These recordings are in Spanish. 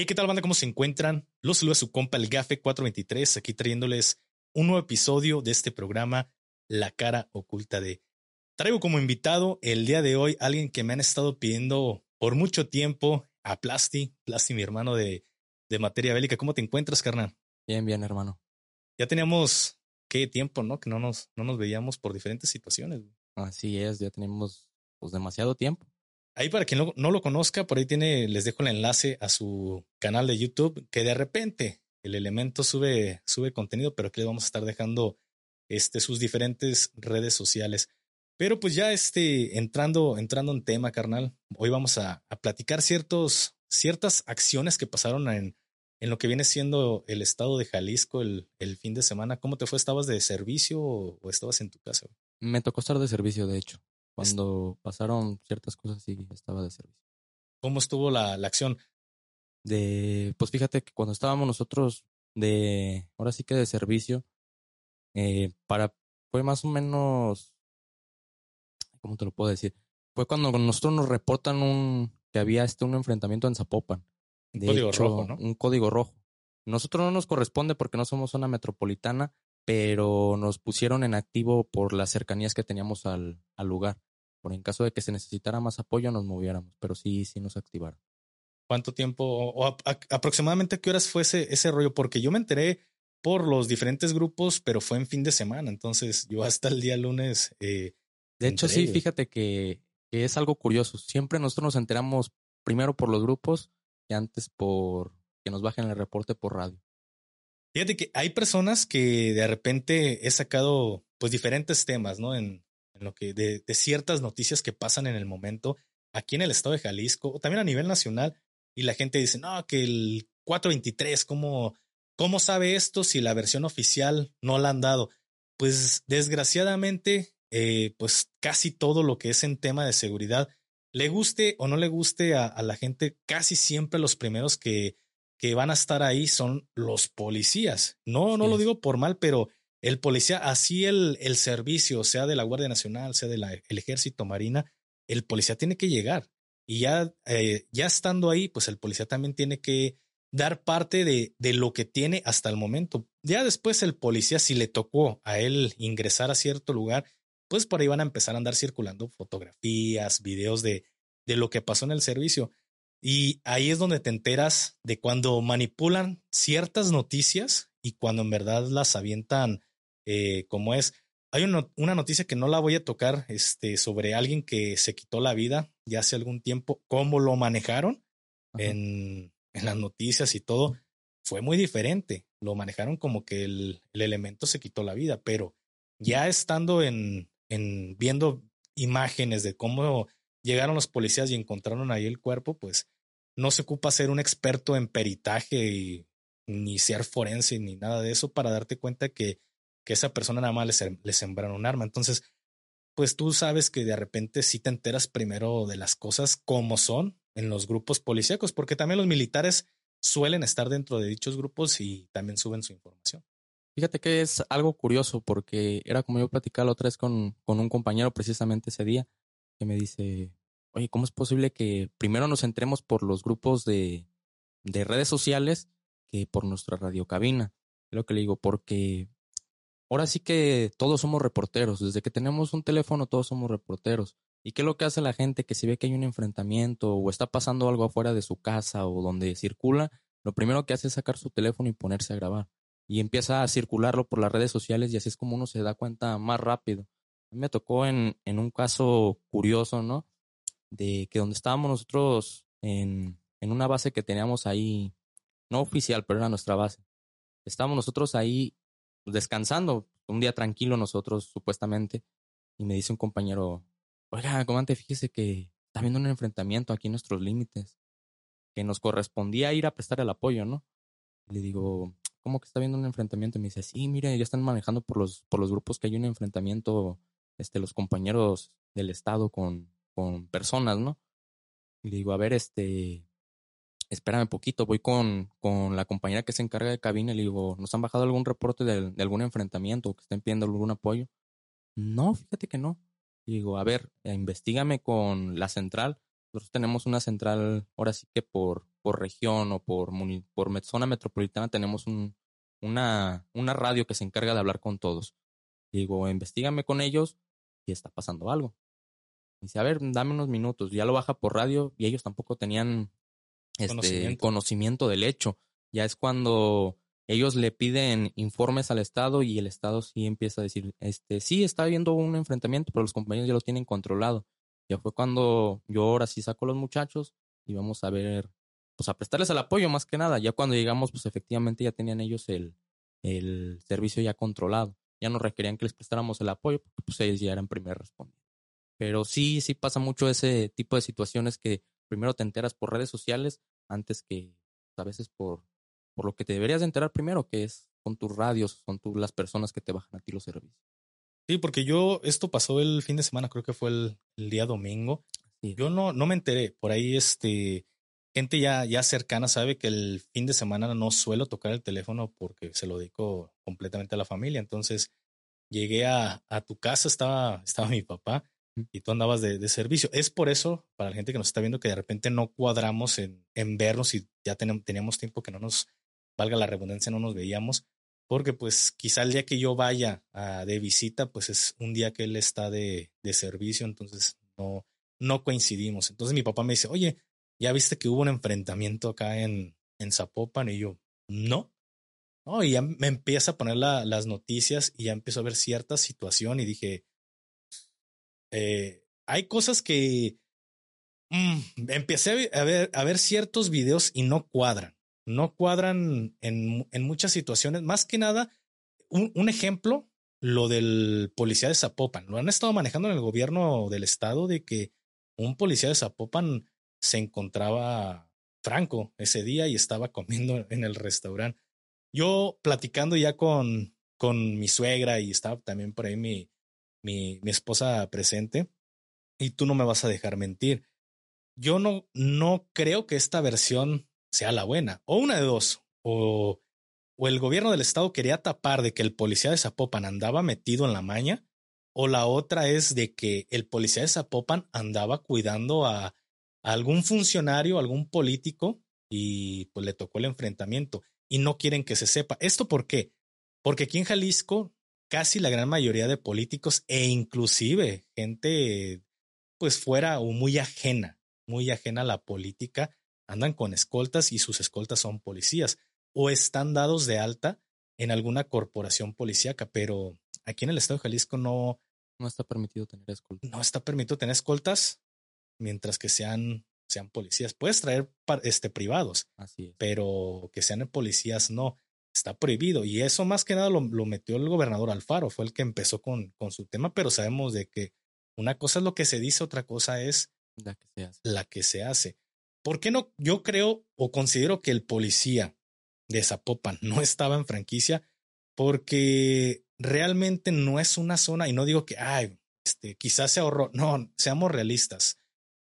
Hey, ¿qué tal, banda? ¿Cómo se encuentran? Los saluda su compa, el Gafe 423, aquí trayéndoles un nuevo episodio de este programa, La cara oculta de. Traigo como invitado el día de hoy alguien que me han estado pidiendo por mucho tiempo, a Plasti, Plasti, mi hermano de, de materia bélica. ¿Cómo te encuentras, carnal? Bien, bien, hermano. Ya teníamos, qué tiempo, ¿no? Que no nos, no nos veíamos por diferentes situaciones. Así es, ya tenemos pues demasiado tiempo. Ahí para quien no, no, lo conozca, por ahí tiene, les dejo el enlace a su canal de YouTube, que de repente el elemento sube, sube contenido, pero que le vamos a estar dejando este, sus diferentes redes sociales. Pero pues ya este, entrando, entrando en tema, carnal, hoy vamos a, a platicar ciertos, ciertas acciones que pasaron en, en lo que viene siendo el estado de Jalisco el, el fin de semana. ¿Cómo te fue? ¿Estabas de servicio o estabas en tu casa? Me tocó estar de servicio, de hecho. Cuando pasaron ciertas cosas, sí, estaba de servicio. ¿Cómo estuvo la, la acción? De, pues fíjate que cuando estábamos nosotros de, ahora sí que de servicio, eh, para, fue más o menos, ¿cómo te lo puedo decir? Fue cuando nosotros nos reportan un, que había este, un enfrentamiento en Zapopan. Un código hecho, rojo, ¿no? Un código rojo. Nosotros no nos corresponde porque no somos zona metropolitana, pero nos pusieron en activo por las cercanías que teníamos al, al lugar. Por en caso de que se necesitara más apoyo, nos moviéramos, pero sí, sí nos activaron. ¿Cuánto tiempo o a, a, aproximadamente a qué horas fue ese, ese rollo? Porque yo me enteré por los diferentes grupos, pero fue en fin de semana, entonces yo hasta el día lunes. Eh, de hecho, sí, ellos. fíjate que, que, es algo curioso. Siempre nosotros nos enteramos primero por los grupos y antes por que nos bajen el reporte por radio. Fíjate que hay personas que de repente he sacado pues diferentes temas, ¿no? En, en lo que de, de, ciertas noticias que pasan en el momento aquí en el estado de Jalisco o también a nivel nacional y la gente dice, no, que el 423, ¿cómo, cómo sabe esto si la versión oficial no la han dado? Pues desgraciadamente, eh, pues casi todo lo que es en tema de seguridad, le guste o no le guste a, a la gente, casi siempre los primeros que, que van a estar ahí son los policías. No, no sí. lo digo por mal, pero el policía, así el, el servicio, sea de la Guardia Nacional, sea del el Ejército Marina, el policía tiene que llegar. Y ya, eh, ya estando ahí, pues el policía también tiene que dar parte de, de, lo que tiene hasta el momento. Ya después el policía, si le tocó a él ingresar a cierto lugar, pues por ahí van a empezar a andar circulando fotografías, videos de, de lo que pasó en el servicio. Y ahí es donde te enteras de cuando manipulan ciertas noticias y cuando en verdad las avientan eh, como es. Hay una, una, noticia que no la voy a tocar este, sobre alguien que se quitó la vida ya hace algún tiempo, cómo lo manejaron en, en, las noticias y todo. Fue muy diferente. Lo manejaron como que el, el elemento se quitó la vida, pero ya estando en, en viendo imágenes de cómo llegaron los policías y encontraron ahí el cuerpo, pues no se ocupa ser un experto en peritaje y ni ser forense ni nada de eso para darte cuenta que, que esa persona nada más le, sembraron un arma. Entonces, pues tú sabes que de repente sí te enteras primero de las cosas como son en los grupos policíacos, porque también los militares suelen estar dentro de dichos grupos y también suben su información. Fíjate que es algo curioso porque era como yo platicaba la otra vez con, con un compañero precisamente ese día que me dice, oye, ¿cómo es posible que primero nos entremos por los grupos de, de redes sociales que por nuestra radiocabina? Es lo que le digo, porque ahora sí que todos somos reporteros. Desde que tenemos un teléfono, todos somos reporteros. ¿Y qué es lo que hace la gente que si ve que hay un enfrentamiento o está pasando algo afuera de su casa o donde circula? Lo primero que hace es sacar su teléfono y ponerse a grabar. Y empieza a circularlo por las redes sociales y así es como uno se da cuenta más rápido. A mí me tocó en, en un caso curioso, ¿no? De que donde estábamos nosotros en, en una base que teníamos ahí, no oficial, pero era nuestra base. Estábamos nosotros ahí descansando, un día tranquilo nosotros, supuestamente, y me dice un compañero, oiga, comandante, fíjese que está habiendo un enfrentamiento aquí en nuestros límites, que nos correspondía ir a prestar el apoyo, ¿no? Y le digo, ¿cómo que está habiendo un enfrentamiento? Y me dice, sí, mire, ya están manejando por los, por los grupos que hay un enfrentamiento, este, los compañeros del Estado con, con personas, ¿no? Y le digo, a ver, este, espérame poquito, voy con, con la compañera que se encarga de cabina y le digo, ¿nos han bajado algún reporte de, algún enfrentamiento o que estén pidiendo algún apoyo? No, fíjate que no. Digo, a ver, investigame con la central Nosotros tenemos una central, ahora sí que por, por región o por, por zona metropolitana tenemos un, una, una radio que se encarga de hablar con todos. Digo, investigame con ellos y está pasando algo. Dice, a ver, dame unos minutos. Ya lo baja por radio y ellos tampoco tenían este conocimiento. del hecho. Ya es cuando ellos le piden informes al Estado y el Estado sí empieza a decir, este, sí, está habiendo un enfrentamiento, pero los compañeros ya lo tienen controlado. Ya fue cuando yo ahora sí saco a los muchachos y vamos a ver, pues a prestarles el apoyo más que nada. Ya cuando llegamos, pues efectivamente ya tenían ellos el, el servicio ya controlado. Ya no requerían que les prestáramos el apoyo porque pues ellos ya eran primer respondientes. Pero sí, sí pasa mucho ese tipo de situaciones que primero te enteras por redes sociales antes que a veces por, por lo que te deberías de enterar primero, que es con tus radios, son tú, las personas que te bajan a ti los servicios. Sí, porque yo, esto pasó el fin de semana, creo que fue el, día domingo. Yo no, no me enteré. Por ahí, este, gente ya, ya cercana sabe que el fin de semana no suelo tocar el teléfono porque se lo dedico completamente a la familia. Entonces, llegué a, a tu casa, estaba, estaba mi papá y tú andabas de, de, servicio. Es por eso, para la gente que nos está viendo, que de repente no cuadramos en, en vernos y ya teníamos tiempo que no nos, valga la redundancia, no nos veíamos, porque pues quizá el día que yo vaya a, de visita, pues es un día que él está de, de servicio, entonces no, no coincidimos. Entonces mi papá me dice, oye, ¿ya viste que hubo un enfrentamiento acá en, en Zapopan? Y yo, no. No, y ya me empieza a poner la, las noticias y ya empiezo a ver cierta situación y dije, eh, hay cosas que mm, empecé a ver, ciertos videos y no cuadran. No cuadran en, en muchas situaciones. Más que nada, un, un, ejemplo, lo del policía de Zapopan. Lo han estado manejando en el gobierno del estado de que un policía de Zapopan se encontraba franco ese día y estaba comiendo en el restaurante. Yo platicando ya con, con mi suegra y estaba también por ahí mi, mi, mi esposa presente, y tú no me vas a dejar mentir. Yo no, no creo que esta versión sea la buena. O una de dos. O, o el gobierno del estado quería tapar de que el policía de Zapopan andaba metido en la maña. O la otra es de que el policía de Zapopan andaba cuidando a, a algún funcionario, algún político, y pues le tocó el enfrentamiento. Y no quieren que se sepa. ¿Esto por qué? Porque aquí en Jalisco casi la gran mayoría de políticos e inclusive gente pues fuera o muy ajena, muy ajena a la política, andan con escoltas y sus escoltas son policías o están dados de alta en alguna corporación policíaca, pero aquí en el estado de Jalisco no no está permitido tener escoltas. No está permitido tener escoltas mientras que sean sean policías. Puedes traer este privados, Así pero que sean policías no está prohibido. Y eso más que nada lo, metió el gobernador Alfaro, fue el que empezó con, con su tema, pero sabemos de que una cosa es lo que se dice, otra cosa es la que se hace. La que se hace. ¿Por qué no? Yo creo o considero que el policía de Zapopan no estaba en franquicia porque realmente no es una zona, y no digo que, ay, este, quizás se ahorró, no, seamos realistas.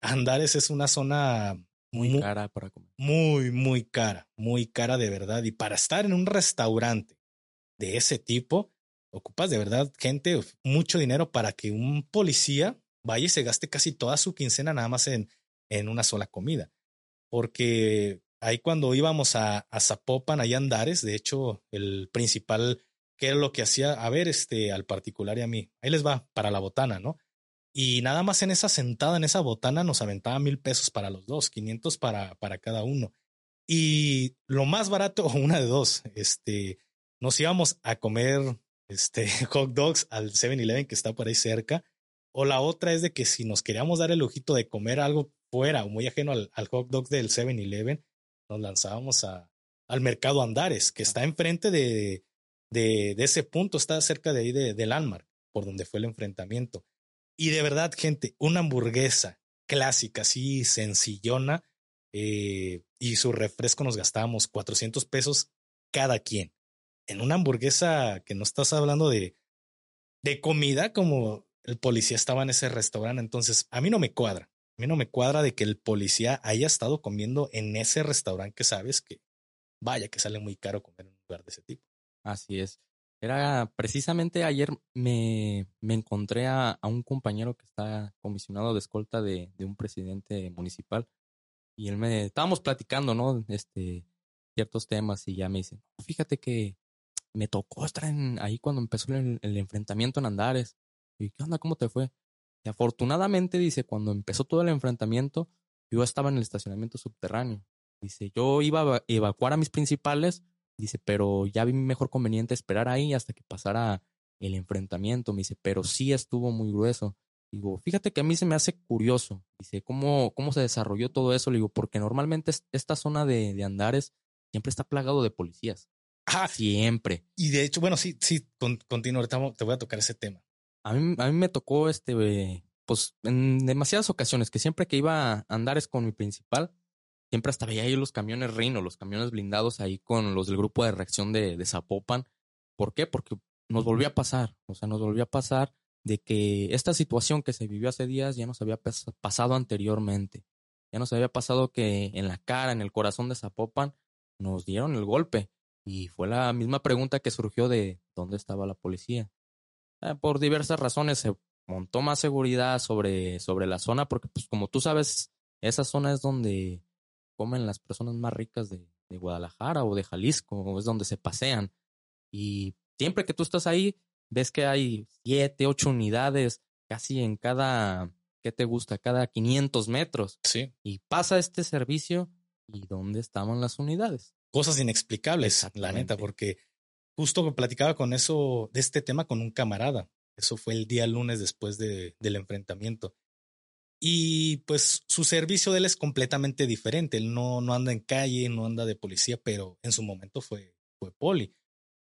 Andares es una zona muy, cara para comer. Muy, muy cara, muy cara de verdad. Y para estar en un restaurante de ese tipo, ocupas de verdad gente, mucho dinero para que un policía vaya y se gaste casi toda su quincena nada más en, en una sola comida. Porque ahí cuando íbamos a, a Zapopan, ahí Andares, de hecho, el principal, que era lo que hacía, a ver, este, al particular y a mí, ahí les va para la botana, ¿no? Y nada más en esa sentada, en esa botana, nos aventaba mil pesos para los dos, 500 para, para cada uno. Y lo más barato, una de dos, este, nos íbamos a comer este, hot dogs al 7-Eleven que está por ahí cerca. O la otra es de que si nos queríamos dar el lujito de comer algo fuera o muy ajeno al, hot dog del 7-Eleven, nos lanzábamos a, al mercado Andares, que está enfrente de, de, de ese punto, está cerca de ahí de, de Landmark, por donde fue el enfrentamiento. Y de verdad, gente, una hamburguesa clásica, así sencillona, eh, y su refresco nos gastábamos 400 pesos cada quien. En una hamburguesa que no estás hablando de, de comida como el policía estaba en ese restaurante. Entonces, a mí no me cuadra. A mí no me cuadra de que el policía haya estado comiendo en ese restaurante que sabes que vaya que sale muy caro comer en un lugar de ese tipo. Así es. Era precisamente ayer me, me encontré a, un compañero que está comisionado de escolta de, de, un presidente municipal y él me estábamos platicando, ¿no? Este ciertos temas y ya me dice, fíjate que me tocó ahí cuando empezó el, el, enfrentamiento en Andares. Y ¿qué onda? ¿Cómo te fue? Y afortunadamente dice, cuando empezó todo el enfrentamiento, yo estaba en el estacionamiento subterráneo. Dice, yo iba a evacuar a mis principales, dice, pero ya vi mejor conveniente esperar ahí hasta que pasara el enfrentamiento. Me dice, pero sí estuvo muy grueso. Digo, fíjate que a mí se me hace curioso. Dice, ¿cómo, cómo se desarrolló todo eso? Le digo, porque normalmente esta zona de, de Andares siempre está plagado de policías. Ah, siempre. Y de hecho, bueno, sí, sí, con, continúo, ahorita te voy a tocar ese tema. A mí, a mí me tocó este, pues en demasiadas ocasiones que siempre que iba a Andares con mi principal, siempre hasta veía los camiones Rino, los camiones blindados ahí con los del grupo de reacción de, de Zapopan. ¿Por qué? Porque nos volvió a pasar, o sea, nos volvió a pasar de que esta situación que se vivió hace días ya nos había pasado anteriormente. Ya nos había pasado que en la cara, en el corazón de Zapopan, nos dieron el golpe. Y fue la misma pregunta que surgió de dónde estaba la policía. Eh, por diversas razones se montó más seguridad sobre, sobre la zona, porque pues como tú sabes, esa zona es donde comen las personas más ricas de, de Guadalajara o de Jalisco, o es donde se pasean. Y siempre que tú estás ahí, ves que hay siete, ocho unidades casi en cada, ¿qué te gusta? Cada 500 metros. Sí. Y pasa este servicio y ¿dónde estaban las unidades? Cosas inexplicables, la neta, porque justo platicaba con eso, de este tema con un camarada. Eso fue el día lunes después de, del enfrentamiento. Y pues su servicio de él es completamente diferente. Él no, no anda en calle, no anda de policía, pero en su momento fue, fue poli.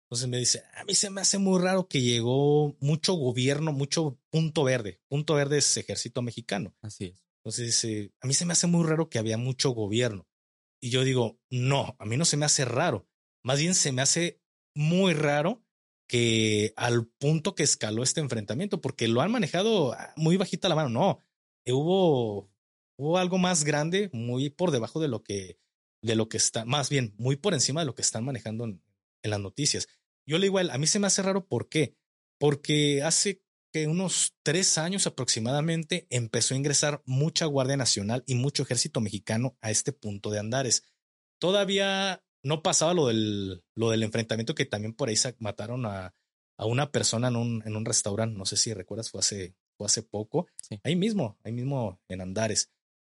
Entonces me dice, a mí se me hace muy raro que llegó mucho gobierno, mucho punto verde. Punto verde es ejército mexicano. Así es. Entonces dice, a mí se me hace muy raro que había mucho gobierno. Y yo digo, no, a mí no se me hace raro. Más bien se me hace muy raro que al punto que escaló este enfrentamiento, porque lo han manejado muy bajita la mano. No, hubo, hubo algo más grande, muy por debajo de lo que, de lo que está, más bien, muy por encima de lo que están manejando en, las noticias. Yo le digo a mí se me hace raro, ¿por qué? Porque hace que unos tres años aproximadamente empezó a ingresar mucha Guardia Nacional y mucho ejército mexicano a este punto de Andares. Todavía no pasaba lo del, lo del enfrentamiento que también por ahí mataron a, a una persona en un, en un restaurante, no sé si recuerdas, fue hace, hace poco, sí. ahí mismo, ahí mismo en Andares.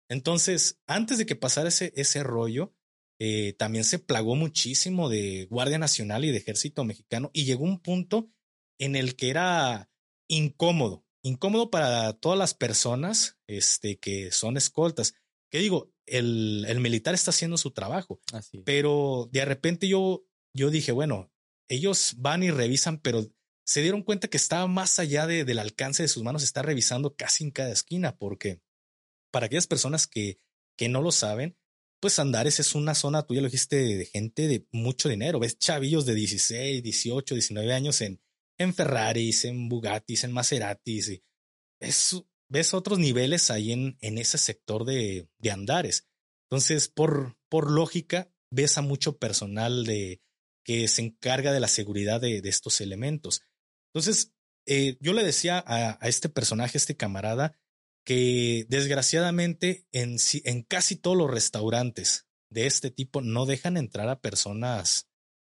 Entonces, antes de que pasara ese, ese rollo, eh, también se plagó muchísimo de Guardia Nacional y de Ejército Mexicano y llegó un punto en el que era incómodo, incómodo para todas las personas este, que son escoltas. Que digo, el, el militar está haciendo su trabajo, Así pero de repente yo, yo dije, bueno, ellos van y revisan, pero se dieron cuenta que estaba más allá de, del alcance de sus manos, está revisando casi en cada esquina, porque para aquellas personas que, que no lo saben, pues Andares es una zona, tú ya lo dijiste, de gente de mucho dinero. Ves chavillos de 16, 18, 19 años en, en Ferraris, en Bugattis, en Maseratis. Y es, ves otros niveles ahí en, en ese sector de, de Andares. Entonces, por, por lógica, ves a mucho personal de, que se encarga de la seguridad de, de estos elementos. Entonces, eh, yo le decía a, este personaje, a este camarada, que desgraciadamente en, en casi todos los restaurantes de este tipo no dejan entrar a personas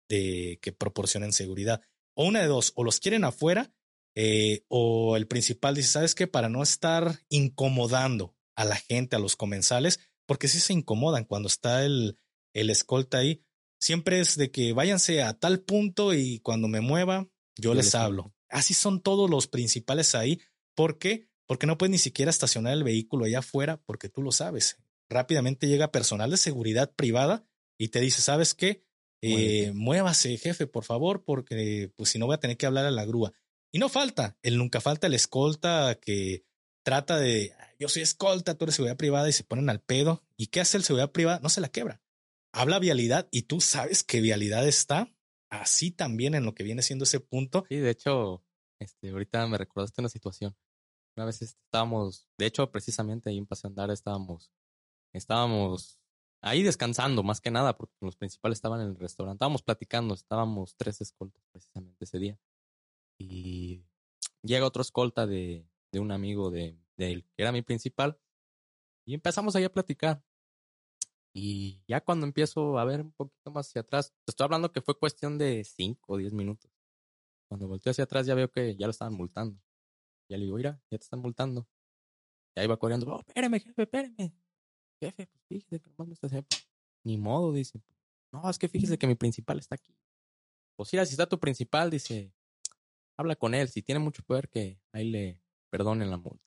de, que proporcionen seguridad. O una de dos, o los quieren afuera, eh, o el principal dice, ¿sabes qué? Para no estar incomodando a la gente, a los comensales, porque sí se incomodan cuando está el, el escolta ahí, siempre es de que váyanse a tal punto y cuando me mueva, yo, yo les, les hablo. hablo. Así son todos los principales ahí. ¿Por qué? Porque no puedes ni siquiera estacionar el vehículo allá afuera porque tú lo sabes. Rápidamente llega personal de seguridad privada y te dice, ¿sabes qué? Eh, muévase, jefe, por favor, porque pues si no voy a tener que hablar a la grúa. Y no falta, el nunca falta el escolta que trata de, yo soy escolta, tú eres seguridad privada y se ponen al pedo. ¿Y qué hace el seguridad privada? No se la quebra. Habla vialidad y tú sabes que vialidad está así también en lo que viene siendo ese punto. Sí, de hecho, este, ahorita me recordaste una situación. Una vez estábamos, de hecho, precisamente ahí en Paseo Andar estábamos, estábamos ahí descansando, más que nada, porque los principales estaban en el restaurante. Estábamos platicando, estábamos tres escoltas precisamente ese día. Y llega otro escolta de, de un amigo de, de él, que era mi principal, y empezamos ahí a platicar. Y ya cuando empiezo a ver un poquito más hacia atrás, te estoy hablando que fue cuestión de cinco o diez minutos. Cuando volteo hacia atrás ya veo que ya lo estaban multando. Ya le digo, mira, ya te están multando. Y ahí va corriendo, oh, espérame, jefe, espérame. Jefe, pues fíjese que nomás me está haciendo. Ni modo, dice. No, es que fíjese que mi principal está aquí. Pues mira, si está tu principal, dice, habla con él. Si tiene mucho poder, que ahí le perdonen la multa.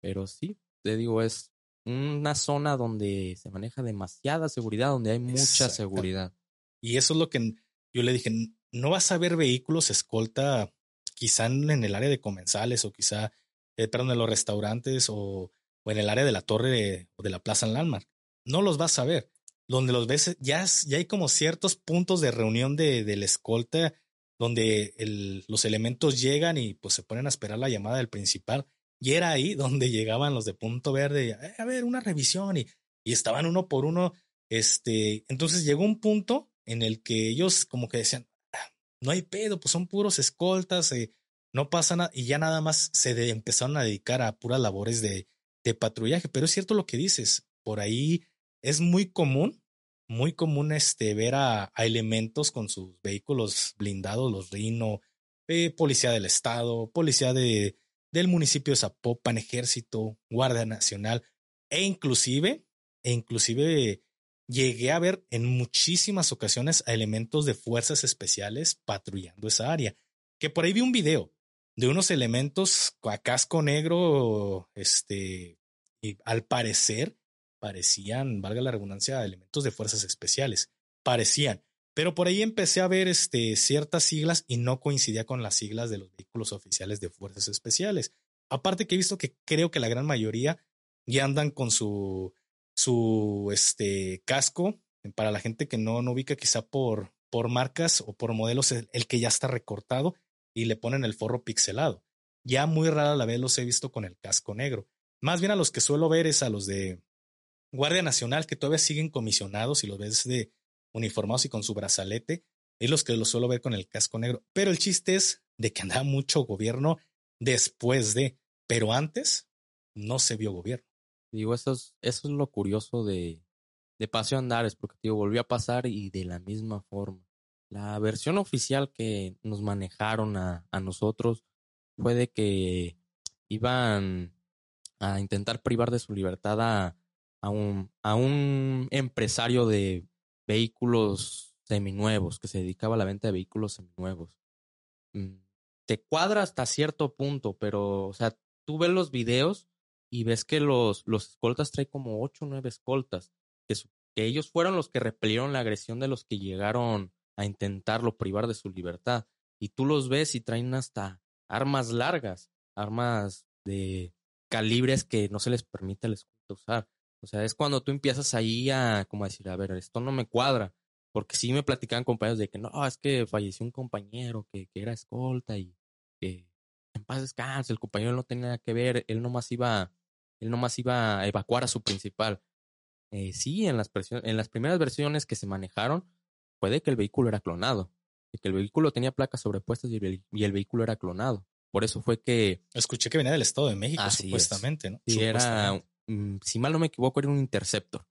Pero sí, te digo, es una zona donde se maneja demasiada seguridad, donde hay mucha seguridad. Y eso es lo que yo le dije, no vas a ver vehículos escolta quizá en el área de comensales o quizá, eh, perdón, en los restaurantes o, o, en el área de la torre de, o de la plaza en Landmark. No los vas a ver. Donde los ves, ya, ya hay como ciertos puntos de reunión de, de la escolta donde el, los elementos llegan y pues se ponen a esperar la llamada del principal. Y era ahí donde llegaban los de punto verde, eh, a ver, una revisión y, y estaban uno por uno. Este, entonces llegó un punto en el que ellos como que decían, ah, no hay pedo, pues son puros escoltas, eh, no pasa nada, y ya nada más se empezaron a dedicar a puras labores de, de patrullaje. Pero es cierto lo que dices, por ahí es muy común, muy común este, ver a, elementos con sus vehículos blindados, los Rino, eh, policía del estado, policía de, del municipio de Zapopan, ejército, Guardia Nacional, e inclusive, e inclusive llegué a ver en muchísimas ocasiones a elementos de fuerzas especiales patrullando esa área. Que por ahí vi un video de unos elementos a casco negro, este, y al parecer parecían, valga la redundancia, elementos de fuerzas especiales. Parecían. Pero por ahí empecé a ver este, ciertas siglas y no coincidía con las siglas de los vehículos oficiales de fuerzas especiales. Aparte que he visto que creo que la gran mayoría ya andan con su, su este, casco. Para la gente que no, no ubica quizá por, por marcas o por modelos, el, el que ya está recortado y le ponen el forro pixelado. Ya muy rara la vez los he visto con el casco negro. Más bien a los que suelo ver es a los de Guardia Nacional que todavía siguen comisionados y los ves de uniformados y con su brazalete, es los que lo suelo ver con el casco negro. Pero el chiste es de que andaba mucho gobierno después de, pero antes no se vio gobierno. Digo, eso es, eso es lo curioso de, de Paseo Andares, porque digo, volvió a pasar y de la misma forma. La versión oficial que nos manejaron a, a nosotros fue de que iban a intentar privar de su libertad a, a, un, a un empresario de vehículos seminuevos, que se dedicaba a la venta de vehículos seminuevos. Mm, te cuadra hasta cierto punto, pero, o sea, tú ves los videos y ves que los, los escoltas traen como ocho o nueve escoltas, que, que ellos fueron los que repelieron la agresión de los que llegaron a intentarlo privar de su libertad. Y tú los ves y traen hasta armas largas, armas de calibres que no se les permite al escolta usar. O sea, es cuando tú empiezas ahí a como decir, a ver, esto no me cuadra. Porque sí me platicaban compañeros de que no, es que falleció un compañero que, que era escolta y que en paz descanse, el compañero no tenía nada que ver, él nomás iba, él nomás iba a evacuar a su principal. Eh, sí, en las, en las primeras versiones que se manejaron, puede que el vehículo era clonado, y que el vehículo tenía placas sobrepuestas y el, y el vehículo era clonado. Por eso fue que... Escuché que venía del Estado de México, supuestamente, ¿no? Sí, era si mal no me equivoco, era un interceptor.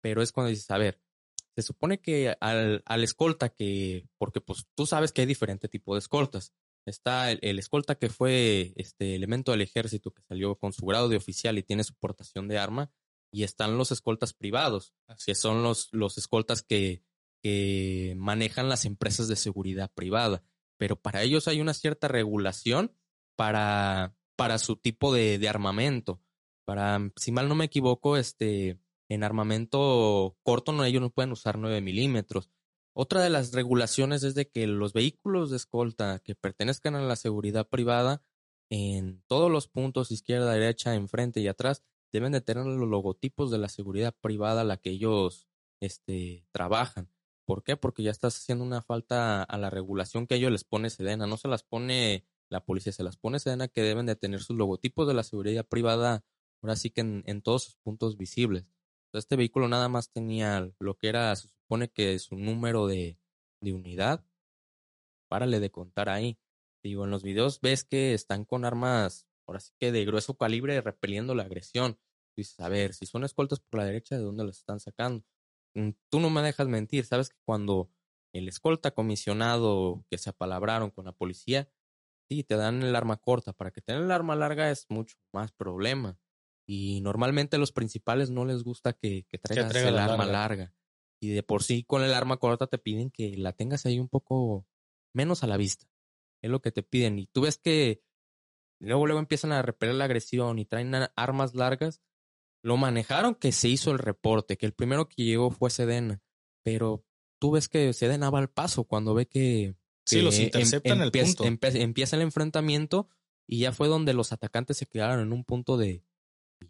Pero es cuando dices, a ver, se supone que al, al escolta que, porque pues tú sabes que hay diferente tipo de escoltas. Está el, escolta que fue este elemento del ejército que salió con su grado de oficial y tiene su portación de arma. Y están los escoltas privados, que son los, los escoltas que, que manejan las empresas de seguridad privada. Pero para ellos hay una cierta regulación para, para su tipo de, de armamento. Para, si mal no me equivoco, este, en armamento corto no, ellos no pueden usar 9 milímetros. Otra de las regulaciones es de que los vehículos de escolta que pertenezcan a la seguridad privada, en todos los puntos, izquierda, derecha, enfrente y atrás, deben de tener los logotipos de la seguridad privada a la que ellos este, trabajan. ¿Por qué? Porque ya estás haciendo una falta a la regulación que ellos les pone Sedena. No se las pone la policía, se las pone Sedena que deben de tener sus logotipos de la seguridad privada ahora sí que en, todos sus puntos visibles. Este vehículo nada más tenía lo que era, se supone que su número de, de unidad. Párale de contar ahí. Digo, en los videos ves que están con armas, por así que de grueso calibre, repeliendo la agresión. Dices, a ver, si son escoltas por la derecha, ¿de dónde las están sacando? Mm, tú no me dejas mentir, sabes que cuando el escolta comisionado que se apalabraron con la policía, sí, te dan el arma corta. Para que tengan el arma larga es mucho más problema. Y normalmente a los principales no les gusta que, que traigas el arma larga. Y de por sí con el arma corta te piden que la tengas ahí un poco menos a la vista. Es lo que te piden. Y tú ves que luego, luego empiezan a repeler la agresión y traen armas largas. Lo manejaron que se hizo el reporte, que el primero que llegó fue Sedena. Pero tú ves que Sedena va al paso cuando ve que. sí, los interceptan el punto. empieza el enfrentamiento y ya fue donde los atacantes se quedaron en un punto de.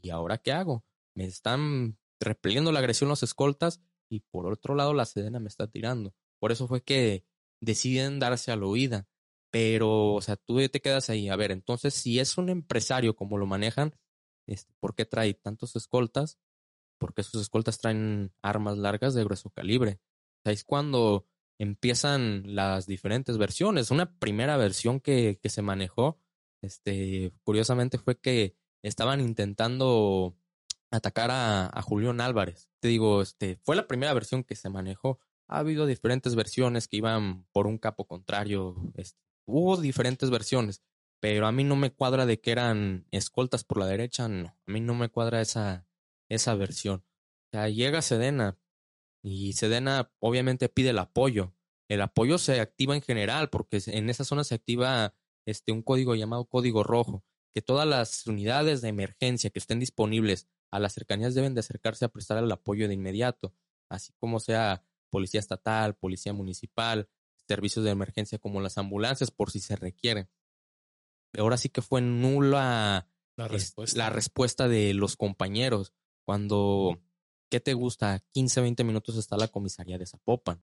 ¿Y ahora qué hago? Me están repeliendo la agresión los escoltas y por otro lado la Sedena me está tirando. Por eso fue que deciden darse a la huida. Pero, o sea, tú te quedas ahí. A ver, entonces, si es un empresario como lo manejan, este, ¿por qué trae tantos escoltas? Porque sus escoltas traen armas largas de grueso calibre. O sea, es cuando empiezan las diferentes versiones. Una primera versión que, que se manejó, este, curiosamente, fue que estaban intentando atacar a, a Julián Álvarez. Te digo, este, fue la primera versión que se manejó. Ha habido diferentes versiones que iban por un capo contrario. Este, hubo diferentes versiones, pero a mí no me cuadra de que eran escoltas por la derecha, no. A mí no me cuadra esa, esa versión. O sea, llega Sedena y Sedena obviamente pide el apoyo. El apoyo se activa en general porque en esa zona se activa este, un código llamado código rojo, que todas las unidades de emergencia que estén disponibles a las cercanías deben de acercarse a prestar el apoyo de inmediato, así como sea policía estatal, policía municipal, servicios de emergencia como las ambulancias por si se requiere. Ahora sí que fue nula la respuesta, la respuesta de los compañeros cuando, ¿qué te gusta? 15, 20 minutos está la comisaría de Zapopan.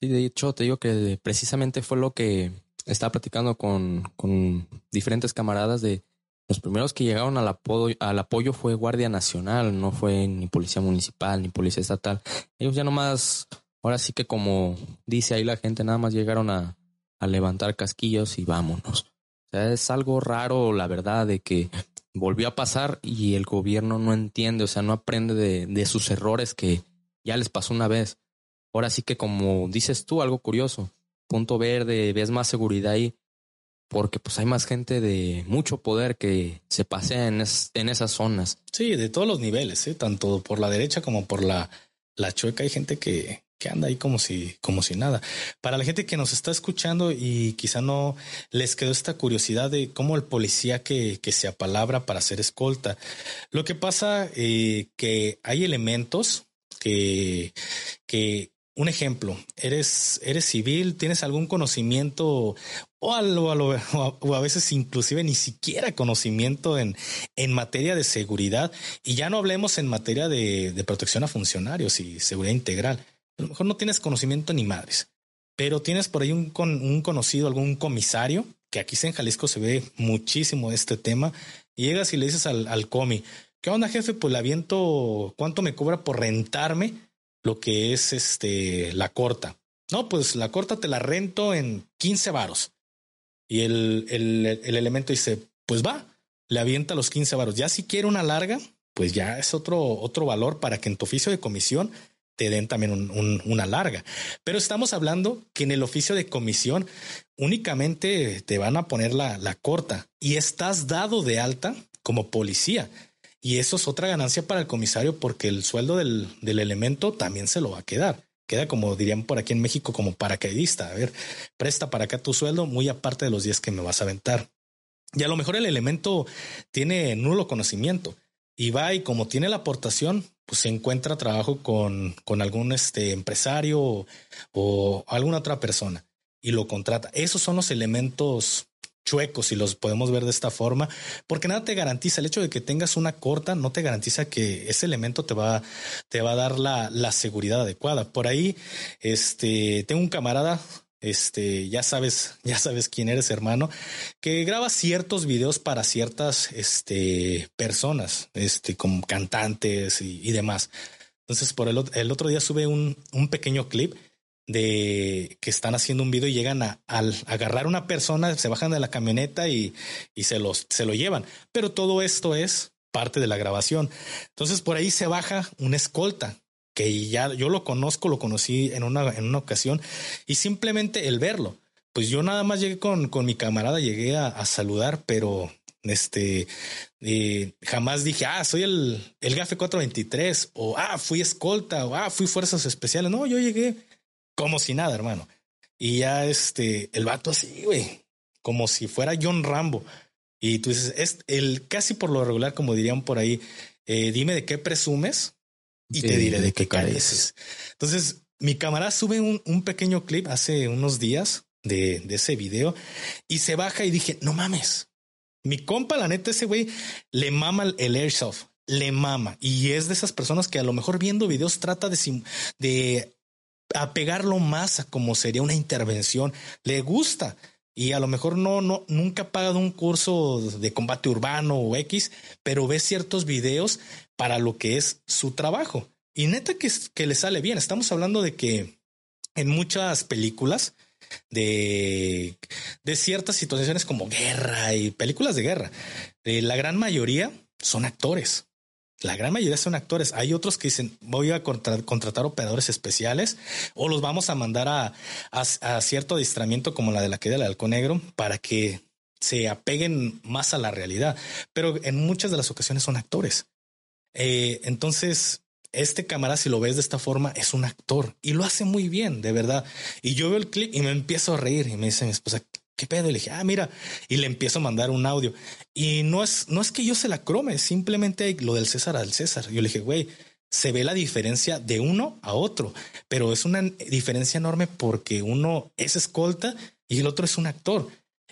Sí, de hecho, te digo que precisamente fue lo que estaba platicando con, con diferentes camaradas de los primeros que llegaron al apoyo, al apoyo fue Guardia Nacional, no fue ni Policía Municipal ni Policía Estatal. Ellos ya nomás Ahora sí que como dice ahí la gente, nada más llegaron a, a levantar casquillos y vámonos. O sea, es algo raro, la verdad, de que volvió a pasar y el gobierno no entiende, o sea, no aprende de, de sus errores que ya les pasó una vez. Ahora sí que como dices tú, algo curioso, punto verde, ves más seguridad ahí, porque pues hay más gente de mucho poder que se pasea en, en esas zonas. Sí, de todos los niveles, ¿eh? tanto por la derecha como por la, la chueca hay gente que, que anda ahí como si, como si nada. Para la gente que nos está escuchando y quizá no les quedó esta curiosidad de cómo el policía que, que se apalabra para hacer escolta. Lo que pasa eh, que hay elementos que, que un ejemplo, eres, eres civil, tienes algún conocimiento o a, o a, veces inclusive ni siquiera conocimiento en, en materia de seguridad y ya no hablemos en materia de, de protección a funcionarios y seguridad integral a lo mejor no tienes conocimiento ni madres, pero tienes por ahí un, un conocido, algún comisario, que aquí en Jalisco se ve muchísimo este tema, y llegas y le dices al, al comi, ¿qué onda jefe? Pues le aviento, ¿cuánto me cobra por rentarme lo que es este, la corta? No, pues la corta te la rento en 15 varos. Y el, el, el elemento dice, pues va, le avienta los 15 varos. Ya si quiere una larga, pues ya es otro, otro valor para que en tu oficio de comisión te den también una larga. Pero estamos hablando que en el oficio de comisión únicamente te van a poner la, la corta y estás dado de alta como policía. Y eso es otra ganancia para el comisario porque el sueldo del, del elemento también se lo va a quedar. Queda como dirían por aquí en México como paracaidista. A ver, presta para acá tu sueldo muy aparte de los días que me vas a aventar. Y a lo mejor el elemento tiene nulo conocimiento y va y como tiene la aportación, pues se encuentra trabajo con, con algún este empresario o, alguna otra persona y lo contrata. Esos son los elementos chuecos, si los podemos ver de esta forma, porque nada te garantiza el hecho de que tengas una corta, no te garantiza que ese elemento te va, te va a dar la, la seguridad adecuada. Por ahí, este, tengo un camarada este, ya sabes, ya sabes quién eres, hermano, que graba ciertos videos para ciertas, este, personas, este, como cantantes y, demás. Entonces, por el, el otro día sube un, un pequeño clip de que están haciendo un video y llegan a, al agarrar a una persona, se bajan de la camioneta y, y se, los, se lo llevan. Pero todo esto es parte de la grabación. Entonces por ahí se baja una escolta que ya yo lo conozco, lo conocí en una, en una ocasión y simplemente el verlo, pues yo nada más llegué con, con mi camarada, llegué a, a saludar, pero este eh, jamás dije, ah, soy el, el GAFE 423 o ah, fui escolta o ah, fui fuerzas especiales. No, yo llegué como si nada, hermano. Y ya este, el vato así, güey, como si fuera John Rambo. Y tú dices, es el casi por lo regular, como dirían por ahí, eh, dime de qué presumes y te diré de, qué careces. Entonces, mi cámara sube un, un, pequeño clip hace unos días de, de ese video y se baja y dije, no mames. Mi compa, la neta, ese güey le mama el airsoft, le mama. Y es de esas personas que a lo mejor viendo videos trata de, de apegarlo más a como sería una intervención. Le gusta y a lo mejor no, no, nunca ha pagado un curso de combate urbano o X, pero ve ciertos videos para lo que es su trabajo. Y neta que, que le sale bien. Estamos hablando de que en muchas películas de, de ciertas situaciones como guerra y películas de guerra, eh, la gran mayoría son actores. La gran mayoría son actores. Hay otros que dicen, voy a contratar operadores especiales o los vamos a mandar a, cierto adiestramiento como la de la que del halcón negro para que se apeguen más a la realidad. Pero en muchas de las ocasiones son actores. Eh, entonces, este camarada, si lo ves de esta forma, es un actor y lo hace muy bien, de verdad. Y yo veo el clip y me empiezo a reír y me dice mi esposa, ¿qué pedo? Y le dije, ah, mira, y le empiezo a mandar un audio. Y no es, no es que yo se la crome, simplemente lo del César al César. Yo le dije, güey, se ve la diferencia de uno a otro, pero es una diferencia enorme porque uno es escolta y el otro es un actor.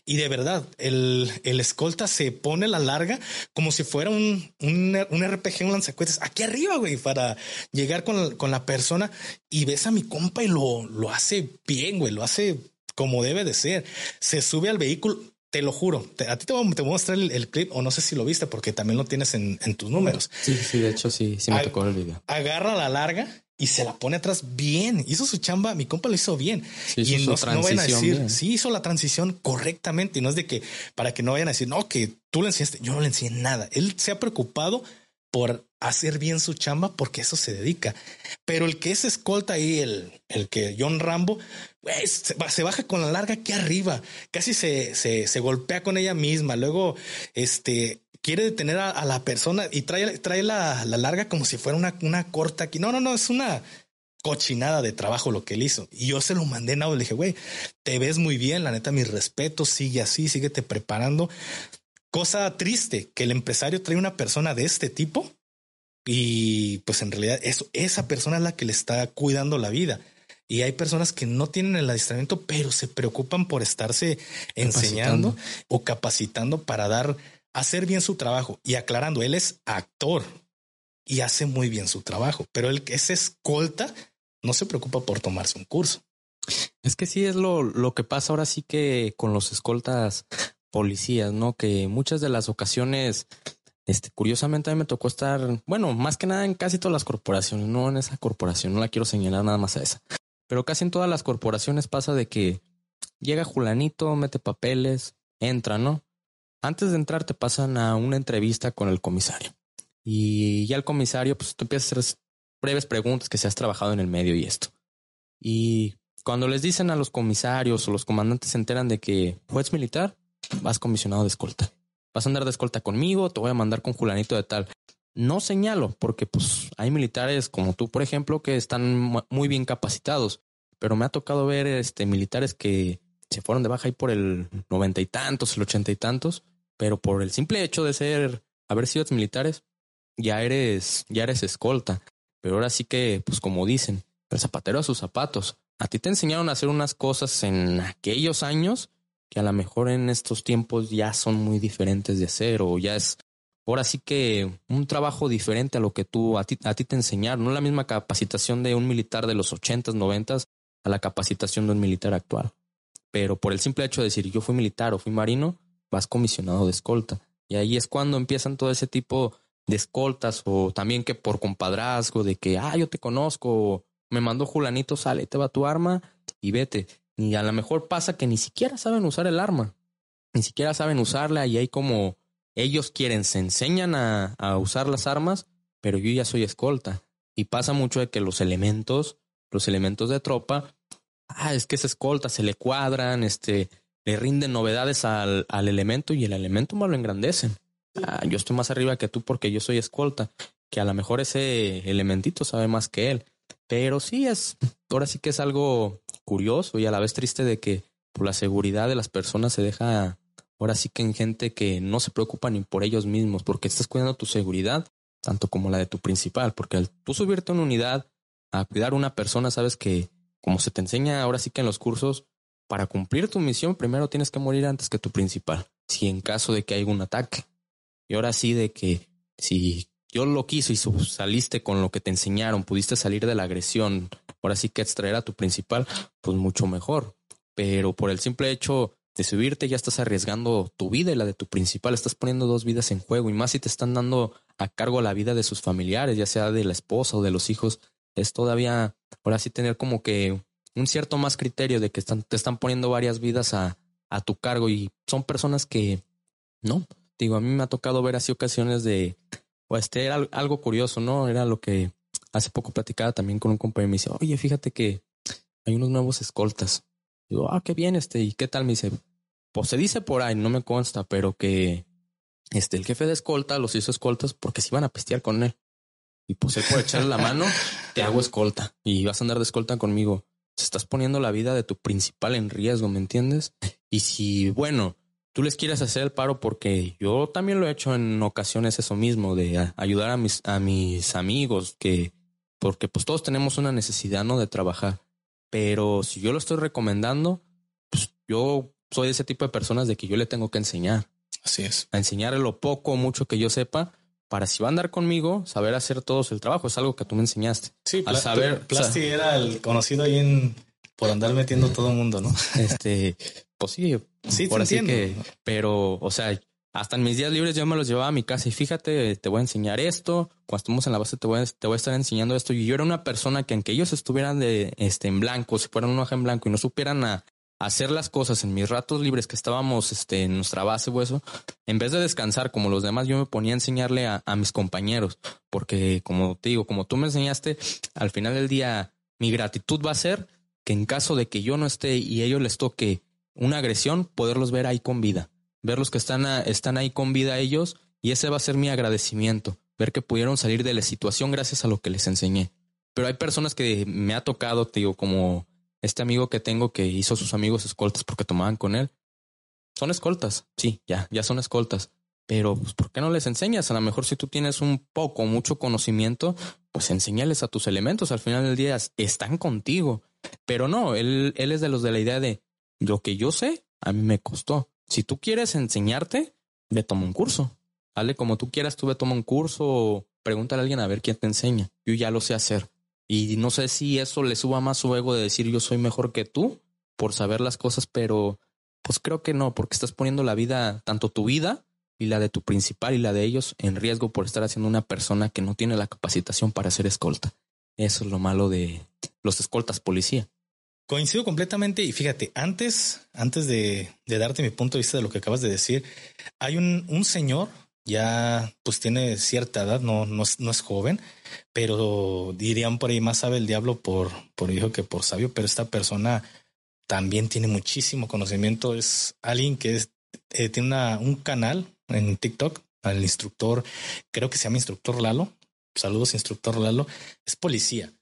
Y de verdad, el, el escolta se pone la larga como si fuera un, un, un RPG, un lanzacuetes aquí arriba, güey, para llegar con, con la persona y ves a mi compa y lo, lo hace bien, güey, lo hace como debe de ser. Se sube al vehículo, te lo juro. Te, a ti te voy, te voy, a mostrar el, el, clip o no sé si lo viste porque también lo tienes en, en tus números. Sí, sí, de hecho sí, sí me tocó el video. Agarra la larga y se la pone atrás bien. Hizo su chamba, mi compa lo hizo bien. Sí, hizo y no, no vayan a decir, bien. sí hizo la transición correctamente y no es de que para que no vayan a decir, no, que tú le enseñaste, yo no le enseñé nada. Él se ha preocupado por hacer bien su chamba porque eso se dedica. Pero el que es escolta ahí, el, el que John Rambo, se, baja con la larga aquí arriba, casi se, se, golpea con ella misma. Luego, este, quiere detener a, la persona y trae, trae la, la, larga como si fuera una, una corta aquí. No, no, no, es una cochinada de trabajo lo que él hizo. Y yo se lo mandé en audio. Le dije, güey, te ves muy bien. La neta, mis respetos. Sigue así, síguete preparando. Cosa triste que el empresario trae una persona de este tipo y pues en realidad eso, esa persona es la que le está cuidando la vida. Y hay personas que no tienen el adiestramiento, pero se preocupan por estarse enseñando capacitando. o capacitando para dar, hacer bien su trabajo. Y aclarando, él es actor y hace muy bien su trabajo, pero el que es escolta no se preocupa por tomarse un curso. Es que sí es lo, lo que pasa ahora sí que con los escoltas policías, ¿no? Que muchas de las ocasiones este, curiosamente a mí me tocó estar, bueno, más que nada en casi todas las corporaciones, no en esa corporación, no la quiero señalar nada más a esa, pero casi en todas las corporaciones pasa de que llega Julanito, mete papeles, entra, ¿no? Antes de entrar te pasan a una entrevista con el comisario. Y ya el comisario, pues tú a hacer breves preguntas que si has trabajado en el medio y esto. Y cuando les dicen a los comisarios o los comandantes se enteran de que juez militar, vas comisionado de escolta vas a andar de escolta conmigo, te voy a mandar con Julanito de tal. No señalo, porque pues hay militares como tú, por ejemplo, que están muy bien capacitados, pero me ha tocado ver este militares que se fueron de baja ahí por el noventa y tantos, el ochenta y tantos, pero por el simple hecho de ser, haber sido militares, ya eres, ya eres escolta. Pero ahora sí que, pues como dicen, el zapatero a sus zapatos. A ti te enseñaron a hacer unas cosas en aquellos años que a lo mejor en estos tiempos ya son muy diferentes de hacer o ya es ahora sí que un trabajo diferente a lo que tú a ti, a ti te enseñaron, no la misma capacitación de un militar de los ochentas, noventas a la capacitación de un militar actual. Pero por el simple hecho de decir yo fui militar o fui marino, vas comisionado de escolta. Y ahí es cuando empiezan todo ese tipo de escoltas o también que por compadrazgo, de que, ah, yo te conozco, me mandó Julanito, sale, te va tu arma y vete. Y a lo mejor pasa que ni siquiera saben usar el arma, ni siquiera saben usarla y hay como ellos quieren, se enseñan a, a usar las armas, pero yo ya soy escolta. Y pasa mucho de que los elementos, los elementos de tropa, ah, es que es escolta, se le cuadran, este, le rinden novedades al, al elemento y el elemento más lo engrandecen. Ah, yo estoy más arriba que tú porque yo soy escolta, que a lo mejor ese elementito sabe más que él. Pero sí es, ahora sí que es algo curioso y a la vez triste de que por la seguridad de las personas se deja ahora sí que en gente que no se preocupa ni por ellos mismos, porque estás cuidando tu seguridad, tanto como la de tu principal, porque al tú subirte a una unidad a cuidar a una persona, sabes que como se te enseña ahora sí que en los cursos, para cumplir tu misión primero tienes que morir antes que tu principal, si en caso de que haya un ataque. Y ahora sí de que si yo lo quiso y saliste con lo que te enseñaron, pudiste salir de la agresión, ahora sí que extraer a tu principal, pues mucho mejor. Pero por el simple hecho de subirte ya estás arriesgando tu vida y la de tu principal, estás poniendo dos vidas en juego y más si te están dando a cargo la vida de sus familiares, ya sea de la esposa o de los hijos, es todavía, ahora sí tener como que un cierto más criterio de que están, te están poniendo varias vidas a, a tu cargo y son personas que no, digo, a mí me ha tocado ver así ocasiones de, o este era algo curioso, ¿no? Era lo que hace poco platicaba también con un compañero y me dice, oye, fíjate que hay unos nuevos escoltas. Digo, ah, qué bien, este, ¿y qué tal? Me dice, pues se dice por ahí, no me consta, pero que este, el jefe de escolta los hizo escoltas porque se iban a pistear con él. Y pues él por echarle la mano, te hago escolta y vas a andar de escolta conmigo. Se estás poniendo la vida de tu principal en riesgo, ¿me entiendes? Y si, bueno, tú les quieres hacer el paro porque yo también lo he hecho en ocasiones eso mismo, de ayudar a mis, a mis amigos, que, porque pues todos tenemos una necesidad, ¿no? De trabajar. Pero si yo lo estoy recomendando, pues yo soy ese tipo de personas de que yo le tengo que enseñar. Así es. A enseñarle lo poco o mucho que yo sepa para si va a andar conmigo, saber hacer todos el trabajo. Es algo que tú me enseñaste. Sí, al saber. Plasti era el conocido ahí en por andar metiendo todo el mundo, ¿no? Este, pues sí, sí, por así que, pero, o sea, hasta en mis días libres yo me los llevaba a mi casa y fíjate, te voy a enseñar esto. Cuando estemos en la base te voy a, te voy a estar enseñando esto. Y yo era una persona que aunque ellos estuvieran de, este, en blanco, si fueran un hoja en blanco y no supieran a, hacer las cosas en mis ratos libres que estábamos este, en nuestra base o eso, en vez de descansar como los demás, yo me ponía a enseñarle a, a mis compañeros, porque como te digo, como tú me enseñaste, al final del día mi gratitud va a ser que en caso de que yo no esté y ellos les toque una agresión, poderlos ver ahí con vida, verlos que están, ahí con vida ellos y ese va a ser mi agradecimiento, ver que pudieron salir de la situación gracias a lo que les enseñé. Pero hay personas que me ha tocado, te digo, como este amigo que tengo que hizo sus amigos escoltas porque tomaban con él. Son escoltas, sí, ya, ya son escoltas. Pero, pues, ¿por qué no les enseñas? A lo mejor si tú tienes un poco, mucho conocimiento, pues enséñales a tus elementos. Al final del día están contigo. Pero no, él, él es de los de la idea de lo que yo sé, a mí me costó. Si tú quieres enseñarte, ve toma un curso. Dale como tú quieras, tú ve toma un curso o pregúntale a alguien a ver quién te enseña. Yo ya lo sé hacer. Y no sé si eso le suba más su ego de decir yo soy mejor que tú por saber las cosas, pero pues creo que no, porque estás poniendo la vida, tanto tu vida y la de tu principal y la de ellos en riesgo por estar haciendo una persona que no tiene la capacitación para ser escolta. Eso es lo malo de los escoltas policía. Coincido completamente y fíjate, antes, antes de, darte mi punto de vista de lo que acabas de decir, hay un, un señor ya pues tiene cierta edad, no, no, es, no es joven, pero dirían por ahí más sabe el diablo por, por hijo que por sabio, pero esta persona también tiene muchísimo conocimiento, es alguien que es, eh, tiene un canal en TikTok, al instructor, creo que se llama instructor Lalo, saludos instructor Lalo, es policía.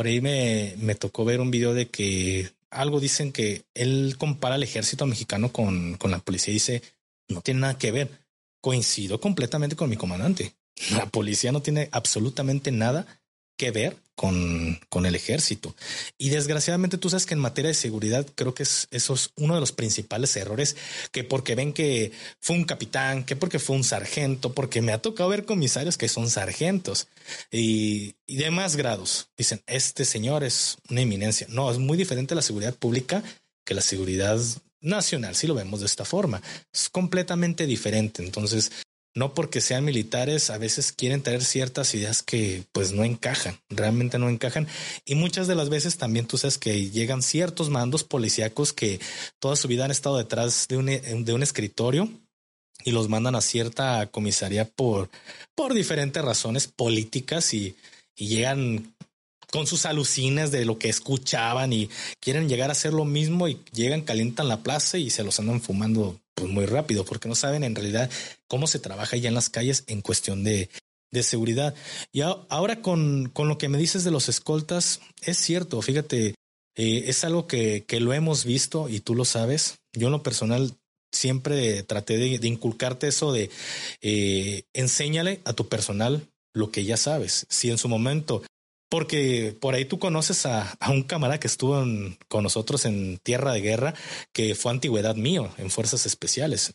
Por ahí me, me tocó ver un video de que algo dicen que él compara el ejército mexicano con, con la policía y dice, no tiene nada que ver coincido completamente con mi comandante. La policía no tiene absolutamente nada que ver con, con el ejército. Y desgraciadamente tú sabes que en materia de seguridad creo que es, eso es uno de los principales errores, que porque ven que fue un capitán, que porque fue un sargento, porque me ha tocado ver comisarios que son sargentos y, y de más grados. Dicen, este señor es una eminencia. No, es muy diferente la seguridad pública que la seguridad nacional, si lo vemos de esta forma. Es completamente diferente. Entonces, no porque sean militares, a veces quieren traer ciertas ideas que pues no encajan, realmente no encajan. Y muchas de las veces también tú sabes que llegan ciertos mandos policíacos que toda su vida han estado detrás de un, de un escritorio y los mandan a cierta comisaría por, por diferentes razones políticas y, y llegan con sus alucines de lo que escuchaban y quieren llegar a hacer lo mismo y llegan, calientan la plaza y se los andan fumando pues muy rápido porque no saben en realidad cómo se trabaja ya en las calles en cuestión de, de seguridad. Y ahora con, con lo que me dices de los escoltas, es cierto, fíjate, eh, es algo que, que lo hemos visto y tú lo sabes. Yo en lo personal siempre traté de, inculcarte eso de eh, enséñale a tu personal lo que ya sabes. Si en su momento porque por ahí tú conoces a, un camarada que estuvo con nosotros en Tierra de Guerra, que fue antigüedad mío en Fuerzas Especiales.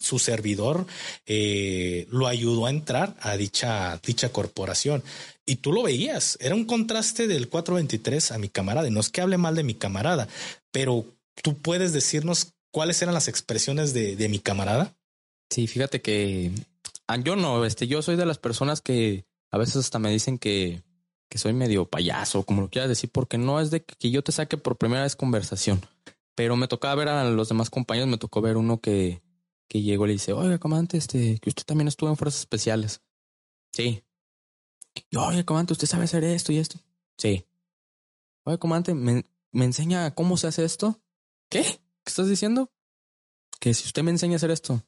Su servidor eh, lo ayudó a entrar a dicha, dicha corporación. Y tú lo veías, era un contraste del 423 a mi camarada. Y no es que hable mal de mi camarada, pero tú puedes decirnos cuáles eran las expresiones de, de mi camarada. Sí, fíjate que ah, yo no, este, yo soy de las personas que a veces hasta me dicen que que soy medio payaso, como lo quieras decir, porque no es de que yo te saque por primera vez conversación. Pero me tocaba ver a los demás compañeros, me tocó ver uno que, que llegó y le dice, oiga, comandante, este, que usted también estuvo en fuerzas especiales. Sí. oye, comandante, ¿usted sabe hacer esto y esto? Sí. Oye, comandante, ¿me, ¿me enseña cómo se hace esto? ¿Qué? ¿Qué estás diciendo? Que si usted me enseña a hacer esto,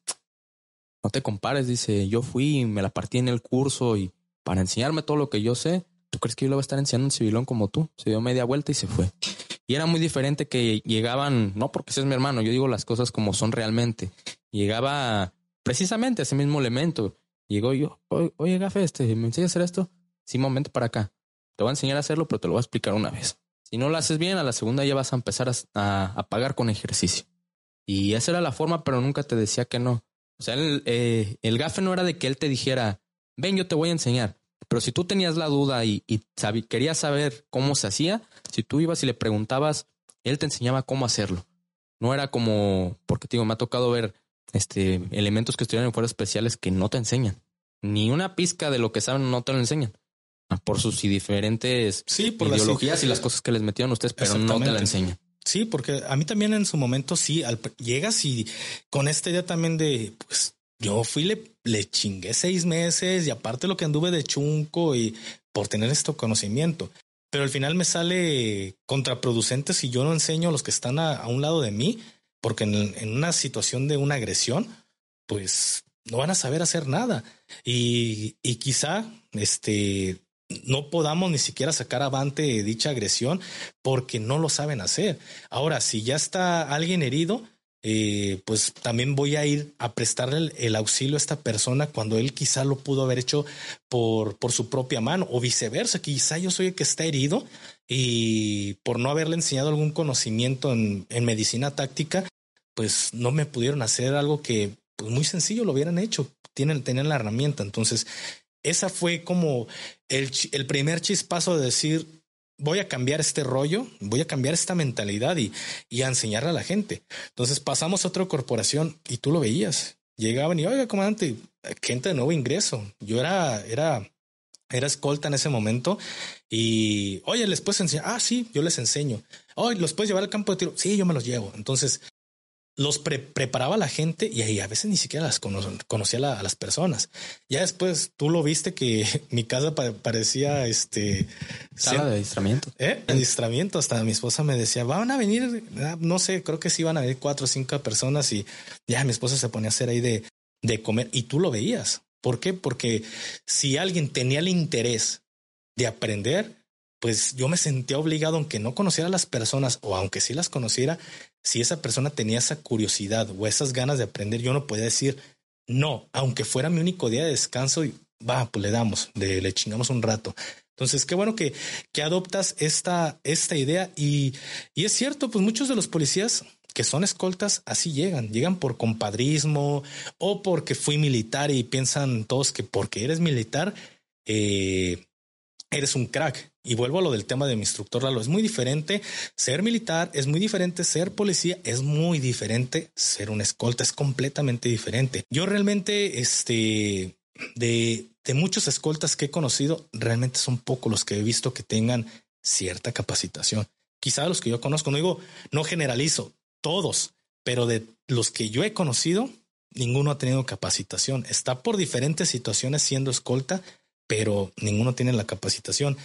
no te compares, dice, yo fui y me la partí en el curso y para enseñarme todo lo que yo sé, ¿tú crees que yo le voy a estar enseñando un civilón como tú? Se dio media vuelta y se fue. Y era muy diferente que llegaban, no porque seas mi hermano, yo digo las cosas como son realmente. Llegaba precisamente ese mismo elemento. Llegó yo, oye, Gafe, este, ¿me enseñas a hacer esto? Sí, momento para acá. Te voy a enseñar a hacerlo, pero te lo voy a explicar una vez. Si no lo haces bien, a la segunda ya vas a empezar a, pagar con ejercicio. Y esa era la forma, pero nunca te decía que no. O sea, el, eh, el gafe no era de que él te dijera, ven, yo te voy a enseñar. Pero si tú tenías la duda y, querías saber cómo se hacía, si tú ibas y le preguntabas, él te enseñaba cómo hacerlo. No era como, porque te digo, me ha tocado ver este, elementos que estudian en fuerzas especiales que no te enseñan. Ni una pizca de lo que saben no te lo enseñan. Ah, por sus diferentes ideologías y las cosas que les metieron ustedes, pero no te la enseñan. Sí, porque a mí también en su momento sí, llegas y con esta idea también de, pues, yo fui, le, chingué seis meses y aparte lo que anduve de chunco y por tener este conocimiento. Pero al final me sale contraproducente si yo no enseño a los que están a, un lado de mí, porque en, una situación de una agresión, pues no van a saber hacer nada. Y, y quizá este no podamos ni siquiera sacar avante dicha agresión porque no lo saben hacer. Ahora, si ya está alguien herido, eh, pues también voy a ir a prestarle el, auxilio a esta persona cuando él quizá lo pudo haber hecho por, por su propia mano o viceversa. Quizá yo soy el que está herido y por no haberle enseñado algún conocimiento en, medicina táctica, pues no me pudieron hacer algo que pues muy sencillo lo hubieran hecho. Tienen, tener la herramienta. Entonces, esa fue como el, el primer chispazo de decir, voy a cambiar este rollo, voy a cambiar esta mentalidad y, y a enseñarle a la gente. Entonces pasamos a otra corporación y tú lo veías. Llegaban y, oiga, comandante, gente de nuevo ingreso. Yo era, era, era escolta en ese momento y, oye, les puedes enseñar. Ah, sí, yo les enseño. Oye, ¿los puedes llevar al campo de tiro? Sí, yo me los llevo. Entonces, los preparaba la gente y ahí a veces ni siquiera las conocía a las personas. Ya después tú lo viste que mi casa parecía este sala de adiestramiento. ¿Eh? Hasta mi esposa me decía, van a venir, ah, no sé, creo que sí van a venir cuatro o cinco personas y ya mi esposa se ponía a hacer ahí de, de comer y tú lo veías. ¿Por qué? Porque si alguien tenía el interés de aprender, pues yo me sentía obligado, aunque no conociera a las personas o aunque sí las conociera, si esa persona tenía esa curiosidad o esas ganas de aprender, yo no podía decir no, aunque fuera mi único día de descanso y va, pues le damos, le chingamos un rato. Entonces, qué bueno que, que adoptas esta, esta idea y, y es cierto, pues muchos de los policías que son escoltas así llegan, llegan por compadrismo o porque fui militar y piensan todos que porque eres militar, eh, eres un crack. Y vuelvo a lo del tema de mi instructor Lalo. Es muy diferente ser militar, es muy diferente ser policía, es muy diferente ser un escolta, es completamente diferente. Yo realmente, este, de, de muchos escoltas que he conocido, realmente son pocos los que he visto que tengan cierta capacitación. Quizá los que yo conozco, no digo, no generalizo, todos, pero de los que yo he conocido, ninguno ha tenido capacitación. Está por diferentes situaciones siendo escolta, pero ninguno tiene la capacitación.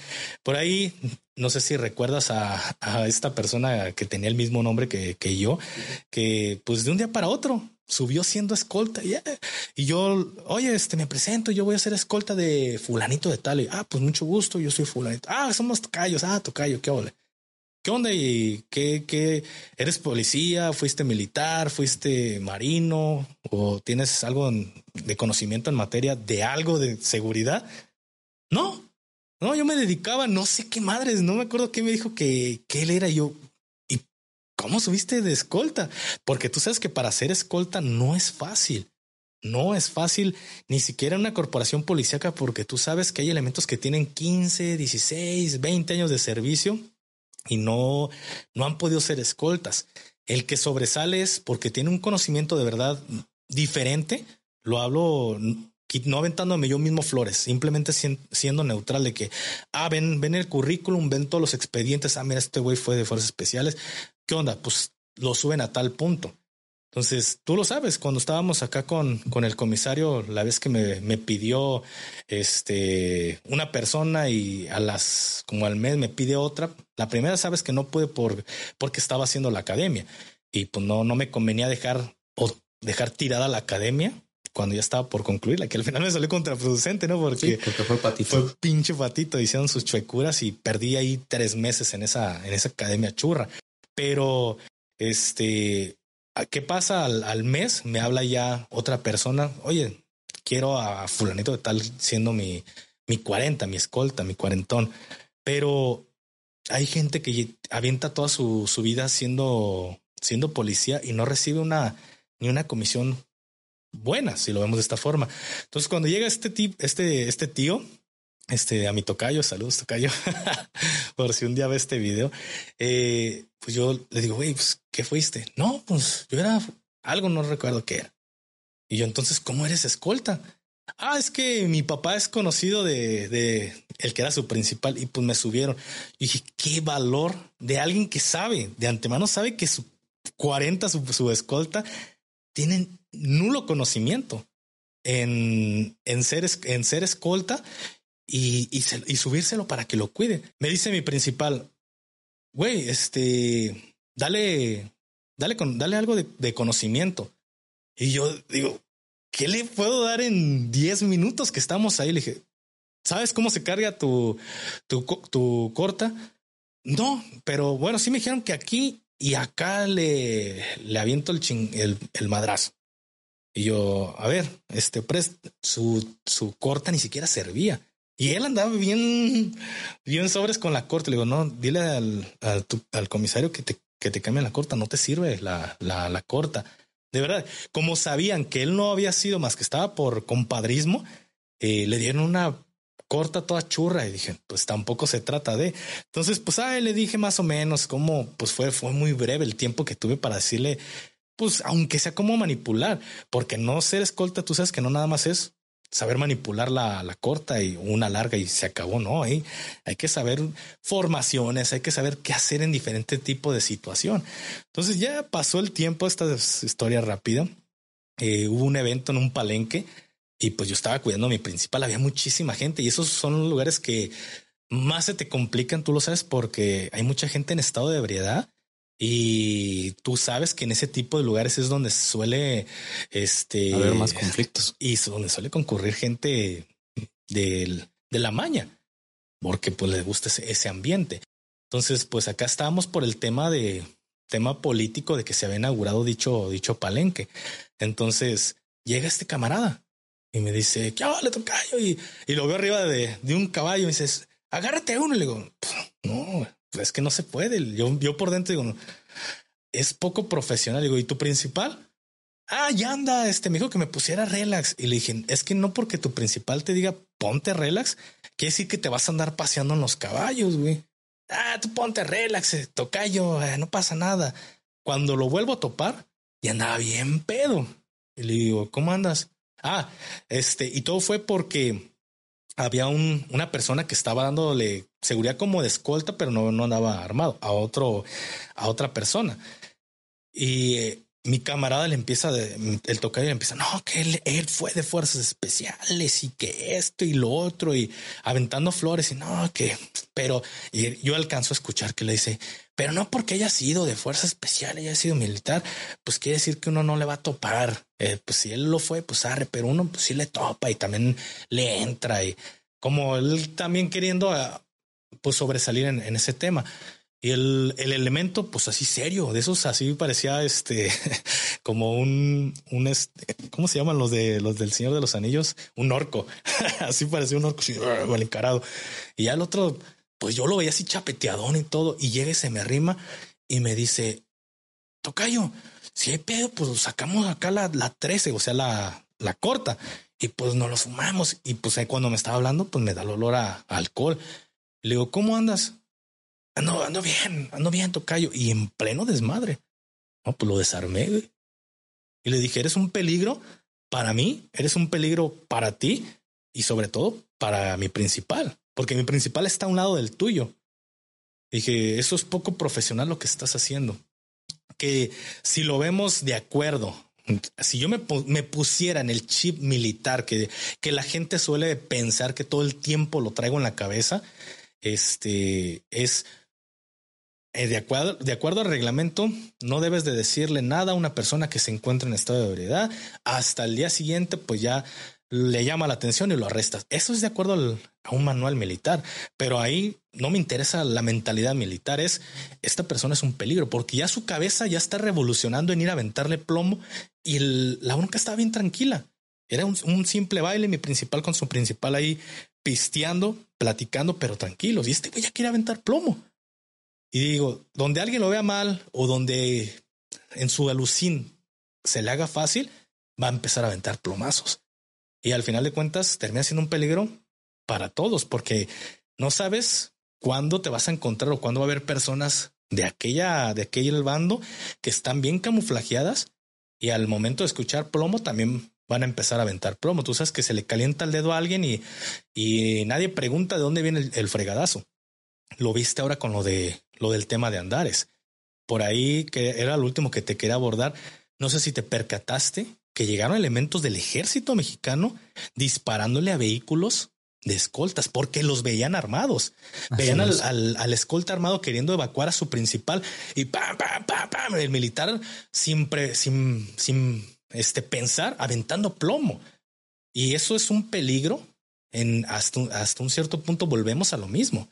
Por ahí, no sé si recuerdas a, esta persona que tenía el mismo nombre que, yo, que pues de un día para otro subió siendo escolta y yo, oye, este me presento, yo voy a ser escolta de fulanito de tal. Y, ah, pues mucho gusto, yo soy fulanito. Ah, somos tocayos. Ah, tocayo, qué ole. ¿Qué onda? ¿Y qué, qué? ¿Eres policía? ¿Fuiste militar? ¿Fuiste marino? ¿O tienes algo de conocimiento en materia de algo de seguridad? No, no, yo me dedicaba, no sé qué madres, no me acuerdo qué me dijo que, que él era yo. ¿Y cómo subiste de escolta? Porque tú sabes que para ser escolta no es fácil. No es fácil ni siquiera una corporación policíaca porque tú sabes que hay elementos que tienen 15, 16, 20 años de servicio y no, no han podido ser escoltas. El que sobresale es porque tiene un conocimiento de verdad diferente. Lo hablo no aventándome yo mismo flores, simplemente siendo neutral de que, ah, ven, ven el currículum, ven todos los expedientes, ah, mira, este güey fue de fuerzas especiales. ¿Qué onda? Pues lo suben a tal punto. Entonces, tú lo sabes, cuando estábamos acá con, con el comisario, la vez que me, me, pidió este, una persona y a las, como al mes me pide otra, la primera sabes que no pude por, porque estaba haciendo la academia y pues no, no me convenía dejar o dejar tirada la academia cuando ya estaba por concluirla, que al final me salió contraproducente, ¿no? Porque, fue patito. Fue pinche patito, hicieron sus chuecuras y perdí ahí tres meses en esa, en esa academia churra. Pero, este, ¿qué pasa al, al mes? Me habla ya otra persona, oye, quiero a fulanito de tal siendo mi, mi 40, mi escolta, mi cuarentón. Pero hay gente que avienta toda su, su vida siendo, siendo policía y no recibe una, ni una comisión buena, si lo vemos de esta forma. Entonces, cuando llega este, tío, este, este tío, este a mi tocayo, saludos tocayo, por si un día ve este video, eh, pues yo le digo, güey, pues, ¿qué fuiste? No, pues yo era algo, no recuerdo qué era. Y yo entonces, ¿cómo eres escolta? Ah, es que mi papá es conocido de, de el que era su principal y pues me subieron. Y dije, qué valor de alguien que sabe, de antemano sabe que su 40, su, su escolta, tienen nulo conocimiento en, en, ser, en ser escolta y, y, subírselo para que lo cuide. Me dice mi principal, güey, este, dale, dale, dale algo de, conocimiento. Y yo digo, ¿qué le puedo dar en 10 minutos que estamos ahí? Le dije, ¿sabes cómo se carga tu, tu, tu corta? No, pero bueno, sí me dijeron que aquí y acá le, le aviento el, ching, el, el madrazo. Y yo, a ver, este su, su corta ni siquiera servía. Y él andaba bien, bien sobres con la corta. Le digo, no, dile al, al, al comisario que te, que te cambie la corta, no te sirve la, la, la corta. De verdad, como sabían que él no había sido más que estaba por compadrismo, eh, le dieron una corta toda churra y dije, pues tampoco se trata de. Entonces, pues a le dije más o menos cómo, pues fue, fue muy breve el tiempo que tuve para decirle pues aunque sea como manipular, porque no ser escolta, tú sabes que no nada más es saber manipular la, la corta y una larga y se acabó, no, hay, que saber formaciones, hay que saber qué hacer en diferente tipo de situación. Entonces ya pasó el tiempo, esta historia rápida, eh, hubo un evento en un palenque y pues yo estaba cuidando a mi principal, había muchísima gente y esos son los lugares que más se te complican, tú lo sabes, porque hay mucha gente en estado de ebriedad y tú sabes que en ese tipo de lugares es donde suele este haber más conflictos y donde suele concurrir gente de, de la maña, porque pues les gusta ese, ese, ambiente. Entonces, pues acá estábamos por el tema de tema político de que se había inaugurado dicho, dicho palenque. Entonces llega este camarada y me dice, ¿qué le toca Y, y lo veo arriba de, de un caballo y me dices, agárrate a uno. Y le digo, no, es que no se puede. Yo, yo por dentro digo, es poco profesional. Digo, ¿y tu principal? ah, ya anda, este, me dijo que me pusiera relax. Y le dije, es que no porque tu principal te diga ponte relax, quiere decir que te vas a andar paseando en los caballos, güey. Ah, tú ponte relax, eh, tocayo, eh, no pasa nada. Cuando lo vuelvo a topar, ya andaba bien pedo. Y le digo, ¿cómo andas? Ah, este, y todo fue porque había un, una persona que estaba dándole seguridad como de escolta, pero no, no andaba armado a otro, a otra persona. Y eh, mi camarada le empieza, el tocayo le empieza, no, que él, él, fue de fuerzas especiales y que esto y lo otro y aventando flores y no, que, pero y yo alcanzo a escuchar que le dice, pero no porque haya sido de fuerzas especiales, haya sido militar, pues quiere decir que uno no le va a topar. Eh, pues si él lo fue, pues arre, pero uno pues sí le topa y también le entra y como él también queriendo ah, pues sobresalir en, en ese tema. Y el, el, elemento, pues así serio, de esos así parecía este como un, un este, ¿cómo se llaman los de los del Señor de los Anillos? Un orco. así parecía un orco, así, mal encarado. Y ya el otro, pues yo lo veía así chapeteadón y todo. Y llega y se me arrima y me dice, Tocayo, si hay pedo, pues sacamos acá la, la 13, o sea, la, la corta. Y pues nos lo fumamos. Y pues cuando me estaba hablando, pues me da el olor a, alcohol. Le digo, ¿cómo andas? ando, ando bien, ando bien, tocayo. Y en pleno desmadre. No, pues lo desarmé. Y le dije, eres un peligro para mí, eres un peligro para ti y sobre todo para mi principal, porque mi principal está a un lado del tuyo. Dije, eso es poco profesional lo que estás haciendo. Que si lo vemos de acuerdo, si yo me, pusiera en el chip militar, que, que la gente suele pensar que todo el tiempo lo traigo en la cabeza, este es eh, de acuerdo, de acuerdo al reglamento, no debes de decirle nada a una persona que se encuentra en estado de ebriedad. Hasta el día siguiente, pues ya le llama la atención y lo arrestas. Eso es de acuerdo a un manual militar, pero ahí no me interesa la mentalidad militar. Es esta persona es un peligro porque ya su cabeza ya está revolucionando en ir a aventarle plomo y la bronca estaba bien tranquila. Era un, un simple baile, mi principal con su principal ahí pisteando, platicando, pero tranquilos. Y este güey ya quiere aventar plomo. Y digo, donde alguien lo vea mal o donde en su alucín se le haga fácil, va a empezar a aventar plomazos. Y al final de cuentas termina siendo un peligro para todos, porque no sabes cuándo te vas a encontrar o cuándo va a haber personas de aquella, de aquel bando que están bien camuflajeadas y al momento de escuchar plomo también van a empezar a aventar plomo. Tú sabes que se le calienta el dedo a alguien y, y nadie pregunta de dónde viene el, el fregadazo. Lo viste ahora con lo de lo del tema de Andares. Por ahí, que era lo último que te quería abordar, no sé si te percataste que llegaron elementos del ejército mexicano disparándole a vehículos de escoltas porque los veían armados. veían al, al, al, escolta armado queriendo evacuar a su principal y pam, pam, pam, pam, el militar siempre sin, sin este, pensar, aventando plomo. Y eso es un peligro. En hasta, hasta un cierto punto volvemos a lo mismo.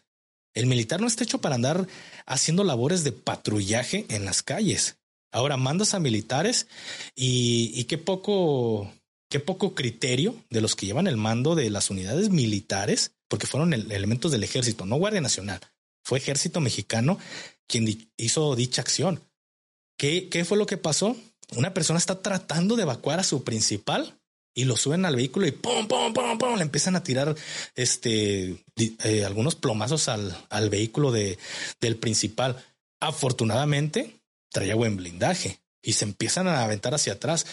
El militar no está hecho para andar haciendo labores de patrullaje en las calles. Ahora mandas a militares y, y qué poco, qué poco criterio de los que llevan el mando de las unidades militares, porque fueron el, elementos del ejército, no Guardia Nacional, fue ejército mexicano quien hizo dicha acción. ¿Qué, ¿Qué fue lo que pasó? Una persona está tratando de evacuar a su principal y lo suben al vehículo y pum, pum, pum, pum, le empiezan a tirar este eh, algunos plomazos al, al vehículo de, del principal. Afortunadamente traía buen blindaje y se empiezan a aventar hacia atrás.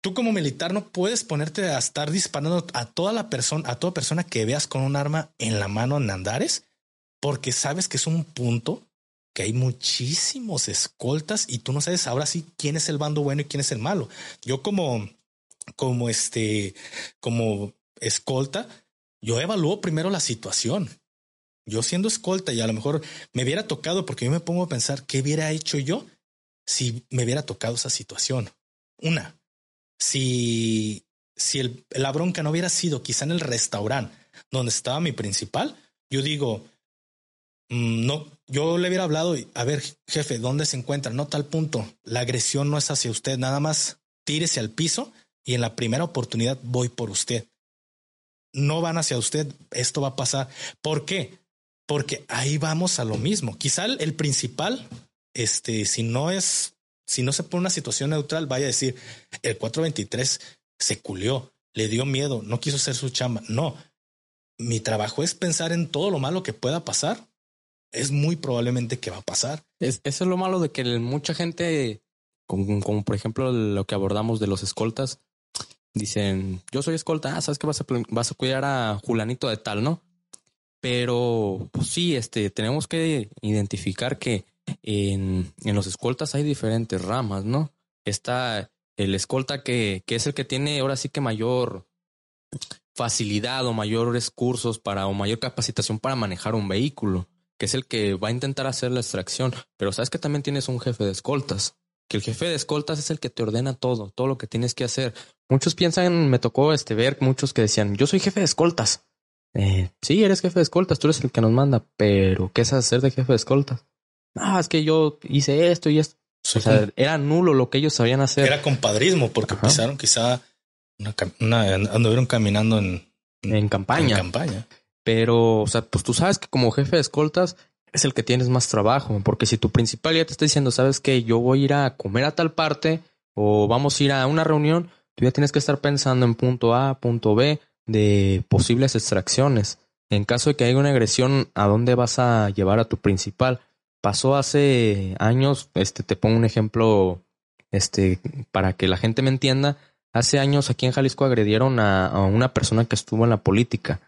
Tú como militar no puedes ponerte a estar disparando a toda la persona, a toda persona que veas con un arma en la mano en Andares, porque sabes que es un punto que hay muchísimos escoltas y tú no sabes ahora sí quién es el bando bueno y quién es el malo. Yo como como este, como escolta, yo evalúo primero la situación. Yo siendo escolta y a lo mejor me hubiera tocado porque yo me pongo a pensar qué hubiera hecho yo si me hubiera tocado esa situación. Una, si, si el, la bronca no hubiera sido quizá en el restaurante donde estaba mi principal, yo digo, mmm, no, yo le hubiera hablado, a ver, jefe, ¿dónde se encuentra? No tal punto. La agresión no es hacia usted, nada más tírese al piso y en la primera oportunidad voy por usted. No van hacia usted, esto va a pasar. ¿Por qué? Porque ahí vamos a lo mismo. Quizá el, principal, este, si no es si no se pone una situación neutral, vaya a decir, el 423 se culió, le dio miedo, no quiso hacer su chamba. No, mi trabajo es pensar en todo lo malo que pueda pasar. Es muy probablemente que va a pasar. Es, eso es lo malo de que mucha gente, como, como, por ejemplo lo que abordamos de los escoltas, dicen, yo soy escolta, ah, sabes que vas a, vas a cuidar a Julanito de tal, ¿no? Pero, pues sí, este, tenemos que identificar que en, en los escoltas hay diferentes ramas, ¿no? Está el escolta que, que es el que tiene ahora sí que mayor facilidad o mayores cursos para o mayor capacitación para manejar un vehículo, que es el que va a intentar hacer la extracción. Pero sabes que también tienes un jefe de escoltas, que el jefe de escoltas es el que te ordena todo, todo lo que tienes que hacer. Muchos piensan, me tocó este ver muchos que decían, yo soy jefe de escoltas. Eh, sí, eres jefe de escoltas, tú eres el que nos manda, pero ¿qué es hacer de jefe de escoltas? Ah, es que yo hice esto y esto. o sea, era nulo lo que ellos sabían hacer. Era compadrismo, porque pisaron quizá una, anduvieron caminando en, en campaña. En campaña. Pero, o sea, pues tú sabes que como jefe de escoltas es el que tienes más trabajo, porque si tu principal ya te está diciendo, sabes que yo voy a ir a comer a tal parte o vamos a ir a una reunión, tú ya tienes que estar pensando en punto A, punto B de posibles extracciones. En caso de que haya una agresión, ¿a dónde vas a llevar a tu principal? Pasó hace años, este, te pongo un ejemplo, este, para que la gente me entienda. Hace años aquí en Jalisco agredieron a, una persona que estuvo en la política.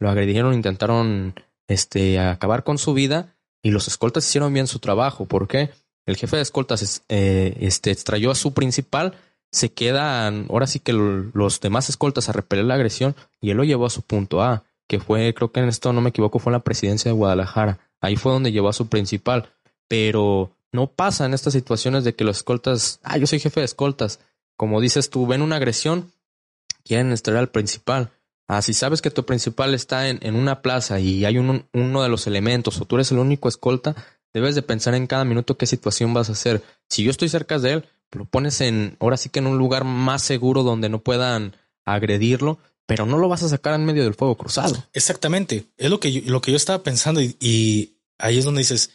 Lo agredieron, intentaron, este, acabar con su vida y los escoltas hicieron bien su trabajo. ¿Por qué? El jefe de escoltas eh, este, extrayó a su principal, se quedan, ahora sí que los demás escoltas a repeler la agresión y él lo llevó a su punto A, que fue, creo que en esto no me equivoco, fue en la presidencia de Guadalajara. Ahí fue donde llevó a su principal. Pero no pasa en estas situaciones de que los escoltas, ah, yo soy jefe de escoltas. Como dices tú, ven una agresión, quieren extraer al principal. Ah, si sabes que tu principal está en, en una plaza y hay un, uno de los elementos o tú eres el único escolta, debes de pensar en cada minuto qué situación vas a hacer. Si yo estoy cerca de él, lo pones en, ahora sí que en un lugar más seguro donde no puedan agredirlo, pero no lo vas a sacar en medio del fuego cruzado. Exactamente. Es lo que yo, lo que yo estaba pensando y, ahí es donde dices,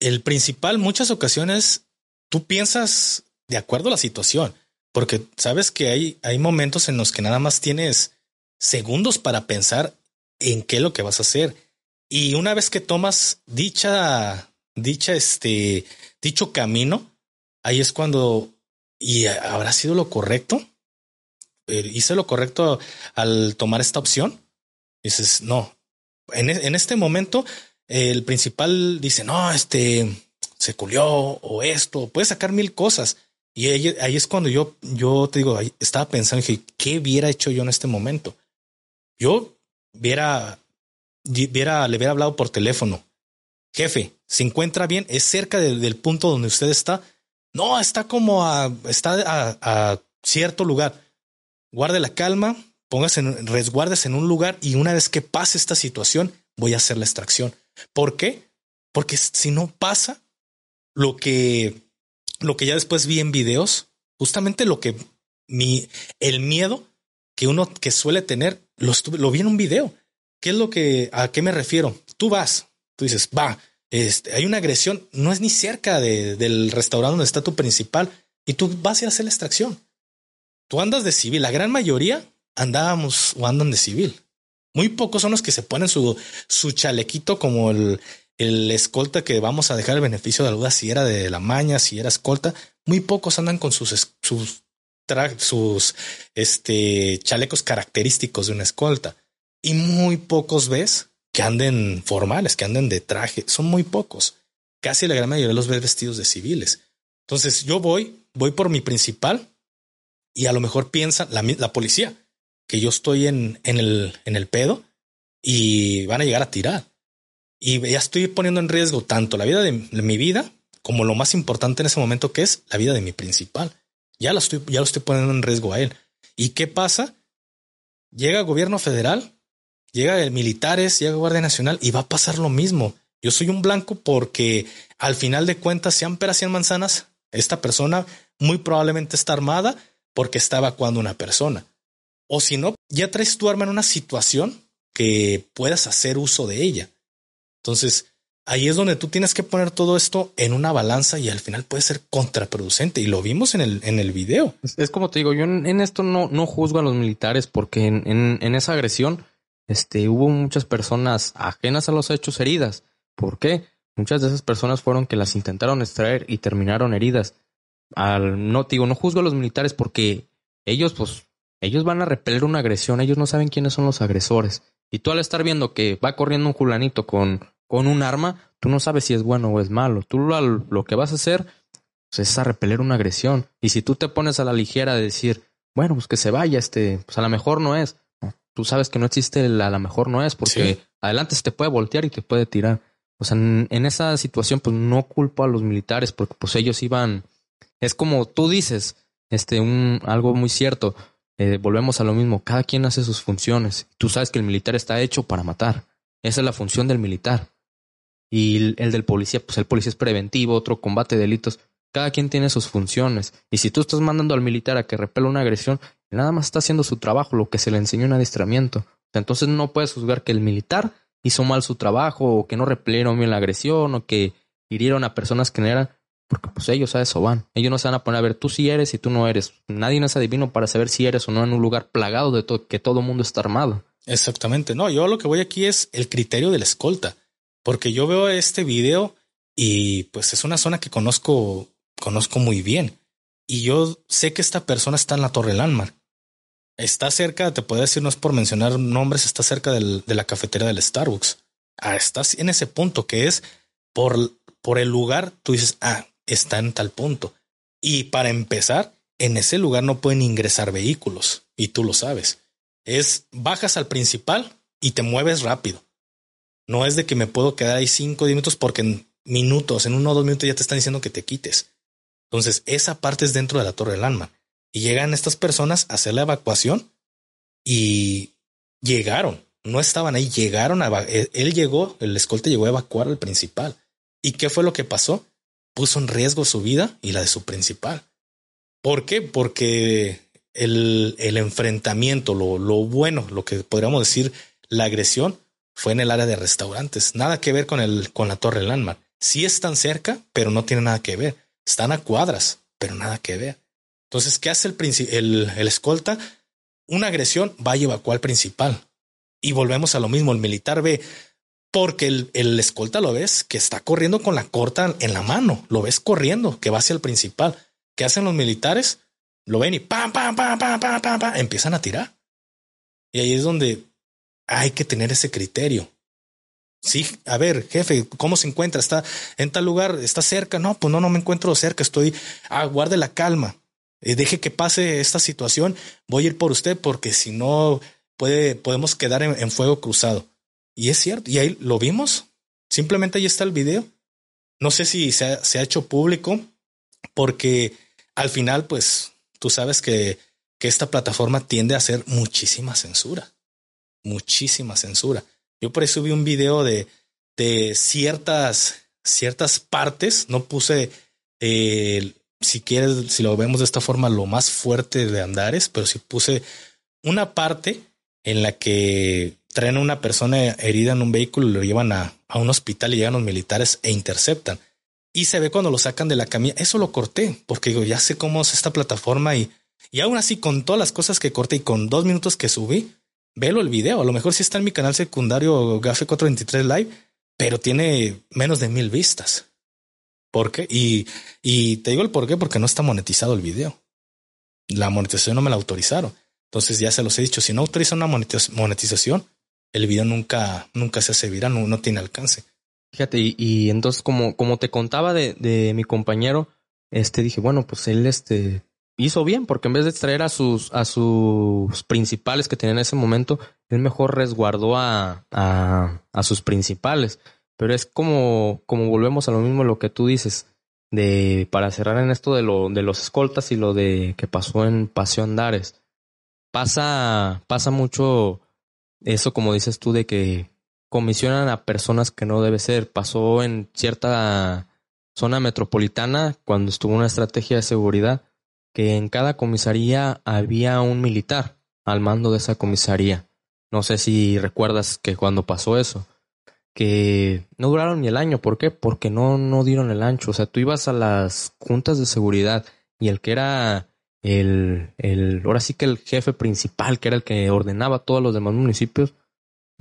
el principal, muchas ocasiones tú piensas de acuerdo a la situación, porque sabes que hay, hay momentos en los que nada más tienes segundos para pensar en qué es lo que vas a hacer. Y una vez que tomas dicha, dicha, este, dicho camino, ahí es cuando, y habrá sido lo correcto. Eh, hice lo correcto al tomar esta opción. Dices, no, en, en este momento el principal dice, no, este se culió o esto, puede sacar mil cosas. Y ahí, ahí, es cuando yo, yo te digo, estaba pensando, dije, ¿qué hubiera hecho yo en este momento? Yo hubiera, hubiera, le hubiera hablado por teléfono. Jefe, ¿se encuentra bien? ¿Es cerca del punto donde usted está? No, está como a, está a, cierto lugar. Guarde la calma, póngase en, resguardes en un lugar y una vez que pase esta situación, voy a hacer la extracción. ¿Por qué? Porque si no pasa lo que, lo que ya después vi en videos, justamente lo que mi, el miedo que uno que suele tener, lo, lo vi en un video. ¿Qué es lo que, a qué me refiero? Tú vas, tú dices, va, este, hay una agresión, no es ni cerca de, del restaurante donde está tu principal y tú vas a hacer la extracción. Tú andas de civil, la gran mayoría andábamos o andan de civil. Muy pocos son los que se ponen su, su chalequito como el, el escolta que vamos a dejar el beneficio de la duda si era de la maña, si era escolta. Muy pocos andan con sus, sus sus este, chalecos característicos de una escolta. Y muy pocos ves que anden formales, que anden de traje. Son muy pocos. Casi la gran mayoría los ves vestidos de civiles. Entonces yo voy, voy por mi principal y a lo mejor piensa la, policía que yo estoy en, el, pedo y van a llegar a tirar. Y ya estoy poniendo en riesgo tanto la vida de, de mi vida como lo más importante en ese momento que es la vida de mi principal. Ya lo estoy, ya lo estoy poniendo en riesgo a él. ¿Y qué pasa? Llega el gobierno federal, llega militares, llega Guardia Nacional y va a pasar lo mismo. Yo soy un blanco porque al final de cuentas, sean peras, sean manzanas, esta persona muy probablemente está armada porque está evacuando una persona. O si no, ya traes tu arma en una situación que puedas hacer uso de ella. Entonces, ahí es donde tú tienes que poner todo esto en una balanza y al final puede ser contraproducente. Y lo vimos en el, en el video. Es, como te digo, yo en, esto no, no juzgo a los militares porque en, en, esa agresión este, hubo muchas personas ajenas a los hechos heridas. ¿Por qué? Muchas de esas personas fueron que las intentaron extraer y terminaron heridas. Al, no digo, no juzgo a los militares porque ellos, pues, ellos van a repeler una agresión, ellos no saben quiénes son los agresores. Y tú al estar viendo que va corriendo un julanito con con un arma, tú no sabes si es bueno o es malo. Tú lo, que vas a hacer pues, es a repeler una agresión. Y si tú te pones a la ligera de decir, bueno, pues que se vaya, este, pues a lo mejor no es. Tú sabes que no existe el a lo mejor no es, porque adelante se te puede voltear y te puede tirar. O sea, en, en, esa situación, pues no culpo a los militares, porque pues ellos iban. Es como tú dices, este, un, algo muy cierto. Eh, volvemos a lo mismo, cada quien hace sus funciones. Tú sabes que el militar está hecho para matar. Esa es la función del militar. Y el, del policía, pues el policía es preventivo, otro combate delitos. Cada quien tiene sus funciones. Y si tú estás mandando al militar a que repela una agresión, nada más está haciendo su trabajo, lo que se le enseñó en adiestramiento. Entonces no puedes juzgar que el militar hizo mal su trabajo, o que no repelieron bien la agresión, o que hirieron a personas que no eran, porque pues ellos a eso van. Ellos no se van a poner a ver tú sí eres y tú no eres. Nadie es adivino para saber si eres o no en un lugar plagado de todo, que todo mundo está armado. Exactamente. No, yo lo que voy aquí es el criterio de la escolta. Porque yo veo este video y pues es una zona que conozco, conozco muy bien. Y yo sé que esta persona está en la Torre Landmark. Está cerca, te puedo decir, no es por mencionar nombres, está cerca del, de la cafetería del Starbucks. Ah, estás en ese punto que es por, por el lugar, tú dices, ah, está en tal punto. Y para empezar, en ese lugar no pueden ingresar vehículos, y tú lo sabes. Es bajas al principal y te mueves rápido. No es de que me puedo quedar ahí cinco minutos porque en minutos, en uno o dos minutos ya te están diciendo que te quites. Entonces, esa parte es dentro de la Torre del Alma. Y llegan estas personas a hacer la evacuación y llegaron. No estaban ahí, llegaron a... Él llegó, el escolta llegó a evacuar al principal. ¿Y qué fue lo que pasó? Puso en riesgo su vida y la de su principal. ¿Por qué? Porque el, el enfrentamiento, lo, lo bueno, lo que podríamos decir, la agresión, fue en el área de restaurantes. Nada que ver con, el, con la Torre Landmark. Sí están cerca, pero no tienen nada que ver. Están a cuadras, pero nada que ver. Entonces, ¿qué hace el, el, el escolta? Una agresión va a evacuar al principal. Y volvemos a lo mismo. El militar ve, porque el, el escolta lo ves que está corriendo con la corta en la mano. Lo ves corriendo, que va hacia el principal. ¿Qué hacen los militares? Lo ven y pam, pam, pam, empiezan a tirar. Y ahí es donde hay que tener ese criterio. Sí, a ver, jefe, ¿cómo se encuentra? ¿Está en tal lugar? ¿Está cerca? No, pues no, no me encuentro cerca. Estoy, ah, guarde la calma. Eh, deje que pase esta situación. Voy a ir por usted porque si no puede, podemos quedar en, fuego cruzado. Y es cierto. Y ahí lo vimos. Simplemente ahí está el video. No sé si se ha, se ha hecho público porque al final, pues tú sabes que, que esta plataforma tiende a hacer muchísima censura muchísima censura. Yo por eso vi un video de, de ciertas, ciertas partes, no puse, eh, si quieres, si lo vemos de esta forma, lo más fuerte de Andares, pero sí puse una parte en la que traen a una persona herida en un vehículo y lo llevan a, a un hospital y llegan los militares e interceptan. Y se ve cuando lo sacan de la camilla. Eso lo corté porque digo, ya sé cómo es esta plataforma y, y aún así con todas las cosas que corté y con dos minutos que subí, velo el video. A lo mejor sí está en mi canal secundario GAFE 423 Live, pero tiene menos de mil vistas. ¿Por qué? Y, y te digo el por qué, porque no está monetizado el video. La monetización no me la autorizaron. Entonces ya se los he dicho, si no autoriza una monetización, el video nunca, nunca se hace viral, no, no tiene alcance. Fíjate, y, y, entonces como, como te contaba de, de mi compañero, este dije, bueno, pues él este hizo bien, porque en vez de extraer a sus, a sus principales que tenía en ese momento, él mejor resguardó a, a, a sus principales. Pero es como, como volvemos a lo mismo lo que tú dices, de, para cerrar en esto de lo, de los escoltas y lo de que pasó en Paseo Andares. Pasa, pasa mucho eso, como dices tú, de que comisionan a personas que no debe ser. Pasó en cierta zona metropolitana cuando estuvo una estrategia de seguridad que en cada comisaría había un militar al mando de esa comisaría. No sé si recuerdas que cuando pasó eso, que no duraron ni el año. ¿Por qué? Porque no, no dieron el ancho. O sea, tú ibas a las juntas de seguridad y el que era el, el, ahora sí que el jefe principal, que era el que ordenaba todos los demás municipios,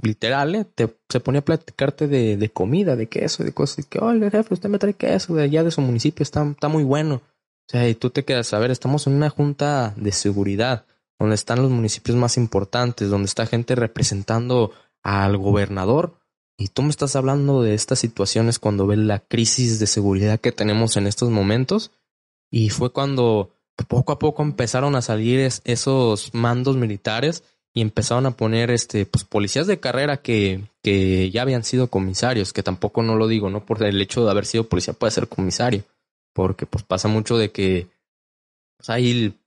literal, ¿eh? te, se ponía a platicarte de, de comida, de queso, de cosas, y que, oye, jefe, usted me trae queso de allá de su municipio, está, está muy bueno. O sea, y tú te quedas a ver, estamos en una junta de seguridad, donde están los municipios más importantes, donde está gente representando al gobernador, y tú me estás hablando de estas situaciones cuando ves la crisis de seguridad que tenemos en estos momentos, y fue cuando poco a poco empezaron a salir esos mandos militares y empezaron a poner este pues policías de carrera que, que ya habían sido comisarios, que tampoco no lo digo, no por el hecho de haber sido policía puede ser comisario, porque pues pasa mucho de que pues,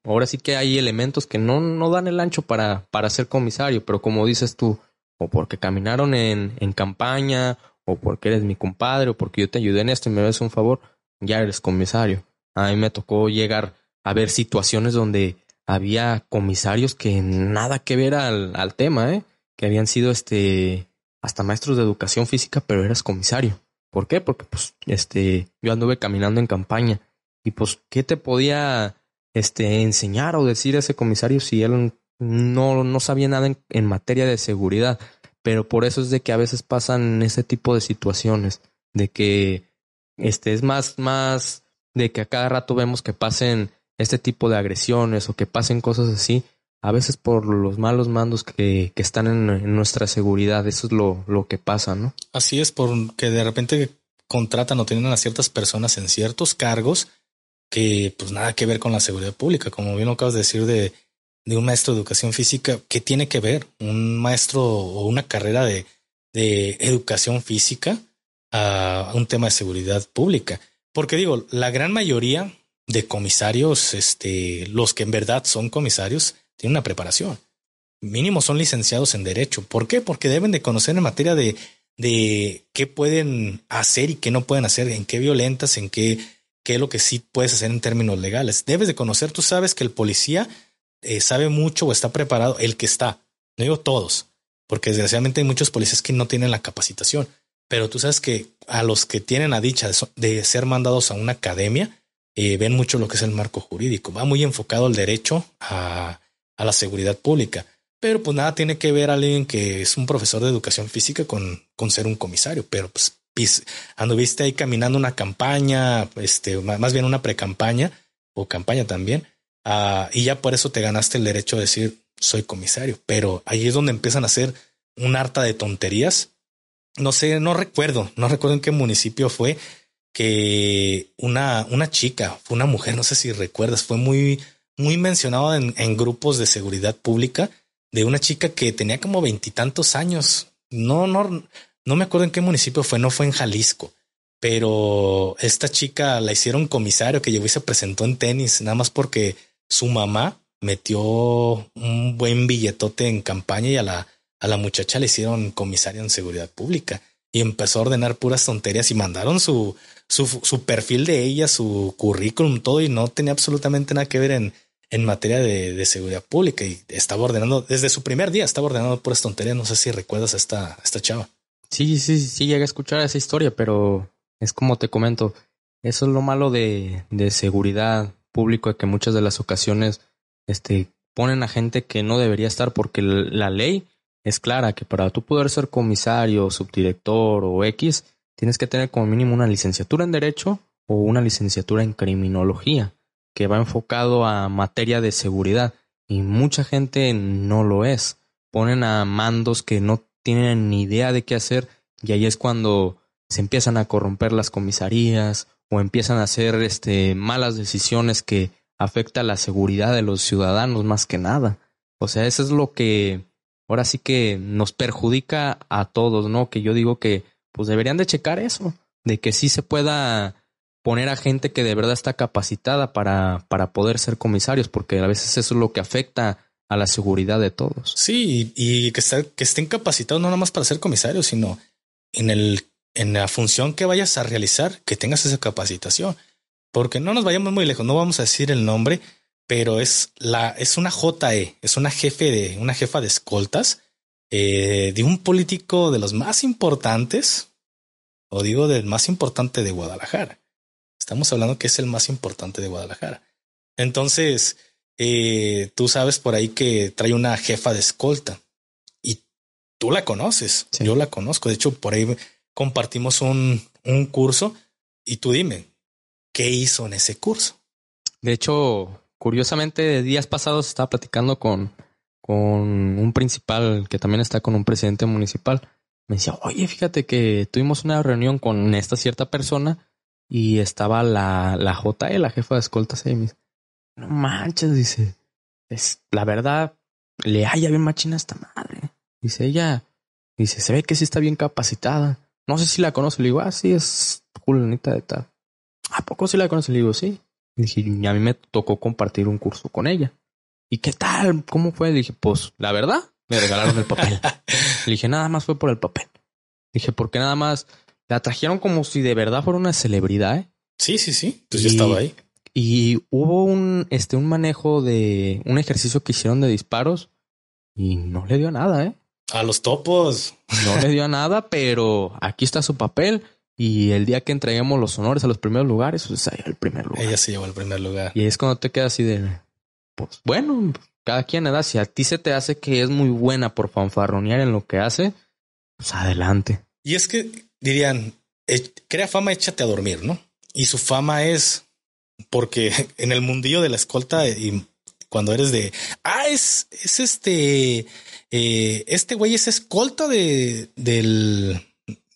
ahora sí que hay elementos que no, no dan el ancho para, para ser comisario, pero como dices tú, o porque caminaron en, en campaña, o porque eres mi compadre, o porque yo te ayudé en esto y me ves un favor, ya eres comisario. A mí me tocó llegar a ver situaciones donde había comisarios que nada que ver al, al tema, ¿eh? que habían sido este hasta maestros de educación física, pero eras comisario. ¿Por qué? Porque pues este yo anduve caminando en campaña y pues qué te podía este enseñar o decir a ese comisario si él no, no sabía nada en, en materia de seguridad. Pero por eso es de que a veces pasan ese tipo de situaciones, de que este es más, más de que a cada rato vemos que pasen este tipo de agresiones o que pasen cosas así, a veces por los malos mandos que, que están en, nuestra seguridad. Eso es lo, lo que pasa, ¿no? Así es, porque de repente contratan o tienen a ciertas personas en ciertos cargos que pues nada que ver con la seguridad pública, como bien lo acabas de decir de, de un maestro de educación física, ¿qué tiene que ver un maestro o una carrera de, de educación física a un tema de seguridad pública? Porque digo, la gran mayoría de comisarios, este, los que en verdad son comisarios, tienen una preparación. Mínimo son licenciados en Derecho. ¿Por qué? Porque deben de conocer en materia de, de qué pueden hacer y qué no pueden hacer, en qué violentas, en qué, qué lo que sí puedes hacer en términos legales. Debes de conocer, tú sabes que el policía eh, sabe mucho o está preparado, el que está, no digo todos, porque desgraciadamente hay muchos policías que no tienen la capacitación, pero tú sabes que a los que tienen la dicha de ser mandados a una academia, eh, ven mucho lo que es el marco jurídico. Va muy enfocado al derecho a, a, la seguridad pública. Pero pues nada tiene que ver alguien que es un profesor de educación física con, con ser un comisario. Pero pues anduviste ahí caminando una campaña, este, más bien una pre-campaña o campaña también. Uh, y ya por eso te ganaste el derecho de decir soy comisario. Pero ahí es donde empiezan a hacer un harta de tonterías. No sé, no recuerdo, no recuerdo en qué municipio fue, que una, una chica, fue una mujer, no sé si recuerdas, fue muy, muy mencionado en, en grupos de seguridad pública de una chica que tenía como veintitantos años. No, no, no me acuerdo en qué municipio fue, no fue en Jalisco, pero esta chica la hicieron comisario que llegó y se presentó en tenis, nada más porque su mamá metió un buen billetote en campaña y a la, a la muchacha le hicieron comisario en seguridad pública y empezó a ordenar puras tonterías y mandaron su, su, su perfil de ella, su currículum, todo y no tenía absolutamente nada que ver en, en materia de, seguridad pública y estaba ordenando desde su primer día, estaba ordenando puras tonterías. No sé si recuerdas a esta, esta chava. Sí, sí, sí, llegué a escuchar esa historia, pero es como te comento, eso es lo malo de, de seguridad pública, que muchas de las ocasiones este, ponen a gente que no debería estar porque la ley es clara que para tú poder ser comisario, subdirector o X, tienes que tener como mínimo una licenciatura en Derecho o una licenciatura en Criminología, que va enfocado a materia de seguridad. Y mucha gente no lo es. Ponen a mandos que no tienen ni idea de qué hacer y ahí es cuando se empiezan a corromper las comisarías o empiezan a hacer este, malas decisiones que afecta la seguridad de los ciudadanos más que nada. O sea, eso es lo que ahora sí que nos perjudica a todos, ¿no? Que yo digo que pues deberían de checar eso, de que sí se pueda poner a gente que de verdad está capacitada para, para poder ser comisarios, porque a veces eso es lo que afecta a la seguridad de todos. Sí, y, que, que estén capacitados no nada más para ser comisarios, sino en el en la función que vayas a realizar, que tengas esa capacitación. Porque no nos vayamos muy lejos, no vamos a decir el nombre, pero es la, es una JE, es una jefe de, una jefa de escoltas eh, de un político de los más importantes, o digo del más importante de Guadalajara. Estamos hablando que es el más importante de Guadalajara. Entonces, eh, tú sabes por ahí que trae una jefa de escolta y tú la conoces. Yo la conozco. De hecho, por ahí compartimos un, un curso y tú dime, ¿qué hizo en ese curso? De hecho, curiosamente, días pasados estaba platicando con, con un principal que también está con un presidente municipal. Me decía, oye, fíjate que tuvimos una reunión con esta cierta persona y estaba la, la JE, la jefa de escoltas, y me no manches, dice, es, la verdad, le haya bien machina a esta madre. Dice ella, dice, se ve que sí está bien capacitada. No sé si la conoce. Le digo, ah, sí, es Julianita de tal. ¿A poco sí la conoce? Le digo, sí. Y dije, y a mí me tocó compartir un curso con ella. ¿Y qué tal? ¿Cómo fue? Le dije, pues, la verdad, me regalaron el papel. Le dije, nada más fue por el papel. Dije, porque nada más la trajeron como si de verdad fuera una celebridad. ¿eh? Sí, sí, sí. Pues ya estaba ahí. Y hubo un, este, un manejo de un ejercicio que hicieron de disparos y no le dio nada, ¿eh? A los topos. No le dio nada, pero aquí está su papel. Y el día que entreguemos los honores a los primeros lugares, pues el primer lugar. Ella se llevó el primer lugar. Y es cuando te quedas así de, pues bueno, cada quien da. Si a ti se te hace que es muy buena por fanfarronear en lo que hace, pues adelante. Y es que dirían, eh, crea fama, échate a dormir, ¿no? Y su fama es porque en el mundillo de la escolta y cuando eres de, ah, es, es este, eh, este güey es escolta de, del,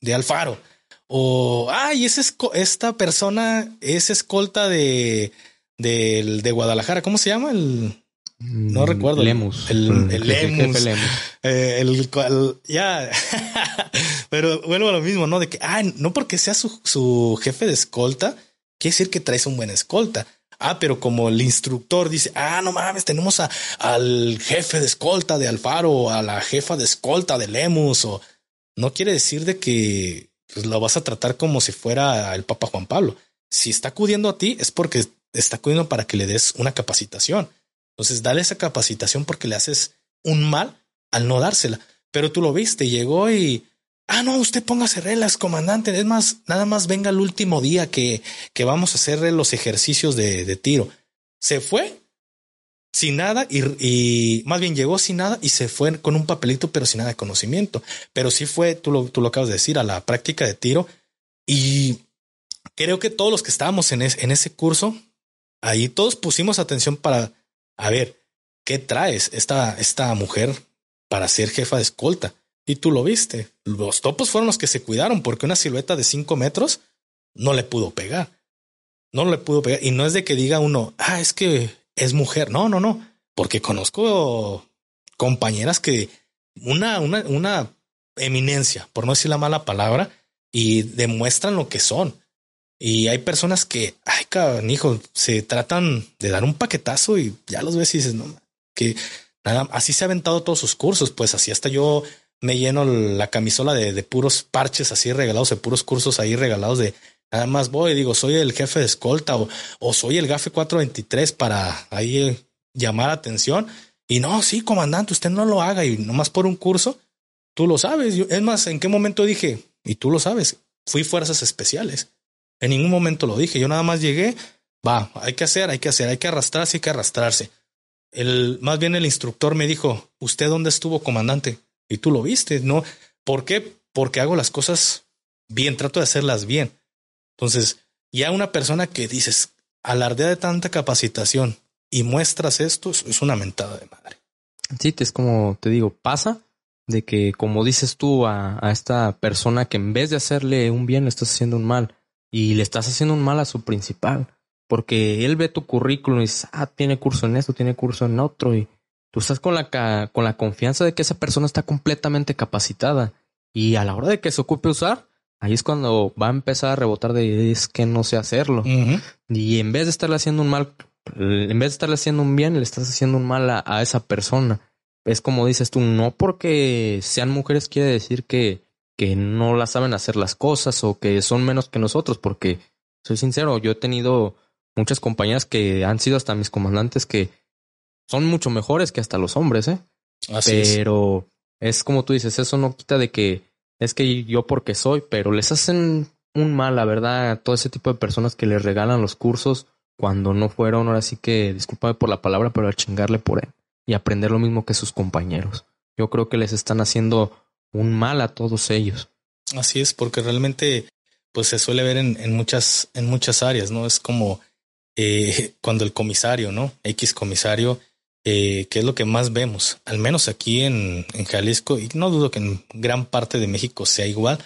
de Alfaro. O, ay, es esta persona es escolta de, del, de Guadalajara. ¿Cómo se llama? El, no mm, recuerdo. Lemus. El, el, Lemus. Eh, el, cual, ya. Pero vuelvo a lo mismo, ¿no? De que, ah, no porque sea su, su jefe de escolta, quiere decir que traes un buen escolta. Ah, pero como el instructor dice, ah, no mames, tenemos a, al jefe de escolta de Alfaro, a la jefa de escolta de Lemus, o no quiere decir de que pues, lo vas a tratar como si fuera el Papa Juan Pablo. Si está acudiendo a ti es porque está acudiendo para que le des una capacitación. Entonces, dale esa capacitación porque le haces un mal al no dársela. Pero tú lo viste, llegó y Ah, no, usted póngase reglas, comandante. Es más, nada más venga el último día que, que vamos a hacer los ejercicios de, de tiro. Se fue sin nada y, y, más bien llegó sin nada y se fue con un papelito, pero sin nada de conocimiento. Pero sí fue, tú lo, tú lo acabas de decir, a la práctica de tiro. Y creo que todos los que estábamos en, en ese curso, ahí todos pusimos atención para, a ver, ¿qué traes esta, esta mujer para ser jefa de escolta? Y tú lo viste. Los topos fueron los que se cuidaron porque una silueta de cinco metros no le pudo pegar. No le pudo pegar. Y no es de que diga uno, ah, es que es mujer. No, no, no. Porque conozco compañeras que una, una, una eminencia, por no decir la mala palabra, y demuestran lo que son. Y hay personas que, ay, cabrón, hijo, se tratan de dar un paquetazo y ya los ves y dices, no, que nada, así se ha aventado todos sus cursos. Pues así hasta yo me lleno la camisola de, de, puros parches así regalados, de puros cursos ahí regalados de nada más voy, digo, soy el jefe de escolta o, o soy el GAFE 423 para ahí eh, llamar atención. Y no, sí, comandante, usted no lo haga y nomás por un curso, tú lo sabes. Yo, es más, ¿en qué momento dije? Y tú lo sabes, fui fuerzas especiales. En ningún momento lo dije, yo nada más llegué, va, hay que hacer, hay que hacer, hay que arrastrarse, hay que arrastrarse. El, más bien el instructor me dijo, ¿usted dónde estuvo, comandante? Y tú lo viste, ¿no? ¿Por qué? Porque hago las cosas bien, trato de hacerlas bien. Entonces, ya una persona que dices, alardea de tanta capacitación y muestras esto, es una mentada de madre. Sí, es como te digo, pasa de que, como dices tú a, a, esta persona que en vez de hacerle un bien, le estás haciendo un mal y le estás haciendo un mal a su principal, porque él ve tu currículum y dice, ah, tiene curso en esto, tiene curso en otro y Tú estás con la, con la confianza de que esa persona está completamente capacitada. Y a la hora de que se ocupe usar, ahí es cuando va a empezar a rebotar de es que no sé hacerlo. Y en vez de estarle haciendo un mal, en vez de estarle haciendo un bien, le estás haciendo un mal a, a esa persona. Es como dices tú, no porque sean mujeres quiere decir que, que no la saben hacer las cosas o que son menos que nosotros, porque soy sincero, yo he tenido muchas compañeras que han sido hasta mis comandantes que son mucho mejores que hasta los hombres, ¿eh? Pero es como tú dices, eso no quita de que es que yo porque soy, pero les hacen un mal, la verdad, a todo ese tipo de personas que les regalan los cursos cuando no fueron, ahora sí que, discúlpame por la palabra, pero a chingarle por él y aprender lo mismo que sus compañeros. Yo creo que les están haciendo un mal a todos ellos. Así es, porque realmente pues se suele ver en, en muchas, en muchas áreas, ¿no? Es como eh, cuando el comisario, ¿no? X comisario, eh, que es lo que más vemos, al menos aquí en, en Jalisco, y no dudo que en gran parte de México sea igual.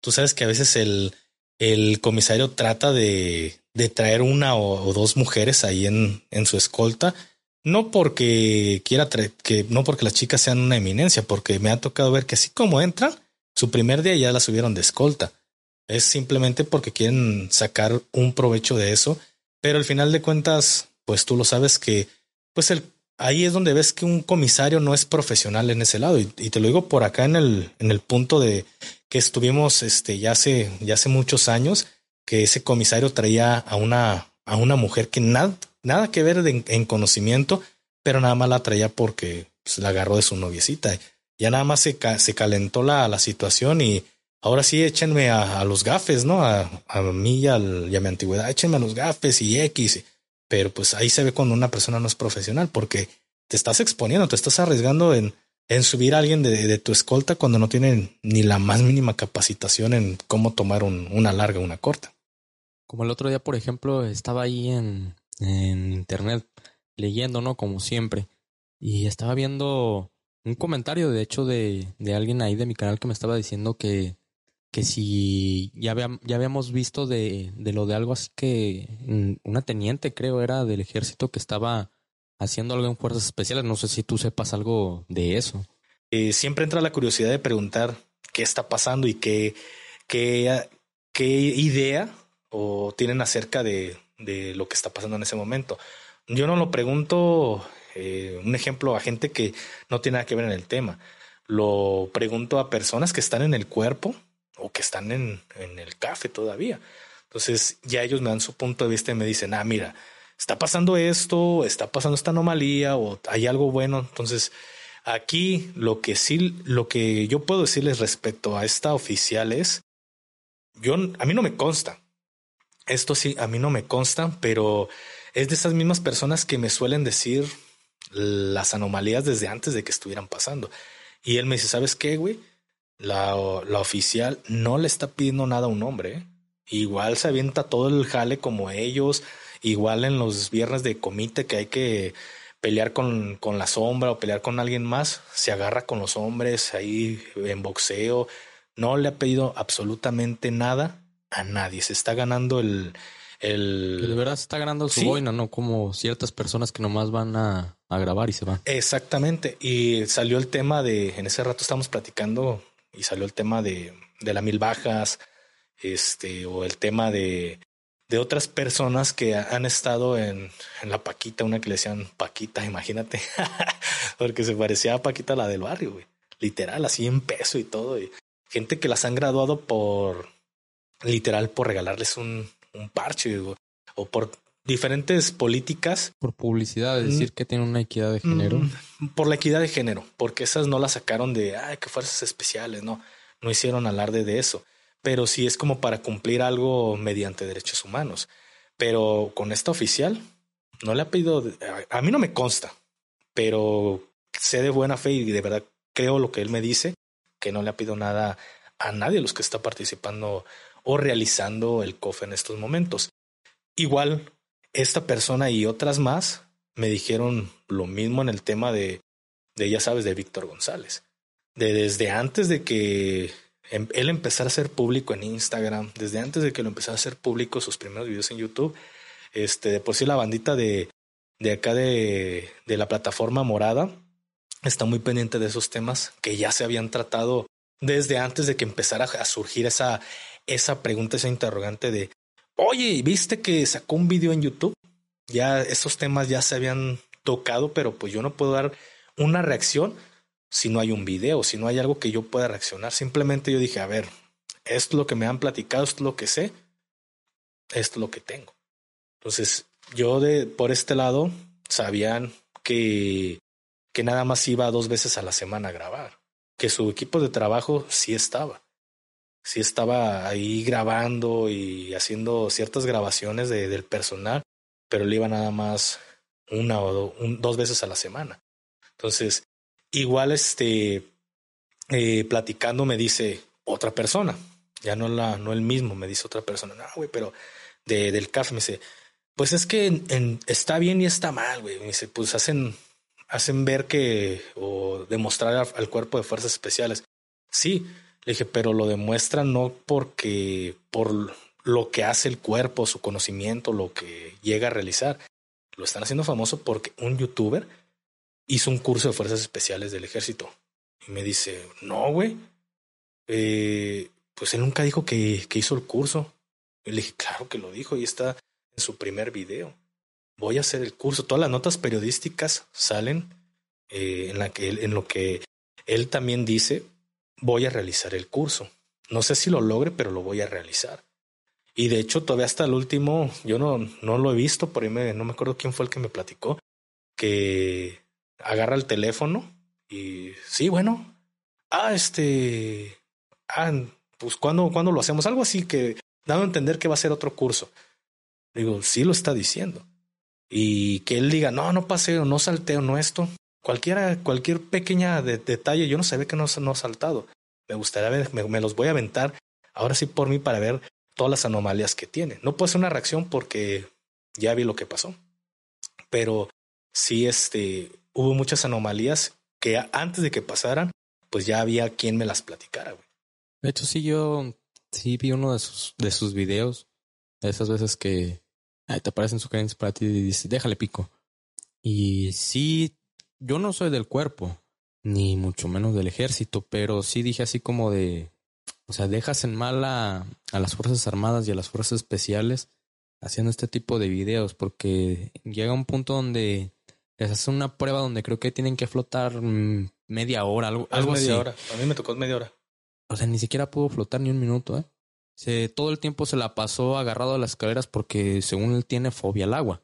Tú sabes que a veces el, el comisario trata de, de traer una o, dos mujeres ahí en, en su escolta, no porque quiera que no porque las chicas sean una eminencia, porque me ha tocado ver que así como entran, su primer día ya la subieron de escolta. Es simplemente porque quieren sacar un provecho de eso, pero al final de cuentas, pues tú lo sabes que, pues el, ahí es donde ves que un comisario no es profesional en ese lado. Y, te lo digo por acá en el, en el punto de que estuvimos, este, ya hace, ya hace muchos años, que ese comisario traía a una, a una mujer que nada, nada que ver en conocimiento, pero nada más la traía porque pues, la agarró de su noviecita. Ya nada más se, se calentó la, la situación y ahora sí échenme a, los gafes, ¿no? A, a mí y, a mi antigüedad, échenme a los gafes y X. Pero pues ahí se ve cuando una persona no es profesional porque te estás exponiendo, te estás arriesgando en, en subir a alguien de, de, tu escolta cuando no tienen ni la más mínima capacitación en cómo tomar un, una larga o una corta. Como el otro día, por ejemplo, estaba ahí en, en internet leyendo, ¿no? Como siempre. Y estaba viendo un comentario, de hecho, de, de alguien ahí de mi canal que me estaba diciendo que, que si ya, ya habíamos visto de, de lo de algo así que mm, una teniente, creo, era del ejército que estaba haciendo algo en fuerzas especiales. No sé si tú sepas algo de eso. Eh, siempre entra la curiosidad de preguntar qué está pasando y qué, qué, qué idea o tienen acerca de, de lo que está pasando en ese momento. Yo no lo pregunto, eh, un ejemplo, a gente que no tiene nada que ver en el tema. Lo pregunto a personas que están en el cuerpo o que están en, en el café todavía. Entonces ya ellos me dan su punto de vista y me dicen, ah, mira, está pasando esto, está pasando esta anomalía o hay algo bueno. Entonces aquí lo que sí, lo que yo puedo decirles respecto a esta oficial es, yo, a mí no me consta. Esto sí, a mí no me consta, pero es de esas mismas personas que me suelen decir las anomalías desde antes de que estuvieran pasando. Y él me dice, ¿sabes qué, güey? La, la oficial no le está pidiendo nada a un hombre. ¿eh? Igual se avienta todo el jale como ellos. Igual en los viernes de comite que hay que pelear con, con la sombra o pelear con alguien más, se agarra con los hombres ahí en boxeo. No le ha pedido absolutamente nada a nadie. Se está ganando el, el... de verdad se está ganando su boina, ¿no? Como ciertas personas que nomás van a, a, grabar y se van. Exactamente. Y salió el tema de, en ese rato estamos platicando y salió el tema de, de la mil bajas, este, o el tema de, de otras personas que han estado en, en la Paquita, una que le decían Paquita, imagínate, porque se parecía a Paquita la del barrio, güey. Literal, así en peso y todo. Y gente que las han graduado por, literal, por regalarles un, un parche o, por diferentes políticas. Por publicidad, es decir, mm. que tiene una equidad de género. Mm, por la equidad de género, porque esas no las sacaron de, ay, qué fuerzas especiales, no, no hicieron alarde de eso, pero sí es como para cumplir algo mediante derechos humanos. Pero con esta oficial, no le ha pedido, a, a mí no me consta, pero sé de buena fe y de verdad creo lo que él me dice, que no le ha pedido nada a nadie de los que está participando o realizando el COF en estos momentos. Igual, esta persona y otras más me dijeron lo mismo en el tema de, de ya sabes, de Víctor González. De desde antes de que em, él empezara a ser público en Instagram, desde antes de que lo empezara a hacer público sus primeros videos en YouTube, este, de por sí la bandita de, de acá de, de la plataforma morada está muy pendiente de esos temas que ya se habían tratado desde antes de que empezara a surgir esa, esa pregunta, esa interrogante de, oye, ¿viste que sacó un video en YouTube? Ya esos temas ya se habían tocado, pero pues yo no puedo dar una reacción si no hay un video, si no hay algo que yo pueda reaccionar. Simplemente yo dije, a ver, esto es lo que me han platicado, esto es lo que sé, esto es lo que tengo. Entonces, yo de por este lado sabían que, que nada más iba dos veces a la semana a grabar que su equipo de trabajo sí estaba. Sí estaba ahí grabando y haciendo ciertas grabaciones de, del personal, pero él iba nada más una o dos veces a la semana. Entonces, igual este, eh, platicando me dice otra persona, ya no, la, no el mismo, me dice otra persona, no, güey, pero de, del CAF me dice, pues es que está bien y está mal, güey. Me dice, pues hacen, hacen ver que o demostrar al, cuerpo de fuerzas especiales. Sí, le dije, pero lo demuestran no porque por lo que hace el cuerpo, su conocimiento, lo que llega a realizar. Lo están haciendo famoso porque un youtuber hizo un curso de fuerzas especiales del ejército. Y me dice, no, güey. Eh, pues él nunca dijo que, que hizo el curso. Y le dije, claro que lo dijo y está en su primer video. Voy a hacer el curso. Todas las notas periodísticas salen eh, en, la que en lo que él también dice, voy a realizar el curso. No sé si lo logre, pero lo voy a realizar. Y de hecho, todavía hasta el último, yo no, no lo he visto, por ahí me, no me acuerdo quién fue el que me platicó, que agarra el teléfono y sí, bueno, ah, este, ah, pues cuando, cuando lo hacemos, algo así que dando a entender que va a ser otro curso. Digo, sí lo está diciendo. Y que él diga, no, no paseo, no salteo, no esto. Cualquiera, cualquier pequeña detalle, yo no sabía que no, no ha saltado. Me gustaría ver, me, los voy a aventar ahora sí por mí para ver todas las anomalías que tiene. No puedo hacer una reacción porque ya vi lo que pasó. Pero sí, este, hubo muchas anomalías que antes de que pasaran, pues ya había quien me las platicara, De hecho, sí, yo sí vi uno de sus, de sus videos. Esas veces que te aparecen sugerencias para ti y dices, déjale pico. Y sí, yo no soy del cuerpo, ni mucho menos del ejército, pero sí dije así como de, o sea, dejas en mal a, a las Fuerzas Armadas y a las Fuerzas Especiales haciendo este tipo de videos, porque llega un punto donde les hacen una prueba donde creo que tienen que flotar mm, media hora, algo, algo media hora. A mí me tocó media hora. O sea, ni siquiera pudo flotar ni un minuto, ¿eh? Se, todo el tiempo se la pasó agarrado a las escaleras porque según él tiene fobia al agua.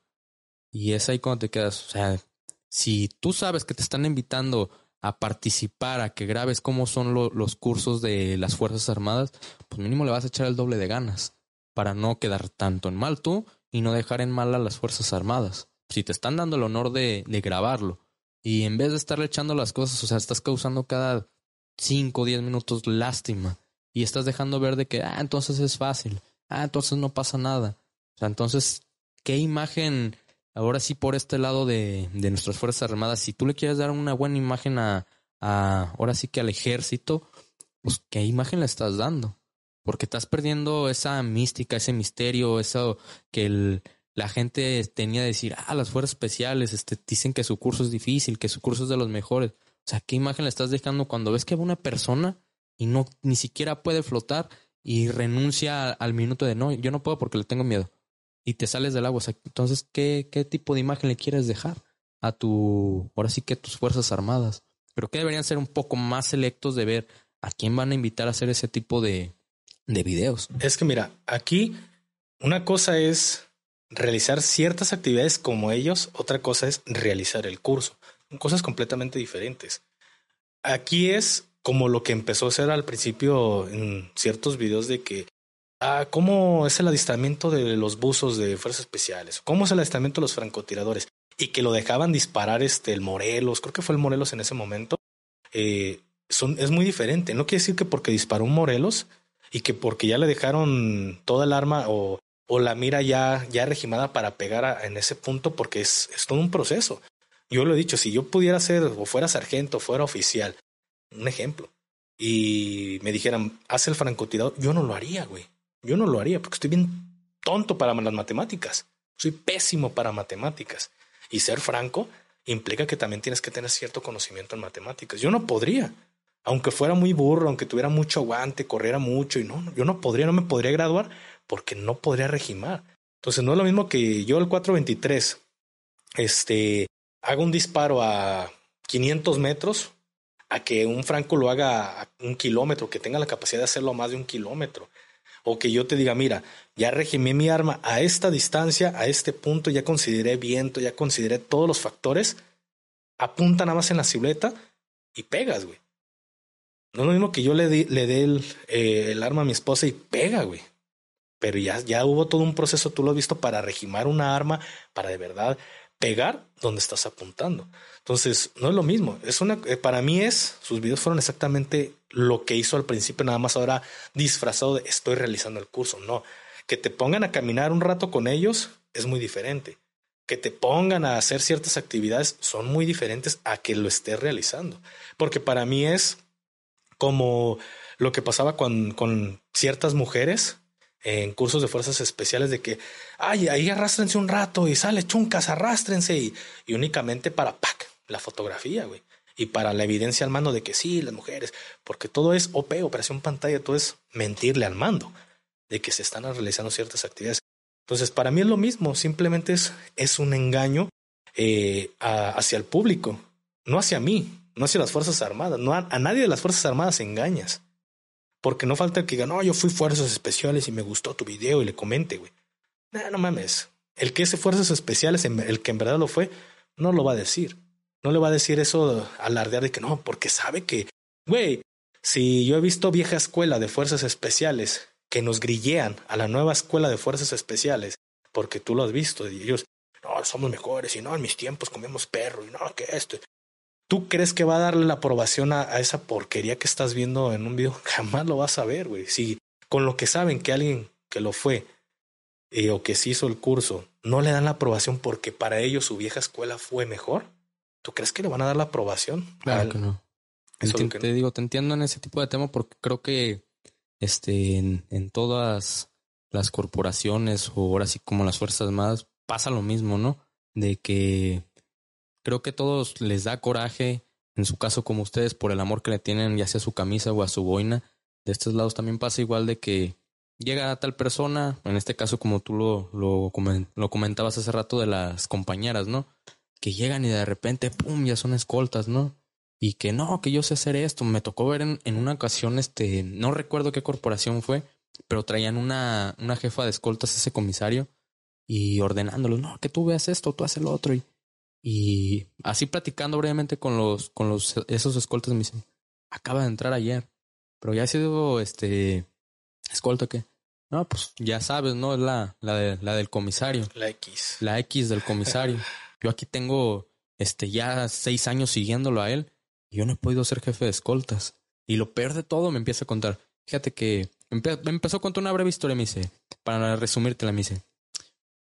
Y es ahí cuando te quedas, o sea, si tú sabes que te están invitando a participar, a que grabes cómo son los cursos de las Fuerzas Armadas, pues mínimo le vas a echar el doble de ganas para no quedar tanto en mal tú y no dejar en mal a las Fuerzas Armadas. Si te están dando el honor de, de grabarlo y en vez de estarle echando las cosas, o sea, estás causando cada 5 o 10 minutos lástima y estás dejando ver de que, ah, entonces es fácil, ah, entonces no pasa nada. O sea, entonces, ¿qué imagen, ahora sí por este lado de, de nuestras Fuerzas Armadas, si tú le quieres dar una buena imagen a, a, ahora sí que al ejército, pues qué imagen le estás dando? Porque estás perdiendo esa mística, ese misterio, eso que la gente tenía de decir, ah, las fuerzas especiales este, dicen que su curso es difícil, que su curso es de los mejores. O sea, ¿qué imagen le estás dejando cuando ves que va una persona y no ni siquiera puede flotar y renuncia al minuto de no, yo no puedo porque le tengo miedo y te sales del agua. entonces, ¿qué, ¿qué tipo de imagen le quieres dejar a tu, ahora sí que tus Fuerzas Armadas? Pero que deberían ser un poco más selectos de ver a quién van a invitar a hacer ese tipo de, de videos. Es que mira, aquí una cosa es realizar ciertas actividades como ellos, otra cosa es realizar el curso. Son cosas completamente diferentes. Aquí es como lo que empezó a ser al principio en ciertos videos de que, ah, ¿cómo es el adiestramiento de los buzos de fuerzas especiales? ¿Cómo es el adiestramiento de los francotiradores? Y que lo dejaban disparar este, el Morelos, creo que fue el Morelos en ese momento. Eh, son, es muy diferente. No quiere decir que porque disparó un Morelos y que porque ya le dejaron toda el arma o, la mira ya, ya regimada para pegar en ese punto, porque es, es todo un proceso. Yo lo he dicho, si yo pudiera ser o fuera sargento, fuera oficial, un ejemplo, y me dijeran, haz el francotirador, yo no lo haría, güey. Yo no lo haría porque estoy bien tonto para las matemáticas. Soy pésimo para matemáticas. Y ser franco implica que también tienes que tener cierto conocimiento en matemáticas. Yo no podría, aunque fuera muy burro, aunque tuviera mucho aguante, corriera mucho, y no, yo no podría, no me podría graduar porque no podría regimar. Entonces no es lo mismo que yo el 423, este, haga un disparo a 500 metros a que un franco lo haga a un kilómetro, que tenga la capacidad de hacerlo a más de un kilómetro. O que yo te diga, mira, ya regimé mi arma a esta distancia, a este punto, ya consideré viento, ya consideré todos los factores, apunta nada más en la silueta y pegas, güey. No es lo mismo que yo le, le dé el, eh, el, arma a mi esposa y pega, güey. Pero ya, ya hubo todo un proceso, tú lo has visto, para regimar una arma, para de verdad pegar donde estás apuntando. Entonces, no es lo mismo. Es una, eh, para mí es, sus videos fueron exactamente lo que hizo al principio, nada más ahora disfrazado de estoy realizando el curso. No, que te pongan a caminar un rato con ellos es muy diferente. Que te pongan a hacer ciertas actividades son muy diferentes a que lo estés realizando. Porque para mí es como lo que pasaba con, con ciertas mujeres en cursos de fuerzas especiales de que, ay, ahí arrástrense un rato y sale chuncas, arrástrense y, y únicamente para, ¡pac!, la fotografía, güey. Y para la evidencia al mando de que sí, las mujeres, porque todo es OP, operación pantalla, todo es mentirle al mando de que se están realizando ciertas actividades. Entonces, para mí es lo mismo, simplemente es, es un engaño eh, hacia el público, no hacia mí, no hacia las Fuerzas Armadas, no a, nadie de las Fuerzas Armadas engañas. Porque no falta el que diga, no, yo fui Fuerzas Especiales y me gustó tu video y le comente, güey. No, no mames. El que es Fuerzas Especiales, el que en verdad lo fue, no lo va a decir. No le va a decir eso alardear de que no, porque sabe que, güey, si yo he visto vieja escuela de Fuerzas Especiales que nos grillean a la nueva escuela de Fuerzas Especiales, porque tú lo has visto, y ellos, no, somos mejores, y no, en mis tiempos comemos perro, y no, que esto. ¿Tú crees que va a darle la aprobación a, esa porquería que estás viendo en un video? Jamás lo vas a ver, güey. Si con lo que saben que alguien que lo fue eh, o que se hizo el curso no le dan la aprobación porque para ellos su vieja escuela fue mejor, ¿tú crees que le van a dar la aprobación? Claro al... que no. Que te no. digo, te entiendo en ese tipo de tema porque creo que este en, en todas las corporaciones o ahora sí como las fuerzas armadas pasa lo mismo, ¿no? De que creo que todos les da coraje, en su caso como ustedes, por el amor que le tienen ya sea a su camisa o a su boina. De estos lados también pasa igual de que llega a tal persona, en este caso como tú lo, lo, lo comentabas hace rato de las compañeras, ¿no? Que llegan y de repente, ¡pum!, ya son escoltas, ¿no? Y que no, que yo sé hacer esto. Me tocó ver en, en una ocasión, este, no recuerdo qué corporación fue, pero traían una, una jefa de escoltas, ese comisario, y ordenándolos, no, que tú veas esto, tú haces lo otro. Y y así platicando brevemente con los, con los, esos escoltas me dicen, acaba de entrar ayer, pero ya ha sido este escolta que, no, pues ya sabes, ¿no? Es la, la, de, la del comisario. La X. La X del comisario. yo aquí tengo este ya seis años siguiéndolo a él y yo no he podido ser jefe de escoltas. Y lo peor de todo me empieza a contar. Fíjate que empe me empezó a contar una breve historia, me dice, para resumírtela, me dice,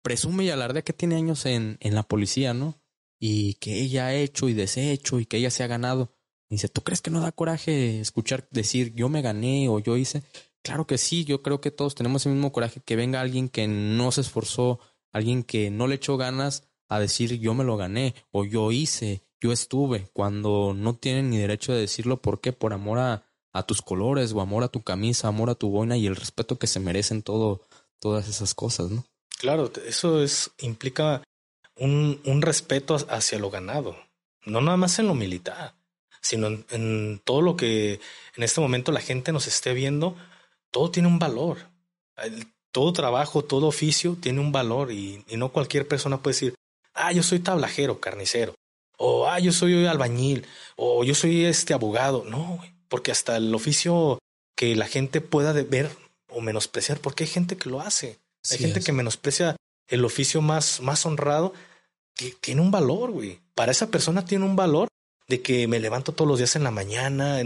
presume y alardea que tiene años en, en la policía, ¿no? y que ella ha hecho y deshecho y que ella se ha ganado. dice, ¿tú crees que no da coraje escuchar decir yo me gané o yo hice? Claro que sí, yo creo que todos tenemos el mismo coraje que venga alguien que no se esforzó, alguien que no le echó ganas a decir yo me lo gané o yo hice, yo estuve, cuando no tienen ni derecho de decirlo, ¿por qué? Por amor a, a tus colores o amor a tu camisa, amor a tu boina y el respeto que se merecen todo, todas esas cosas, ¿no? Claro, eso es, implica un, un respeto hacia lo ganado, no nada más en lo militar, sino en, todo lo que en este momento la gente nos esté viendo, todo tiene un valor. todo trabajo, todo oficio tiene un valor y, no cualquier persona puede decir, ah, yo soy tablajero, carnicero, o ah, yo soy albañil, o yo soy este abogado. No, porque hasta el oficio que la gente pueda ver o menospreciar, porque hay gente que lo hace. Hay sí gente es. que menosprecia el oficio más, más honrado tiene un valor, güey. Para esa persona tiene un valor de que me levanto todos los días en la mañana,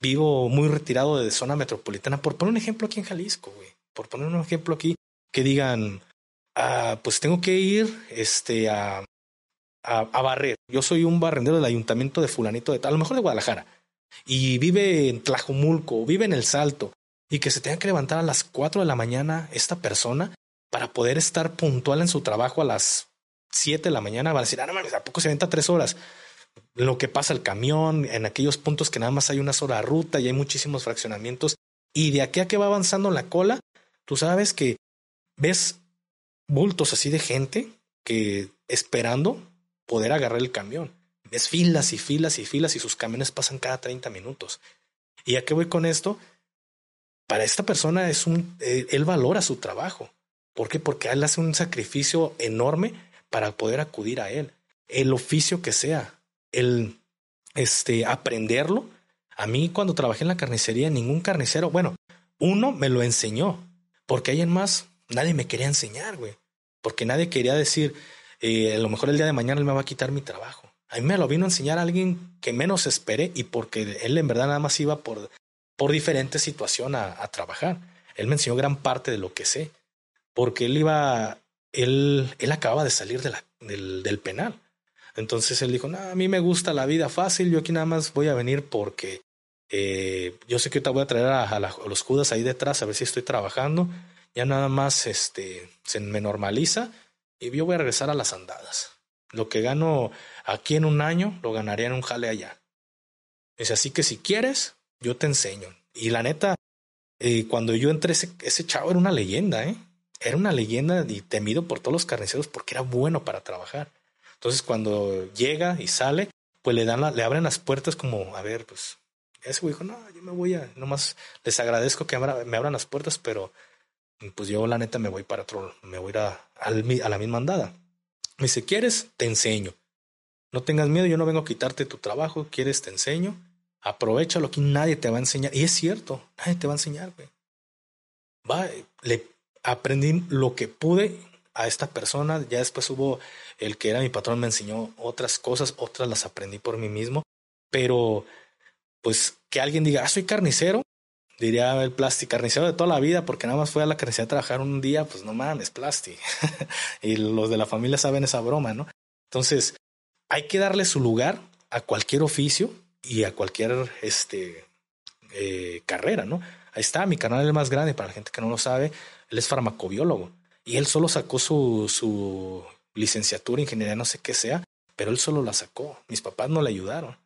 vivo muy retirado de zona metropolitana. Por poner un ejemplo aquí en Jalisco, güey. Por poner un ejemplo aquí, que digan, ah, pues tengo que ir este, a, a, a, barrer. Yo soy un barrendero del ayuntamiento de fulanito de tal, a lo mejor de Guadalajara. Y vive en Tlajumulco, vive en El Salto. Y que se tenga que levantar a las cuatro de la mañana esta persona para poder estar puntual en su trabajo a las 7 de la mañana, van a decir, ah, no mames, ¿a poco se venta tres horas? Lo que pasa el camión, en aquellos puntos que nada más hay una sola ruta y hay muchísimos fraccionamientos. Y de aquí a que va avanzando la cola, tú sabes que ves bultos así de gente que esperando poder agarrar el camión. Ves filas y filas y filas y sus camiones pasan cada 30 minutos. ¿Y a qué voy con esto? Para esta persona es un, eh, él valora su trabajo. ¿Por qué? Porque él hace un sacrificio enorme para poder acudir a Él. El oficio que sea, el este, aprenderlo, A mí cuando trabajé en la carnicería, ningún carnicero, bueno, uno me lo enseñó, porque alguien más, nadie me quería enseñar, güey. Porque nadie quería decir, eh, a lo mejor el día de mañana él me va a quitar mi trabajo. A mí me lo vino a enseñar alguien que menos esperé y porque él en verdad nada más iba por, por diferente situación a, a trabajar. Él me enseñó gran parte de lo que sé, porque él iba, él, él acababa de salir del, del penal. Entonces él dijo, no, a mí me gusta la vida fácil, yo aquí nada más voy a venir porque eh, yo sé que ahorita voy a traer a, los judas ahí detrás a ver si estoy trabajando. Ya nada más este, se me normaliza y yo voy a regresar a las andadas. Lo que gano aquí en un año, lo ganaría en un jale allá. Es así que si quieres, yo te enseño. Y la neta, eh, cuando yo entré, ese, ese chavo era una leyenda, ¿eh? Era una leyenda y temido por todos los carniceros porque era bueno para trabajar. Entonces, cuando llega y sale, pues le dan le abren las puertas como, a ver, pues, ese güey dijo, no, yo me voy a, nomás les agradezco que me abran las puertas, pero pues yo la neta me voy para otro, me voy a, a, la misma andada. Me dice, ¿quieres? Te enseño. No tengas miedo, yo no vengo a quitarte tu trabajo, ¿quieres? Te enseño. Aprovechalo, aquí nadie te va a enseñar. Y es cierto, nadie te va a enseñar, güey. Va, le aprendí lo que pude a esta persona. Ya después hubo el que era mi patrón, me enseñó otras cosas, otras las aprendí por mí mismo. Pero, pues, que alguien diga, ah, soy carnicero, diría el Plasti, carnicero de toda la vida, porque nada más fue a la carnicería a trabajar un día, pues no mames, Plasti. y los de la familia saben esa broma, ¿no? Entonces, hay que darle su lugar a cualquier oficio y a cualquier este, eh, carrera, ¿no? Ahí está, mi canal es el más grande, para la gente que no lo sabe, él es farmacobiólogo y él solo sacó su, su licenciatura, ingeniería, no sé qué sea, pero él solo la sacó. Mis papás no le ayudaron.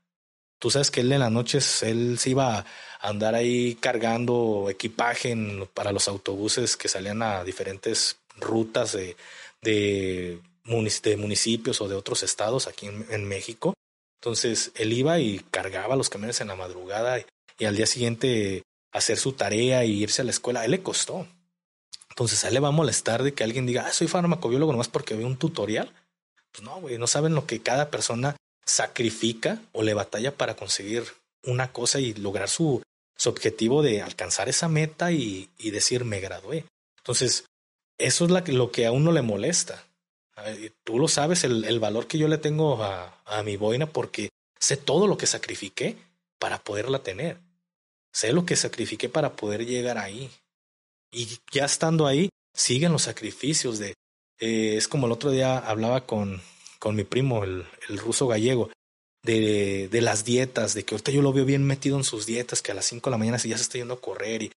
Tú sabes que él en las noches, él se iba a andar ahí cargando equipaje para los autobuses que salían a diferentes rutas de, de, municipios o de otros estados aquí en, México. Entonces él iba y cargaba los camiones en la madrugada y, al día siguiente hacer su tarea y irse a la escuela. Él le costó. Entonces a él le va a molestar de que alguien diga, ah, soy farmacobiólogo nomás porque veo un tutorial. Pues no, güey, no saben lo que cada persona sacrifica o le batalla para conseguir una cosa y lograr su, su objetivo de alcanzar esa meta y, y decir me gradué. Entonces, eso es lo que a uno le molesta. Tú lo sabes, el, el valor que yo le tengo a, a mi boina porque sé todo lo que sacrifiqué para poderla tener. Sé lo que sacrifiqué para poder llegar ahí. Y ya estando ahí, siguen los sacrificios de... Eh, es como el otro día hablaba con, con mi primo, el, el ruso gallego, de, de, las dietas, de que ahorita yo lo veo bien metido en sus dietas, que a las 5 de la mañana ya se está yendo a correr y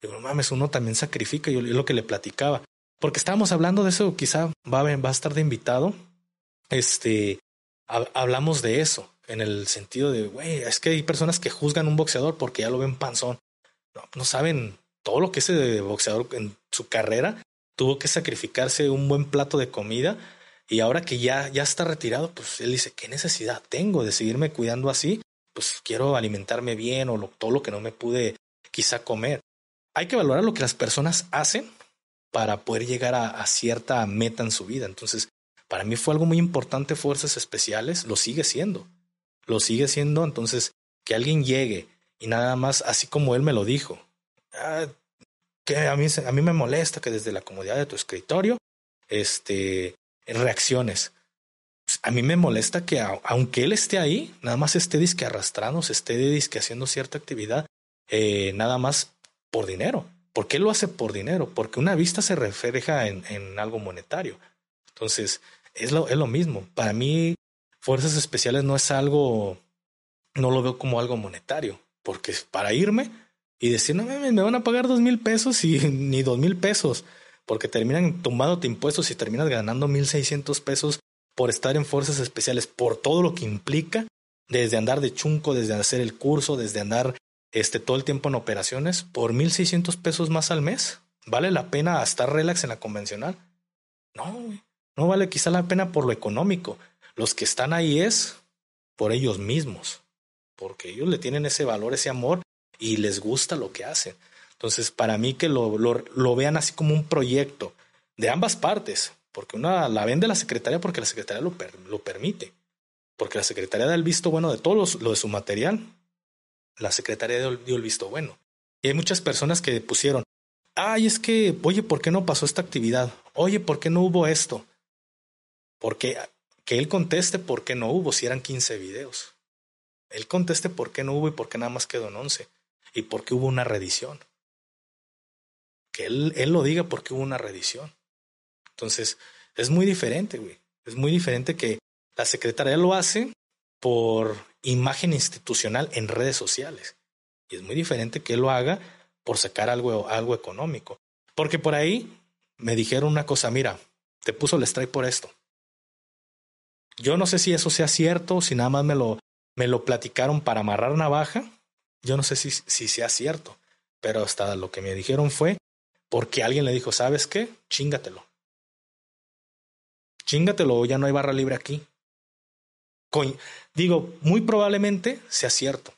digo, no mames, uno también sacrifica, yo lo que le platicaba. Porque estábamos hablando de eso, quizá va, va a estar de invitado. Este, hablamos de eso, en el sentido de, güey, es que hay personas que juzgan un boxeador porque ya lo ven panzón. No, no saben todo lo que ese boxeador en su carrera tuvo que sacrificarse un buen plato de comida y ahora que ya, ya está retirado, pues él dice, ¿qué necesidad tengo de seguirme cuidando así? Pues quiero alimentarme bien o todo lo que no me pude quizá comer. Hay que valorar lo que las personas hacen para poder llegar a, a cierta meta en su vida. Entonces, para mí fue algo muy importante Fuerzas Especiales, lo sigue siendo. Lo sigue siendo, entonces, que alguien llegue y nada más, así como él me lo dijo, Ah, que a mí, a mí me molesta que desde la comodidad de tu escritorio, este, reacciones. Pues, a mí me molesta que aunque él esté ahí, nada más esté disque arrastrando, esté disque haciendo cierta actividad, eh, nada más por dinero. ¿Por qué lo hace por dinero? Porque una vista se refleja en, en algo monetario. Entonces, es lo, es lo mismo. Para mí, fuerzas especiales no es algo, no lo veo como algo monetario, porque para irme, y decir, no me van a pagar dos mil pesos y ni dos mil pesos, porque terminan tumbándote impuestos y terminas ganando mil seiscientos pesos por estar en fuerzas especiales, por todo lo que implica, desde andar de chunco, desde hacer el curso, desde andar este todo el tiempo en operaciones, por mil seiscientos pesos más al mes. ¿Vale la pena estar relax en la convencional? No, no vale quizá la pena por lo económico. Los que están ahí es por ellos mismos, porque ellos le tienen ese valor, ese amor y les gusta lo que hacen. Entonces, para mí que lo, lo, vean así como un proyecto de ambas partes, porque una la vende la secretaria porque la secretaria lo, lo permite, porque la secretaria da el visto bueno de todo lo de su material. la Secretaría dio el visto bueno. Y hay muchas personas que pusieron, ay, es que, oye, ¿por qué no pasó esta actividad? Oye, ¿por qué no hubo esto? Porque que él conteste por qué no hubo si eran 15 videos. Él conteste por qué no hubo y por qué nada más quedó en 11 y por qué hubo una redición. Que él, él lo diga porque hubo una redición. Entonces, es muy diferente, güey. Es muy diferente que la secretaría lo hace por imagen institucional en redes sociales. Y es muy diferente que él lo haga por sacar algo, algo económico. Porque por ahí me dijeron una cosa, mira, te puso el strike por esto. Yo no sé si eso sea cierto, si nada más me lo, me lo platicaron para amarrar navaja. Yo no sé si, si sea cierto, pero hasta lo que me dijeron fue porque alguien le dijo, ¿sabes qué? Chingatelo. Chingatelo, ya no hay barra libre aquí. digo, muy probablemente sea cierto.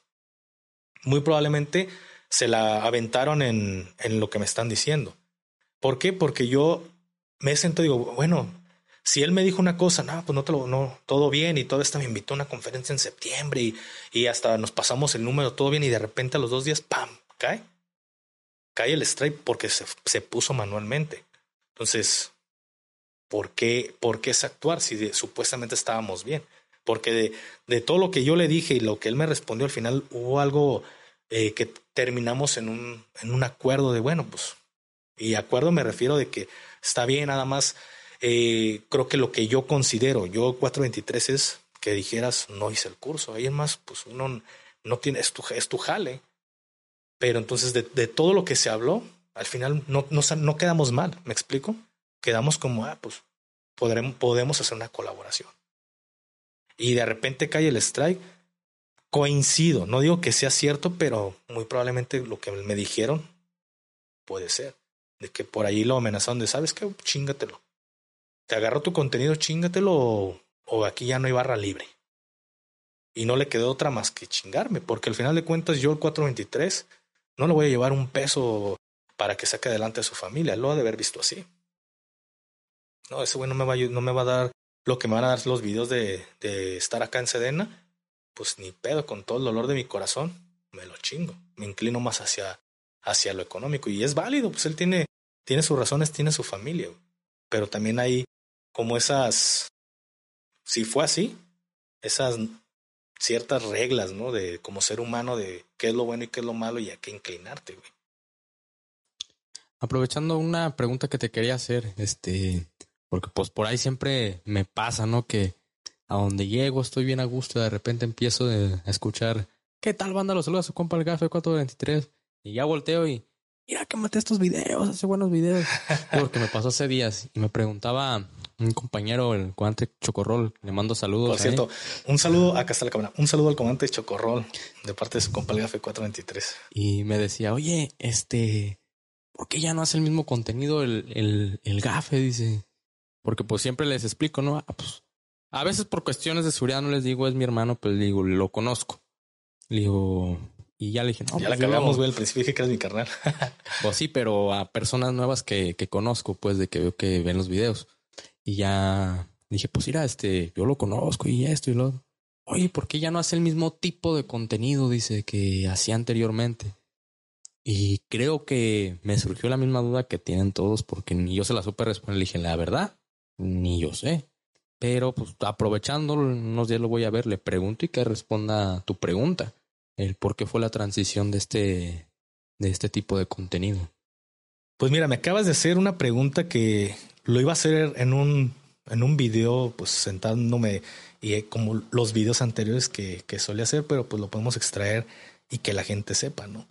Muy probablemente se la aventaron en, en lo que me están diciendo. ¿Por qué? Porque yo me siento, digo, bueno, si él me dijo una cosa, no, pues no te lo, no, todo bien y todo esto me invitó a una conferencia en septiembre y, y hasta nos pasamos el número, todo bien y de repente a los dos días, ¡pam! cae. Cae el strike porque se, se puso manualmente. Entonces, ¿por qué, por qué es actuar si supuestamente estábamos bien? Porque de, de, todo lo que yo le dije y lo que él me respondió al final hubo algo eh, que terminamos en un, en un acuerdo de, bueno, pues, y acuerdo me refiero de que está bien, nada más eh, creo que lo que yo considero, yo 423 es que dijeras, no hice el curso. Ahí es más, pues uno no tiene, es tu, es tu jale. Pero entonces de, de, todo lo que se habló, al final no, no, no quedamos mal, ¿me explico? Quedamos como, ah, pues podemos hacer una colaboración. Y de repente cae el strike. Coincido, no digo que sea cierto, pero muy probablemente lo que me dijeron puede ser. De que por ahí lo amenazaron de, ¿sabes qué? Chingatelo te agarró tu contenido, chingatelo o, o aquí ya no hay barra libre. Y no le quedó otra más que chingarme, porque al final de cuentas yo el 423 no le voy a llevar un peso para que saque adelante a su familia, lo ha de haber visto así. No, ese güey no me va a, no me va a dar lo que me van a dar los videos de, de estar acá en Sedena, pues ni pedo, con todo el dolor de mi corazón, me lo chingo, me inclino más hacia, hacia lo económico y es válido, pues él tiene, tiene sus razones, tiene su familia, pero también hay como esas, si fue así, esas ciertas reglas, ¿no? De como ser humano, de qué es lo bueno y qué es lo malo y a qué inclinarte, güey. Aprovechando una pregunta que te quería hacer, este, porque pues por ahí siempre me pasa, ¿no? Que a donde llego estoy bien a gusto, y de repente empiezo a escuchar, ¿qué tal banda? Los saludos a su compa el Gafe 423. Y ya volteo y, mira que maté estos videos, hace buenos videos. Porque me pasó hace días y me preguntaba un compañero, el comandante Chocorrol, le mando saludos. Por cierto, un saludo, acá está la cámara, un saludo al comandante Chocorrol de parte de su compa el 423. Y me decía, oye, este, ¿por qué ya no hace el mismo contenido el, el, el GAFE? Dice, porque pues siempre les explico, ¿no? Ah, pues, a veces por cuestiones de seguridad no les digo, es mi hermano, pues le digo, lo conozco. Le digo, y ya le dije, no, ya la pues, cagamos, güey. Al principio dije que eres mi carnal. pues sí, pero a personas nuevas que, que conozco, pues de que veo que ven los videos. Y ya dije, pues mira, este, yo lo conozco y esto y lo. Oye, ¿por qué ya no hace el mismo tipo de contenido? Dice que hacía anteriormente. Y creo que me surgió la misma duda que tienen todos, porque ni yo se la supe responder. Le dije, la verdad, ni yo sé. Pero pues aprovechando, unos días lo voy a ver, le pregunto y que responda tu pregunta. El por qué fue la transición de este, de este tipo de contenido. Pues mira, me acabas de hacer una pregunta que lo iba a hacer en un, en un video, pues sentándome y eh, como los videos anteriores que, que solía hacer, pero pues lo podemos extraer y que la gente sepa, ¿no?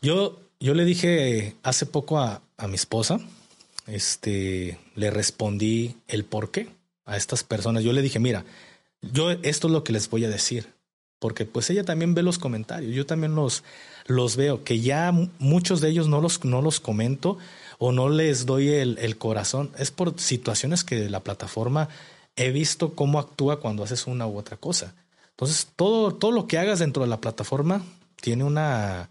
Yo, yo le dije hace poco a, a mi esposa, este, le respondí el por qué a estas personas. Yo le dije, mira, yo esto es lo que les voy a decir, porque pues ella también ve los comentarios, yo también los, los veo, que ya muchos de ellos no los, no los comento o no les doy el, el corazón. Es por situaciones que la plataforma he visto cómo actúa cuando haces una u otra cosa. Entonces, todo, todo lo que hagas dentro de la plataforma tiene una,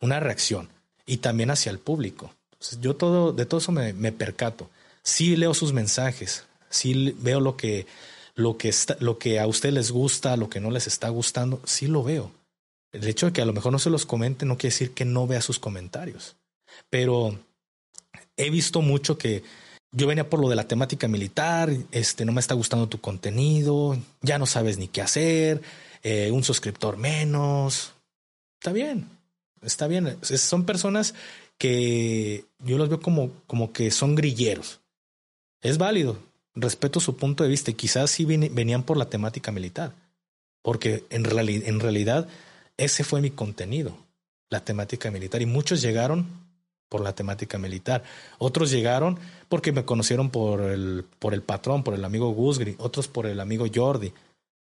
una reacción y también hacia el público. Yo todo, de todo eso me, me, percato. Sí leo sus mensajes, sí veo lo que, lo, que está, lo que a usted les gusta, lo que no les está gustando, sí lo veo. El hecho de que a lo mejor no se los comente no quiere decir que no vea sus comentarios. Pero he visto mucho que yo venía por lo de la temática militar, este, no me está gustando tu contenido, ya no sabes ni qué hacer, eh, un suscriptor menos. Está bien, está bien. Son personas que yo los veo como, como que son grilleros. Es válido, respeto su punto de vista quizás sí venían por la temática militar, porque en, en realidad ese fue mi contenido, la temática militar, y muchos llegaron por la temática militar, otros llegaron porque me conocieron por el, por el patrón, por el amigo Gusgri, otros por el amigo Jordi.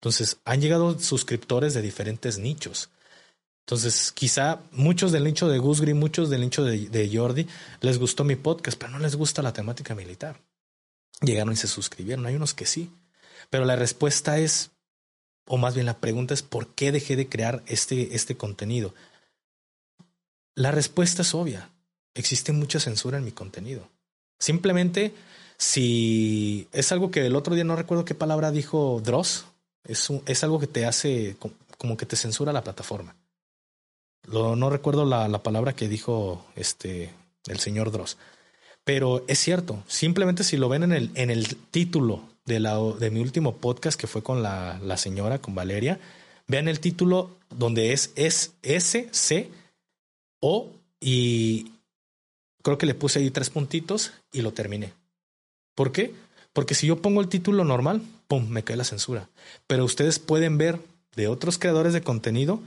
Entonces, han llegado suscriptores de diferentes nichos. Entonces, quizá muchos del nicho de Gusgri, muchos del nicho de, Jordi, les gustó mi podcast, pero no les gusta la temática militar. Llegaron y se suscribieron. Hay unos que sí. Pero la respuesta es, o más bien la pregunta es, ¿por qué dejé de crear este, este contenido? La respuesta es obvia. Existe mucha censura en mi contenido. Simplemente, si es algo que el otro día no recuerdo qué palabra dijo Dross, es, es algo que te hace como que te censura la plataforma. Lo, no recuerdo la, la, palabra que dijo este el señor Dross. Pero es cierto, simplemente si lo ven en el, en el título de, la, de mi último podcast que fue con la, la señora, con Valeria, vean el título donde es, es S, C, O y creo que le puse ahí tres puntitos y lo terminé. ¿Por qué? Porque si yo pongo el título normal, ¡pum!, me cae la censura. Pero ustedes pueden ver de otros creadores de contenido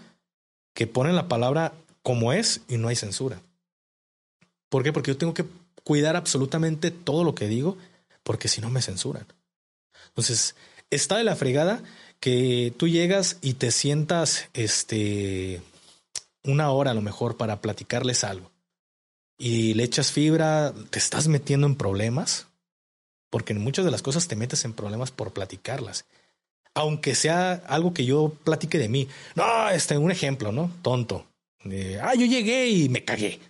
que ponen la palabra como es y no hay censura. ¿Por qué? Porque yo tengo que cuidar absolutamente todo lo que digo, porque si no me censuran. Entonces, está de la fregada que tú llegas y te sientas este una hora a lo mejor para platicarles algo y le echas fibra, te estás metiendo en problemas, porque en muchas de las cosas te metes en problemas por platicarlas aunque sea algo que yo platique de mí. No, este, un ejemplo, ¿no? Tonto. ah, yo llegué y me cagué.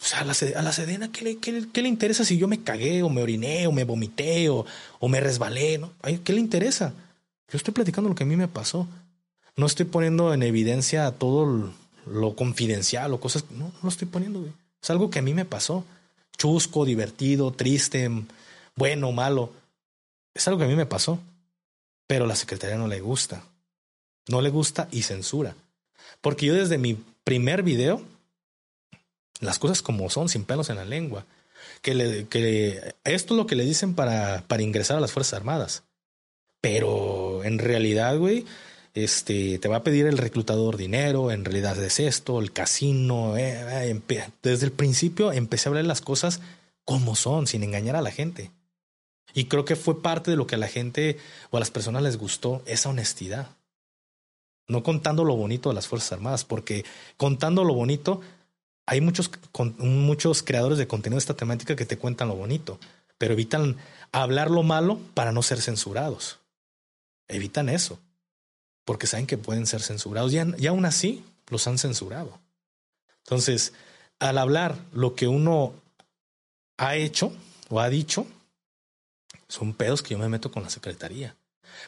O sea, a la, a la sedena, ¿qué le, qué, ¿qué le, interesa si yo me cagué o me oriné o me vomité o, o me resbalé? ¿no? ¿Qué le interesa? Yo estoy platicando lo que a mí me pasó. No estoy poniendo en evidencia todo lo, confidencial o cosas. No, no lo estoy poniendo. Es algo que a mí me pasó. Chusco, divertido, triste, bueno, malo. Es algo que a mí me pasó. Pero la secretaría no le gusta. No le gusta y censura. Porque yo desde mi primer video, las cosas como son, sin pelos en la lengua, que, le, que esto es lo que le dicen para, para ingresar a las Fuerzas Armadas. Pero en realidad, güey, este, te va a pedir el reclutador dinero, en realidad es esto, el casino. Eh, eh, desde el principio empecé a hablar las cosas como son, sin engañar a la gente. Y creo que fue parte de lo que a la gente o a las personas les gustó, esa honestidad. No contando lo bonito de las Fuerzas Armadas, porque contando lo bonito, hay muchos, muchos creadores de contenido de esta temática que te cuentan lo bonito, pero evitan hablar lo malo para no ser censurados. Evitan eso, porque saben que pueden ser censurados y, aún así los han censurado. Entonces, al hablar lo que uno ha hecho o ha dicho, son pedos que yo me meto con la secretaría.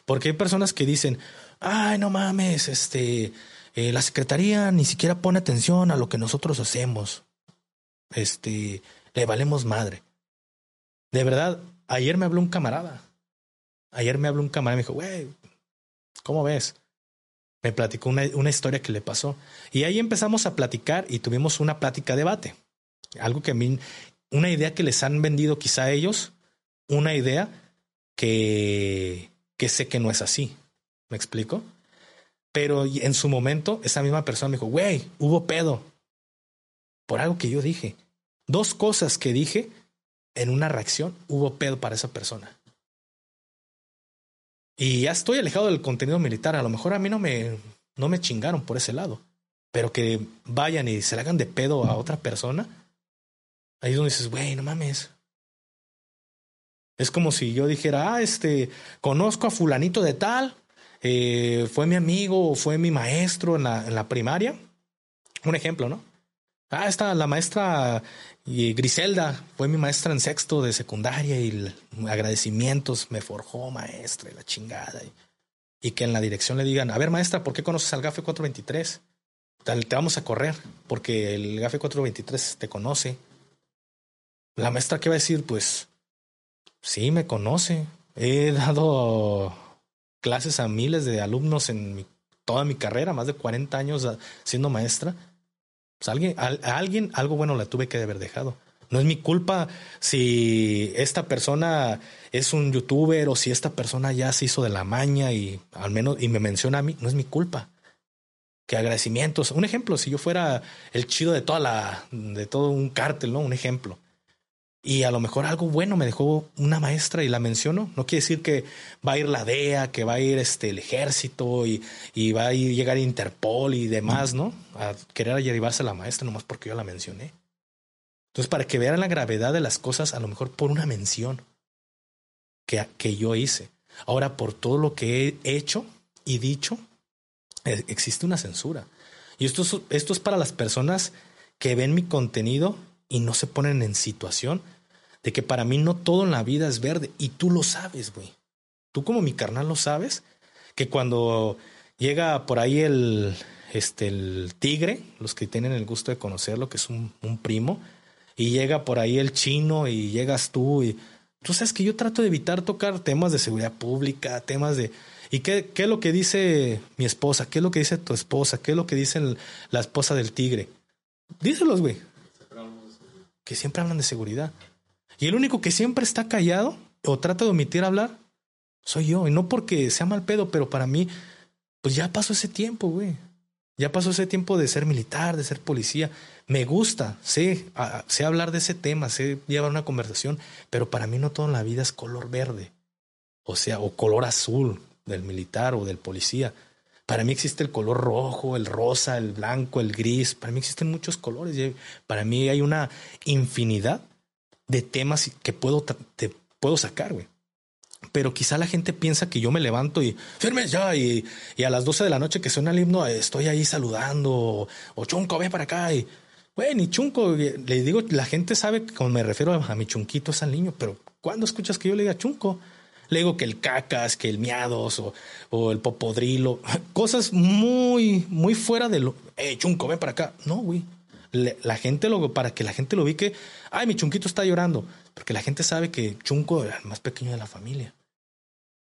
Porque hay personas que dicen, ay, no mames, este, eh, la secretaría ni siquiera pone atención a lo que nosotros hacemos. Este, le valemos madre. De verdad, ayer me habló un camarada. Ayer me habló un camarada y me dijo, güey, ¿cómo ves? Me platicó una, una historia que le pasó. Y ahí empezamos a platicar y tuvimos una plática debate. Algo que a mí, una idea que les han vendido quizá a ellos, una idea que, que sé que no es así. ¿Me explico? Pero en su momento, esa misma persona me dijo, güey, hubo pedo. Por algo que yo dije. Dos cosas que dije en una reacción, hubo pedo para esa persona. Y ya estoy alejado del contenido militar. A lo mejor a mí no me, no me chingaron por ese lado. Pero que vayan y se le hagan de pedo a otra persona. Ahí es donde dices, güey, no mames. Es como si yo dijera, ah, este, conozco a fulanito de tal, eh, fue mi amigo fue mi maestro en la, en la primaria. Un ejemplo, ¿no? Ah, está la maestra Griselda, fue mi maestra en sexto de secundaria y agradecimientos, me forjó maestra y la chingada. Y, que en la dirección le digan, a ver maestra, ¿por qué conoces al GAFE 423? te vamos a correr porque el GAFE 423 te conoce. La maestra qué va a decir, pues sí, me conoce. He dado clases a miles de alumnos en toda mi carrera, más de 40 años siendo maestra. Pues alguien, a, alguien algo bueno la tuve que haber dejado. No es mi culpa si esta persona es un youtuber o si esta persona ya se hizo de la maña y al menos y me menciona a mí, no es mi culpa que agradecimientos. Un ejemplo, si yo fuera el chido de toda la, de todo un cártel, ¿no? Un ejemplo. Y a lo mejor algo bueno me dejó una maestra y la menciono. No quiere decir que va a ir la DEA, que va a ir este, el ejército y, y va a ir, llegar Interpol y demás, ¿no? A querer llevarse a la maestra nomás porque yo la mencioné. Entonces, para que vean la gravedad de las cosas, a lo mejor por una mención que, que yo hice. Ahora, por todo lo que he hecho y dicho, eh, existe una censura. Y esto es, esto es para las personas que ven mi contenido y no se ponen en situación de que para mí no todo en la vida es verde. Y tú lo sabes, güey. Tú como mi carnal lo sabes, que cuando llega por ahí el, este, el tigre, los que tienen el gusto de conocerlo, que es un, primo, y llega por ahí el chino y llegas tú y tú sabes que yo trato de evitar tocar temas de seguridad pública, temas de ¿Y qué, qué es lo que dice mi esposa? ¿Qué es lo que dice tu esposa? ¿Qué es lo que dice la esposa del tigre? Díselos, güey. Que siempre hablan de seguridad. Y el único que siempre está callado o trata de omitir hablar soy yo. Y no porque sea mal pedo, pero para mí, pues ya pasó ese tiempo, güey. Ya pasó ese tiempo de ser militar, de ser policía. Me gusta, sé, sé hablar de ese tema, sé llevar una conversación, pero para mí no todo en la vida es color verde. O sea, o color azul del militar o del policía. Para mí existe el color rojo, el rosa, el blanco, el gris. Para mí existen muchos colores. Para mí hay una infinidad de temas que puedo, te puedo sacar, güey. Pero quizá la gente piensa que yo me levanto y firme ya y, a las 12 de la noche que suena el himno estoy ahí saludando o, chunco, ve para acá y güey, ni chunco, le digo, la gente sabe que cuando me refiero a, a mi chunquito es al niño, pero ¿cuándo escuchas que yo le diga chunco? Le digo que el cacas, que el miados o, o el popodrilo, cosas muy, muy fuera de lo. Eh, chunco, ven para acá. No, güey. la gente lo, para que la gente lo ubique, ay, mi chunquito está llorando, porque la gente sabe que Chunco es el más pequeño de la familia.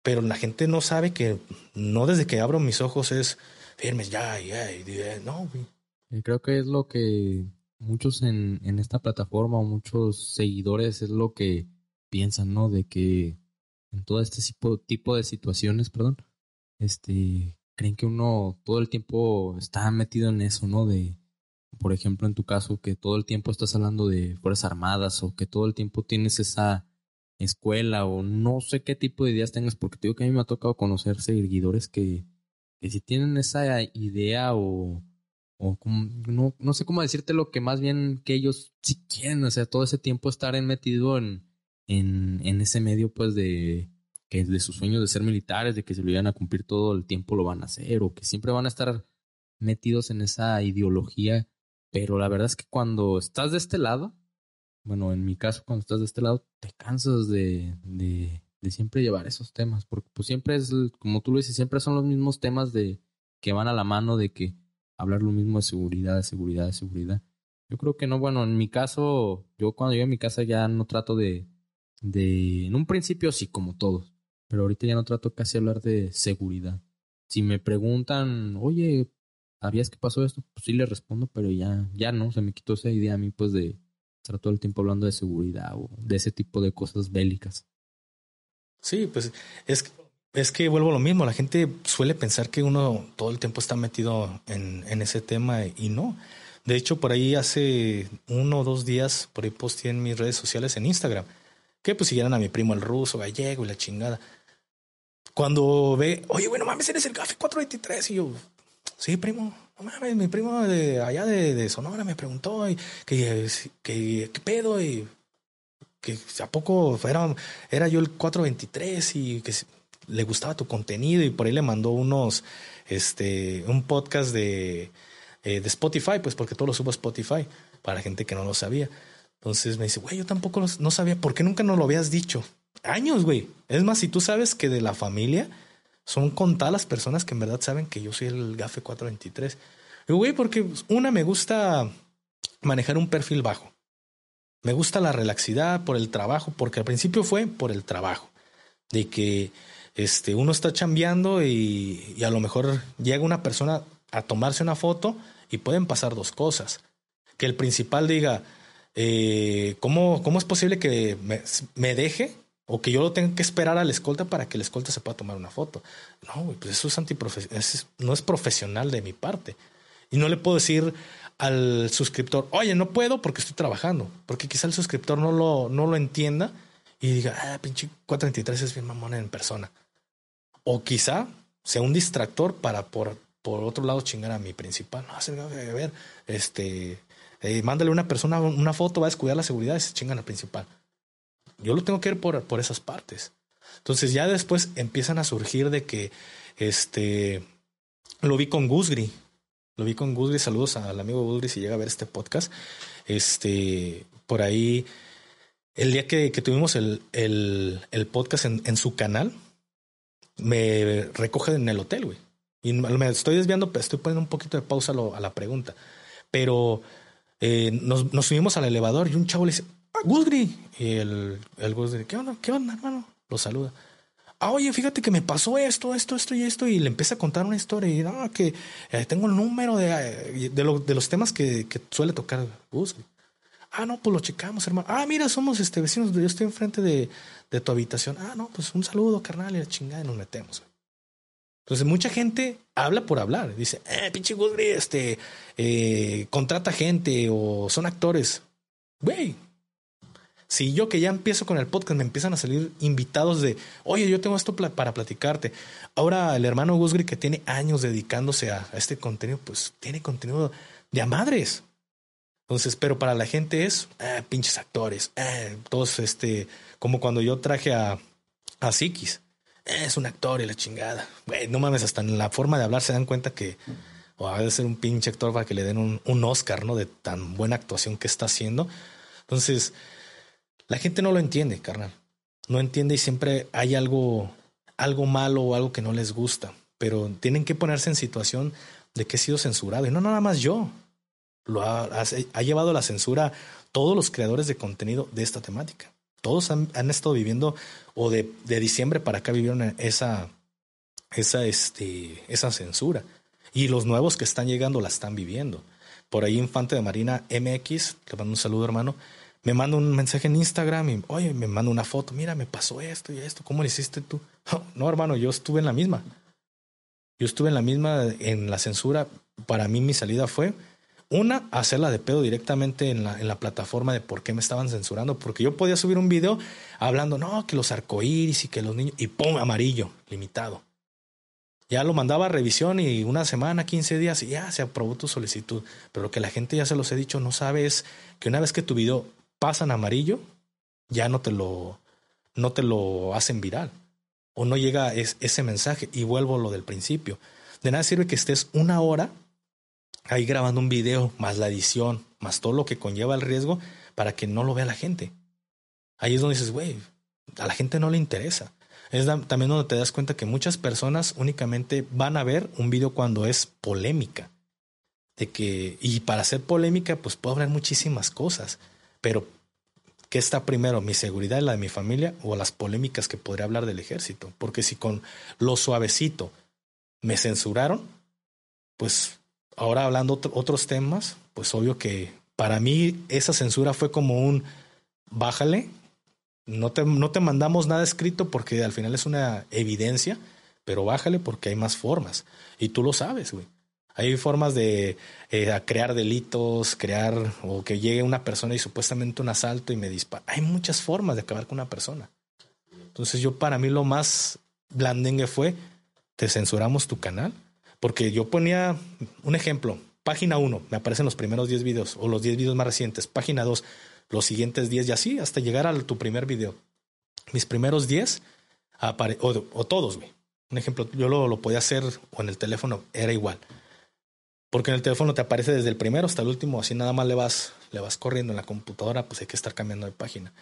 Pero la gente no sabe que no desde que abro mis ojos es firmes, ya, ya, ya, no, güey. Creo que es lo que muchos en, en esta plataforma muchos seguidores es lo que piensan, ¿no? De que en todo este tipo, de situaciones, perdón, este, creen que uno todo el tiempo está metido en eso, ¿no? De, por ejemplo, en tu caso, que todo el tiempo estás hablando de Fuerzas Armadas o que todo el tiempo tienes esa escuela o no sé qué tipo de ideas tengas, porque te digo que a mí me ha tocado conocer seguidores que, que si tienen esa idea o, o no, no sé cómo decirte lo que más bien que ellos si quieren, o sea, todo ese tiempo estar metido en, en, ese medio, pues, de que de sus sueños de ser militares, de que si lo iban a cumplir todo el tiempo lo van a hacer, o que siempre van a estar metidos en esa ideología. Pero la verdad es que cuando estás de este lado, bueno, en mi caso, cuando estás de este lado, te cansas de, de, de siempre llevar esos temas, porque pues siempre es, como tú lo dices, siempre son los mismos temas de que van a la mano de que hablar lo mismo de seguridad, de seguridad, de seguridad. Yo creo que no, bueno, en mi caso, yo cuando llego a mi casa ya no trato de, de, en un principio sí, como todos, pero ahorita ya no trato casi hablar de seguridad. Si me preguntan, oye, ¿sabías que pasó esto? Pues sí le respondo, pero ya, ya no, se me quitó esa idea a mí pues de estar todo el tiempo hablando de seguridad o de ese tipo de cosas bélicas. Sí, pues es, es que vuelvo a lo mismo, la gente suele pensar que uno todo el tiempo está metido en, en ese tema y no. De hecho, por ahí hace uno o dos días, por ahí posteé en mis redes sociales en Instagram, que pues siguieran a mi primo el ruso, gallego y la chingada. Cuando ve, oye, bueno, mames, eres el Café 423. Y yo, sí, primo, no mames, mi primo de allá de, Sonora me preguntó y, que, que, qué pedo y que a poco era, era yo el 423 y que le gustaba tu contenido y por ahí le mandó unos, este, un podcast de, eh, de Spotify, pues porque todo lo subo a Spotify para gente que no lo sabía. Entonces me dice, güey, yo tampoco no sabía, ¿por qué nunca nos lo habías dicho? Años, güey. Es más, si tú sabes que de la familia son contadas las personas que en verdad saben que yo soy el GAFE 423. güey, porque una me gusta manejar un perfil bajo. Me gusta la relaxidad por el trabajo, porque al principio fue por el trabajo. De que este, uno está chambeando y, y a lo mejor llega una persona a tomarse una foto y pueden pasar dos cosas. Que el principal diga, eh, ¿cómo, ¿cómo es posible que me, deje o que yo lo tenga que esperar a la escolta para que la escolta se pueda tomar una foto? No, pues eso es antiprofesional, no es profesional de mi parte. Y no le puedo decir al suscriptor, oye, no puedo porque estoy trabajando, porque quizá el suscriptor no lo, no lo entienda y diga, ah, pinche 423 es bien mamón en persona. O quizá sea un distractor para por, por otro lado chingar a mi principal. No, a ver, este, eh, mándale a una persona una foto, va a descuidar la seguridad y se chingan al principal. Yo lo tengo que ver por, por esas partes. Entonces ya después empiezan a surgir de que este lo vi con Gusgri. Lo vi con Gusgri. Saludos al amigo Gusgri si llega a ver este podcast. Este, por ahí, el día que, que tuvimos el, el, el podcast en, en, su canal, me recoge en el hotel, güey. Y me estoy desviando, pero estoy poniendo un poquito de pausa a, la pregunta. Pero eh, nos, nos, subimos al elevador y un chavo le dice, ah, Gusgri. Y el, el Gusgri, ¿qué onda? ¿Qué onda, hermano? Lo saluda. Ah, oye, fíjate que me pasó esto, esto, esto y esto. Y le empieza a contar una historia. Y no, que eh, tengo el número de, eh, de, lo, de los temas que, que, suele tocar Gusgri. Ah, no, pues lo checamos, hermano. Ah, mira, somos este vecinos. Yo estoy enfrente de, de tu habitación. Ah, no, pues un saludo, carnal. Y la chingada y nos metemos. Entonces, mucha gente habla por hablar. Dice, eh, pinche Woodbury, este, eh, contrata gente o son actores. Güey, si yo que ya empiezo con el podcast me empiezan a salir invitados de, oye, yo tengo esto para platicarte. Ahora el hermano Gusgri que tiene años dedicándose a, este contenido, pues tiene contenido de a madres. Entonces, pero para la gente es, eh, pinches actores, eh, todos este, como cuando yo traje a, a Sikis es un actor y la chingada. Güey, no mames, hasta en la forma de hablar se dan cuenta que o ha de ser un pinche actor para que le den un, Oscar, ¿no? De tan buena actuación que está haciendo. Entonces, la gente no lo entiende, carnal. No entiende y siempre hay algo, algo malo o algo que no les gusta. Pero tienen que ponerse en situación de que he sido censurado. Y no nada más yo. Lo ha, ha, ha llevado la censura todos los creadores de contenido de esta temática. Todos han, estado viviendo, o de, de, diciembre para acá vivieron esa, esa, este, esa censura. Y los nuevos que están llegando la están viviendo. Por ahí Infante de Marina MX, te mando un saludo hermano, me manda un mensaje en Instagram y, oye, me manda una foto, mira, me pasó esto y esto, ¿cómo lo hiciste tú? No, hermano, yo estuve en la misma. Yo estuve en la misma, en la censura. Para mí mi salida fue, una, hacerla de pedo directamente en la, en la plataforma de por qué me estaban censurando, porque yo podía subir un video hablando, no, que los arcoíris y que los niños, y pum, amarillo, limitado. Ya lo mandaba a revisión y una semana, 15 días, y ya se aprobó tu solicitud. Pero lo que la gente ya se los he dicho, no sabe es que una vez que tu video pasa en amarillo, ya no te lo, no te lo hacen viral. O no llega es, ese mensaje. Y vuelvo a lo del principio. De nada sirve que estés una hora ahí grabando un video, más la edición, más todo lo que conlleva el riesgo para que no lo vea la gente. Ahí es donde dices, güey, a la gente no le interesa. Es también donde te das cuenta que muchas personas únicamente van a ver un video cuando es polémica. De que, y para ser polémica, pues puedo hablar muchísimas cosas. Pero, ¿qué está primero? ¿Mi seguridad la de mi familia o las polémicas que podría hablar del ejército? Porque si con lo suavecito me censuraron, pues ahora hablando otro, otros temas, pues obvio que para mí esa censura fue como un bájale, no te, no te mandamos nada escrito porque al final es una evidencia, pero bájale porque hay más formas. Y tú lo sabes, güey. Hay formas de eh, crear delitos, crear o que llegue una persona y supuestamente un asalto y me dispara. Hay muchas formas de acabar con una persona. Entonces yo para mí lo más blandengue fue, te censuramos tu canal porque yo ponía un ejemplo, página 1, me aparecen los primeros 10 videos o los 10 videos más recientes, página 2, los siguientes 10 y así hasta llegar a tu primer video. Mis primeros 10, o, o todos, güey. Un ejemplo, yo lo, lo podía hacer o en el teléfono, era igual. Porque en el teléfono te aparece desde el primero hasta el último, así nada más le vas, le vas corriendo en la computadora, pues hay que estar cambiando de página.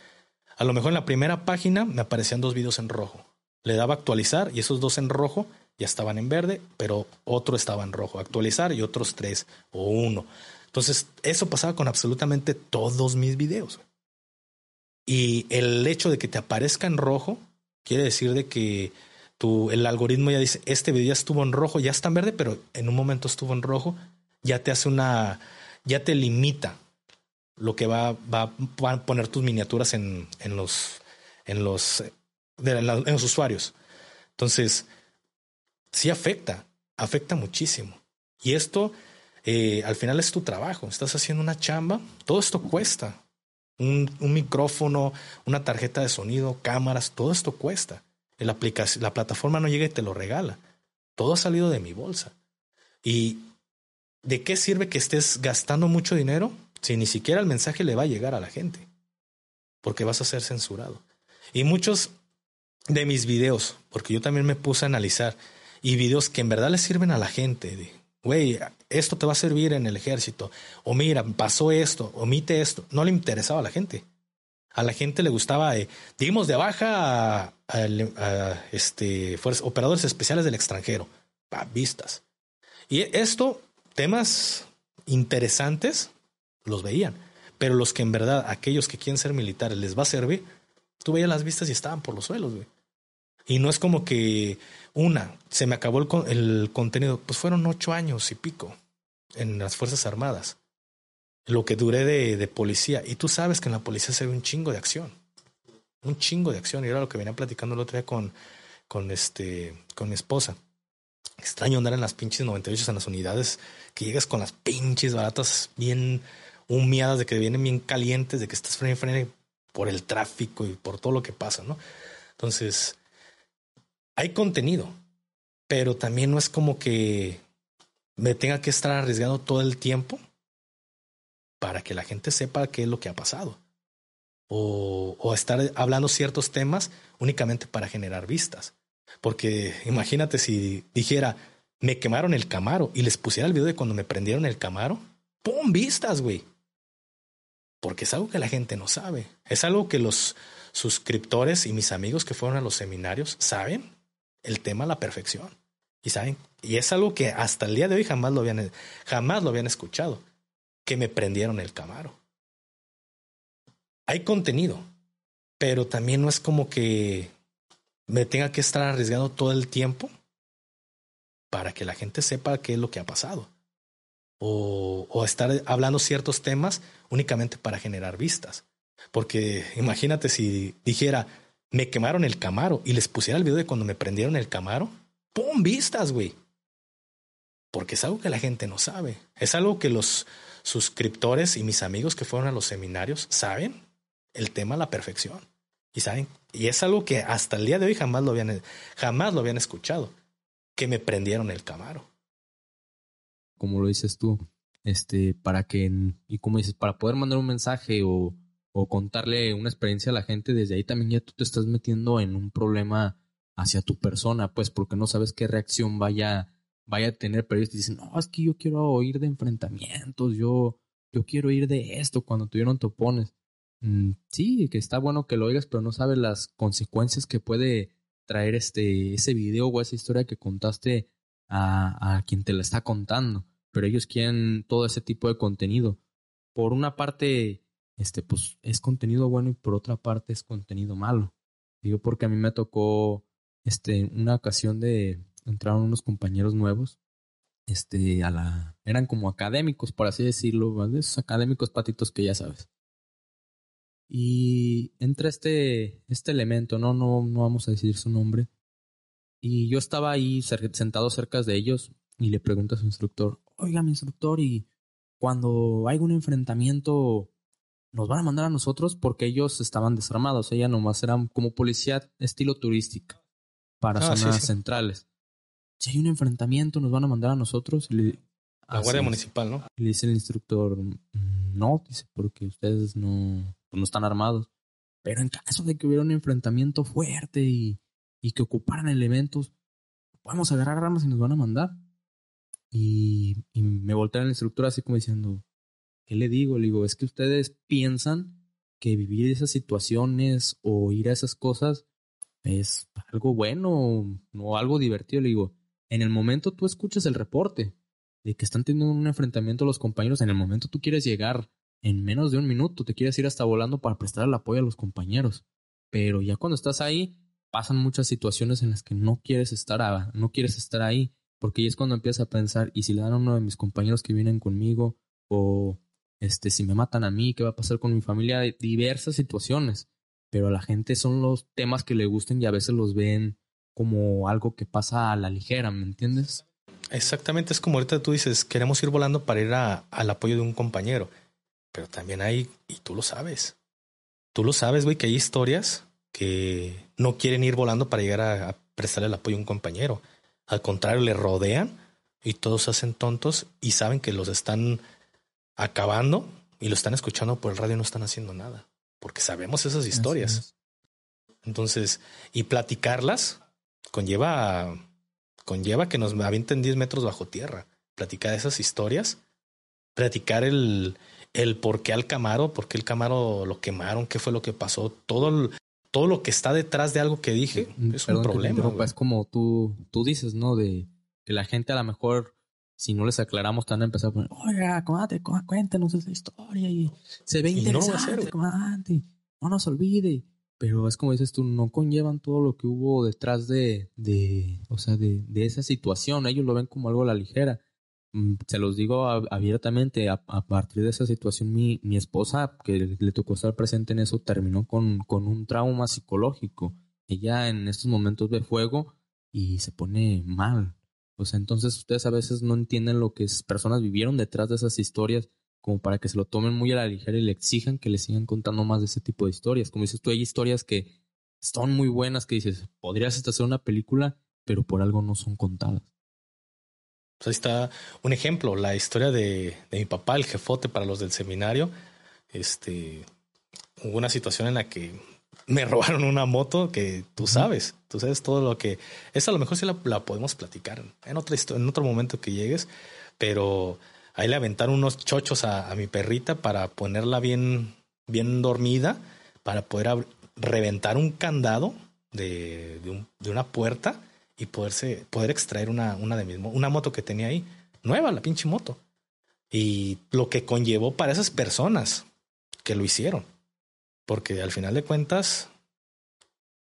A lo mejor en la primera página me aparecían dos videos en rojo. Le daba actualizar y esos dos en rojo ya estaban en verde, pero otro estaba en rojo. Actualizar y otros tres o uno. Entonces, eso pasaba con absolutamente todos mis videos. Y el hecho de que te aparezca en rojo quiere decir de que tu, el algoritmo ya dice, este video ya estuvo en rojo, ya está en verde, pero en un momento estuvo en rojo, ya te hace una, ya te limita lo que va, va, a poner tus miniaturas en, en los, en los, en los usuarios. Entonces, sí afecta, afecta muchísimo. Y esto, eh, al final es tu trabajo, estás haciendo una chamba, todo esto cuesta. Un, un, micrófono, una tarjeta de sonido, cámaras, todo esto cuesta. La, aplicación, la plataforma no llega y te lo regala. Todo ha salido de mi bolsa. ¿Y de qué sirve que estés gastando mucho dinero si ni siquiera el mensaje le va a llegar a la gente? Porque vas a ser censurado. Y muchos de mis videos, porque yo también me puse a analizar, y videos que en verdad le sirven a la gente, güey, esto te va a servir en el ejército, o mira, pasó esto, omite esto, no le interesaba a la gente. A la gente le gustaba, eh, dimos de baja a, este, operadores especiales del extranjero, pa, vistas. Y esto, temas interesantes, los veían, pero los que en verdad, aquellos que quieren ser militares, les va a servir, tú veías las vistas y estaban por los suelos, güey. Y no es como que una, se me acabó el, el contenido, pues fueron ocho años y pico en las Fuerzas Armadas. Lo que duré de, de, policía. Y tú sabes que en la policía se ve un chingo de acción. Un chingo de acción. Y era lo que venía platicando el otro día con, con, este, con mi esposa. Extraño andar en las pinches 98 en las unidades, que llegas con las pinches baratas bien humeadas, de que vienen bien calientes, de que estás frente a frente por el tráfico y por todo lo que pasa, ¿no? Entonces, hay contenido, pero también no es como que me tenga que estar arriesgando todo el tiempo para que la gente sepa qué es lo que ha pasado. O, estar hablando ciertos temas únicamente para generar vistas. Porque imagínate si dijera, me quemaron el Camaro y les pusiera el video de cuando me prendieron el Camaro, ¡pum! Vistas, güey. Porque es algo que la gente no sabe. Es algo que los suscriptores y mis amigos que fueron a los seminarios saben el tema la perfección. Y saben, y es algo que hasta el día de hoy jamás lo habían, jamás lo habían escuchado, que me prendieron el Camaro. Hay contenido, pero también no es como que me tenga que estar arriesgando todo el tiempo para que la gente sepa qué es lo que ha pasado. O, o estar hablando ciertos temas únicamente para generar vistas. Porque imagínate si dijera, me quemaron el Camaro y les pusiera el video de cuando me prendieron el Camaro, ¡pum! Vistas, güey. Porque es algo que la gente no sabe. Es algo que los suscriptores y mis amigos que fueron a los seminarios saben el tema a la perfección. Y saben, y es algo que hasta el día de hoy jamás lo habían, jamás lo habían escuchado, que me prendieron el Camaro. Como lo dices tú, este, para que, y como dices, para poder mandar un mensaje o o contarle una experiencia a la gente, desde ahí también ya tú te estás metiendo en un problema hacia tu persona, pues porque no sabes qué reacción vaya, vaya a tener, pero ellos te dicen, no, es que yo quiero oír de enfrentamientos, yo, yo quiero oír de esto cuando tuvieron topones. Mm, sí, que está bueno que lo oigas, pero no sabes las consecuencias que puede traer este, ese video o esa historia que contaste a, a quien te la está contando. Pero ellos quieren todo ese tipo de contenido. Por una parte, este, pues es contenido bueno y por otra parte es contenido malo. Digo porque a mí me tocó, este, una ocasión de entraron unos compañeros nuevos, este, a la, eran como académicos, por así decirlo, esos académicos patitos que ya sabes. Y entra este, este elemento, no, no, no vamos a decir su nombre. Y yo estaba ahí sentado cerca de ellos y le pregunto a su instructor, oiga, mi instructor, y cuando hay un enfrentamiento nos van a mandar a nosotros porque ellos estaban desarmados. Ella nomás eran como policía estilo turística para ah, zonas centrales. Si hay un enfrentamiento, nos van a mandar a nosotros. la Guardia Municipal, ¿no? Y le dice el instructor, mm, no, dice, porque ustedes no, no están armados. Pero en caso de que hubiera un enfrentamiento fuerte y, y que ocuparan elementos, podemos agarrar armas y nos van a mandar. Y, y me voltea el instructor así como diciendo, ¿Qué le digo? Le digo, es que ustedes piensan que vivir esas situaciones o ir a esas cosas es algo bueno o algo divertido. Le digo, en el momento tú escuchas el reporte de que están teniendo un enfrentamiento los compañeros, en el momento tú quieres llegar en menos de un minuto, te quieres ir hasta volando para prestar el apoyo a los compañeros. Pero ya cuando estás ahí, pasan muchas situaciones en las que no quieres estar, no quieres estar ahí, porque ahí es cuando empiezas a pensar, ¿y si le dan a uno de mis compañeros que vienen conmigo? O este, si me matan a mí, ¿qué va a pasar con mi familia? Diversas situaciones. Pero a la gente son los temas que le gusten y a veces los ven como algo que pasa a la ligera, ¿me entiendes? Exactamente, es como ahorita tú dices, queremos ir volando para ir al apoyo de un compañero, pero también hay, y tú lo sabes, tú lo sabes, güey, que hay historias que no quieren ir volando para llegar a, a prestarle el apoyo a un compañero. Al contrario, le rodean y todos hacen tontos y saben que los están acabando y lo están escuchando por el radio y no están haciendo nada, porque sabemos esas historias. Entonces, y platicarlas conlleva, conlleva que nos avienten 10 metros bajo tierra. Platicar esas historias, platicar el, el por qué al Camaro, por qué el Camaro lo quemaron, qué fue lo que pasó, todo, todo lo que está detrás de algo que dije mm, es un problema. Es como tú, tú dices, ¿no? De que la gente a lo mejor, si no les aclaramos, están a empezar a poner, oiga, cuéntanos esa historia y se ve interesante, no, no nos olvide. Pero es como dices tú, no conllevan todo lo que hubo detrás de, de o sea, de, de esa situación. Ellos lo ven como algo a la ligera. Mm, se los digo abiertamente, a, partir de esa situación, mi, mi esposa, que le, tocó estar presente en eso, terminó con, con un trauma psicológico. Ella en estos momentos ve fuego y se pone mal. Sea, entonces ustedes a veces no entienden lo que es, personas vivieron detrás de esas historias como para que se lo tomen muy a la ligera y le exijan que le sigan contando más de ese tipo de historias. Como dices tú, hay historias que son muy buenas que dices, podrías hasta hacer una película, pero por algo no son contadas. Pues ahí está un ejemplo, la historia de, de mi papá, el jefote para los del seminario. Este, hubo una situación en la que me robaron una moto que tú sabes, tú sabes todo lo que... Esa a lo mejor sí la, la podemos platicar en, otra en otro momento que llegues, pero Ahí le aventaron unos chochos a, mi perrita para ponerla bien, bien dormida, para poder reventar un candado de, de, una puerta y poderse, poder extraer una, una de mis una moto que tenía ahí. Nueva, la pinche moto. Y lo que conllevó para esas personas que lo hicieron. Porque al final de cuentas,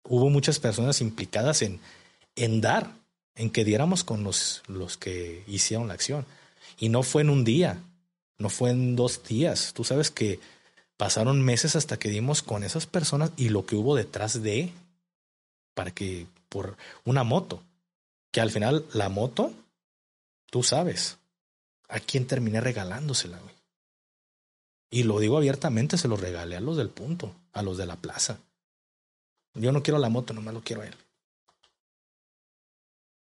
hubo muchas personas implicadas en, en dar, en que diéramos con los, los que hicieron la acción. Y no fue en un día, no fue en dos días. Tú sabes que pasaron meses hasta que dimos con esas personas y lo que hubo detrás de, para que, por una moto, que al final la moto, tú sabes, a quién terminé regalándosela, güey. Y lo digo abiertamente, se lo regalé a los del punto, a los de la plaza. Yo no quiero la moto, nomás lo quiero a él.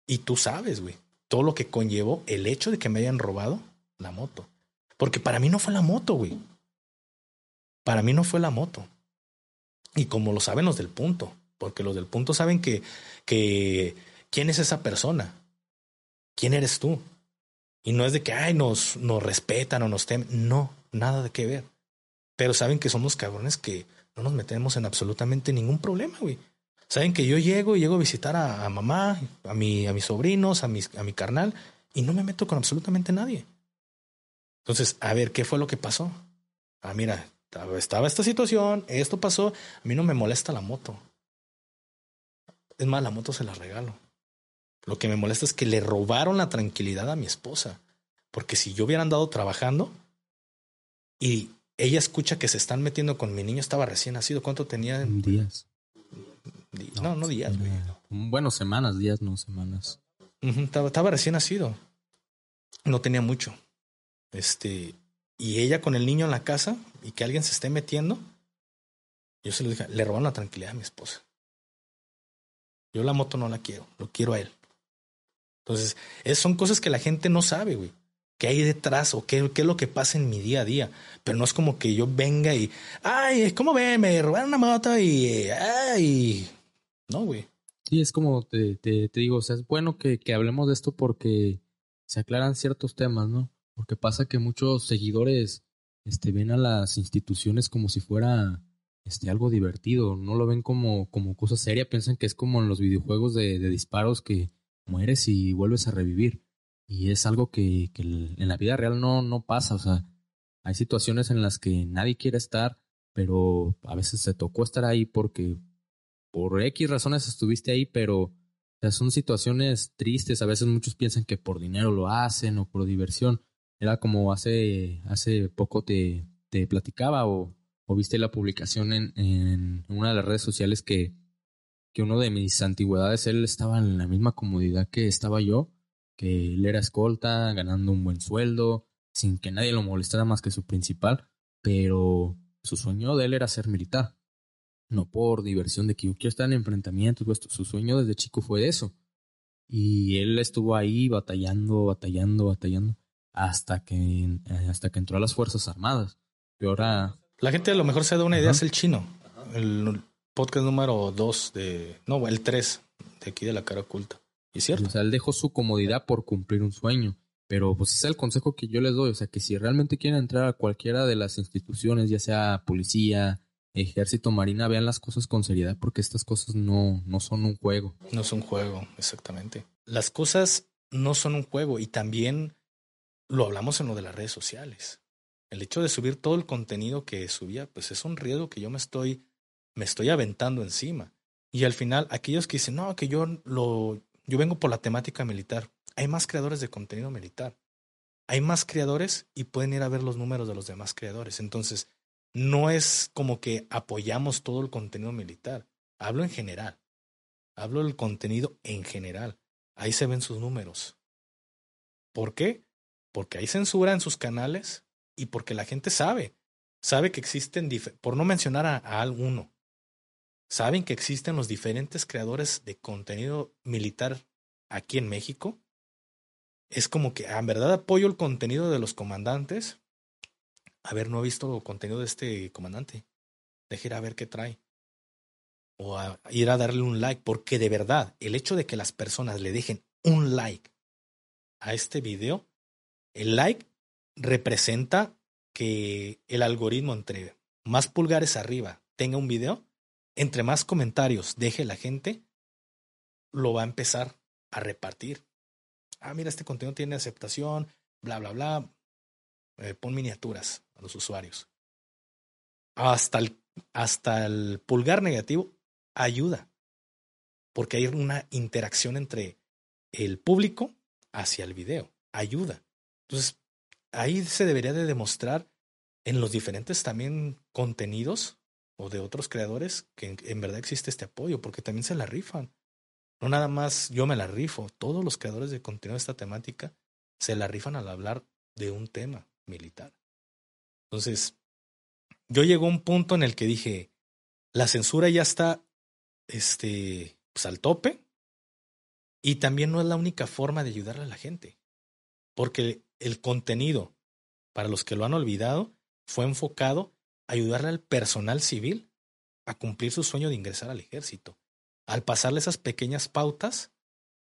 Y tú sabes, güey todo lo que conllevó el hecho de que me hayan robado la moto. Porque para mí no fue la moto, güey. Para mí no fue la moto. Y como lo saben los del punto, porque los del punto saben que, que quién es esa persona, quién eres tú. Y no es de que, ay, nos, nos respetan o nos temen. No, nada de qué ver. Pero saben que somos cabrones que no nos metemos en absolutamente ningún problema, güey. Saben que yo llego y llego a visitar a, mamá, a, mi, a mis sobrinos, a, mis, a mi carnal, y no me meto con absolutamente nadie. Entonces, a ver, ¿qué fue lo que pasó? Ah, mira, estaba esta situación, esto pasó, a mí no me molesta la moto. Es más, la moto se la regalo. Lo que me molesta es que le robaron la tranquilidad a mi esposa. Porque si yo hubiera andado trabajando y ella escucha que se están metiendo con mi niño, estaba recién nacido, ¿cuánto tenía? Días. No, no, días, güey. Bueno, semanas, días, no semanas. estaba, recién nacido. No tenía mucho. Este, y ella con el niño en la casa y que alguien se esté metiendo, yo se lo dije, le robaron la tranquilidad a mi esposa. Yo la moto no la quiero, lo quiero a él. Entonces, es, son cosas que la gente no sabe, güey. ¿Qué hay detrás o qué, qué, es lo que pasa en mi día a día? Pero no es como que yo venga y, ay, ¿cómo ven? Me robaron una moto y, ay, no, güey. Sí, es como te, te, te, digo, o sea, es bueno que, que hablemos de esto porque se aclaran ciertos temas, ¿no? Porque pasa que muchos seguidores este, ven a las instituciones como si fuera este, algo divertido, no lo ven como, como cosa seria, piensan que es como en los videojuegos de, de disparos que mueres y vuelves a revivir. Y es algo que, que en la vida real no, no pasa. O sea, hay situaciones en las que nadie quiere estar, pero a veces se tocó estar ahí porque por X razones estuviste ahí, pero son situaciones tristes. A veces muchos piensan que por dinero lo hacen o por diversión. Era como hace, hace poco te, te platicaba o, o viste la publicación en, en una de las redes sociales que, que uno de mis antigüedades, él estaba en la misma comodidad que estaba yo, que él era escolta, ganando un buen sueldo, sin que nadie lo molestara más que su principal, pero su sueño de él era ser militar. No por diversión de que yo quiero estar en enfrentamientos, su sueño desde chico fue eso. Y él estuvo ahí batallando, batallando, batallando, hasta que, hasta que entró a las Fuerzas Armadas. Y ahora... La gente a lo mejor se da una idea, es el chino. El podcast número 2 de... No, el 3 de aquí de la cara oculta. Es cierto. O sea, él dejó su comodidad por cumplir un sueño. Pero pues ese es el consejo que yo les doy. O sea, que si realmente quieren entrar a cualquiera de las instituciones, ya sea policía, ejército, marina, vean las cosas con seriedad porque estas cosas no, no son un juego. No es un juego, exactamente. Las cosas no son un juego y también lo hablamos en lo de las redes sociales. El hecho de subir todo el contenido que subía, pues es un riesgo que yo me estoy, me estoy aventando encima. Y al final, aquellos que dicen, no, que yo lo, yo vengo por la temática militar, hay más creadores de contenido militar. Hay más creadores y pueden ir a ver los números de los demás creadores. Entonces, no es como que apoyamos todo el contenido militar. Hablo en general. Hablo del contenido en general. Ahí se ven sus números. ¿Por qué? Porque hay censura en sus canales y porque la gente sabe. Sabe que existen, por no mencionar a, a alguno, saben que existen los diferentes creadores de contenido militar aquí en México es como que en verdad apoyo el contenido de los comandantes. A ver, no he visto contenido de este comandante. Deje ir a ver qué trae. O a ir a darle un like, porque de verdad, el hecho de que las personas le dejen un like a este video, el like representa que el algoritmo entre más pulgares arriba tenga un video, entre más comentarios deje la gente, lo va a empezar a repartir ah, mira, este contenido tiene aceptación, bla, bla, bla. Eh, pon miniaturas a los usuarios. Hasta el, hasta el pulgar negativo ayuda, porque hay una interacción entre el público hacia el video, ayuda. Entonces, ahí se debería de demostrar en los diferentes también contenidos o de otros creadores que en verdad existe este apoyo, porque también se la rifan. No nada más yo me la rifo, todos los creadores de contenido de esta temática se la rifan al hablar de un tema militar. Entonces, yo llegó a un punto en el que dije, la censura ya está este, pues, al tope y también no es la única forma de ayudarle a la gente, porque el contenido, para los que lo han olvidado, fue enfocado ayudarle al personal civil a cumplir su sueño de ingresar al ejército al pasarle esas pequeñas pautas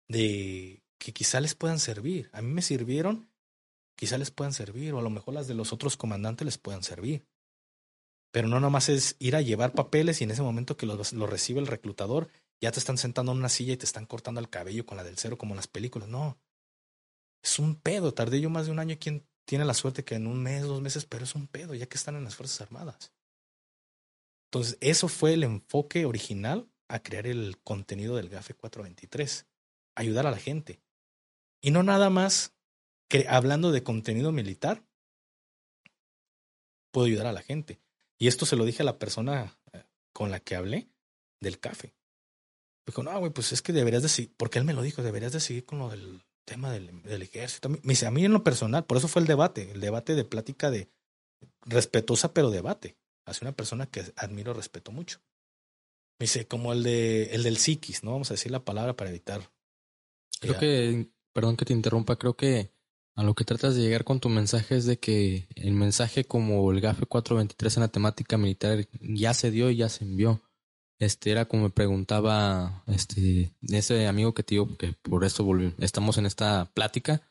de que quizá les puedan servir. A mí me sirvieron, quizá les puedan servir, o a lo mejor las de los otros comandantes les puedan servir. Pero no nomás es ir a llevar papeles y en ese momento que lo, recibe el reclutador, ya te están sentando en una silla y te están cortando el cabello con la del cero como en las películas. No. Es un pedo. Tardé yo más de un año. Quien tiene la suerte que en un mes, dos meses, pero es un pedo, ya que están en las Fuerzas Armadas. Entonces, eso fue el enfoque original a crear el contenido del GAFE 423, ayudar a la gente. Y no nada más que hablando de contenido militar, puedo ayudar a la gente. Y esto se lo dije a la persona eh, con la que hablé del café. Dijo, no, güey, pues es que deberías de seguir, porque él me lo dijo, deberías de seguir con lo del tema del, del ejército. Me dice, a mí en lo personal, por eso fue el debate, el debate de plática de respetuosa, pero debate, hacia una persona que admiro, respeto mucho. Me dice, como el de el del psiquis, ¿no? Vamos a decir la palabra para evitar. Creo que, perdón que te interrumpa, creo que a lo que tratas de llegar con tu mensaje es de que el mensaje como el GAFE 423 en la temática militar ya se dio y ya se envió. Este era como me preguntaba este ese amigo que te digo que por eso estamos en esta plática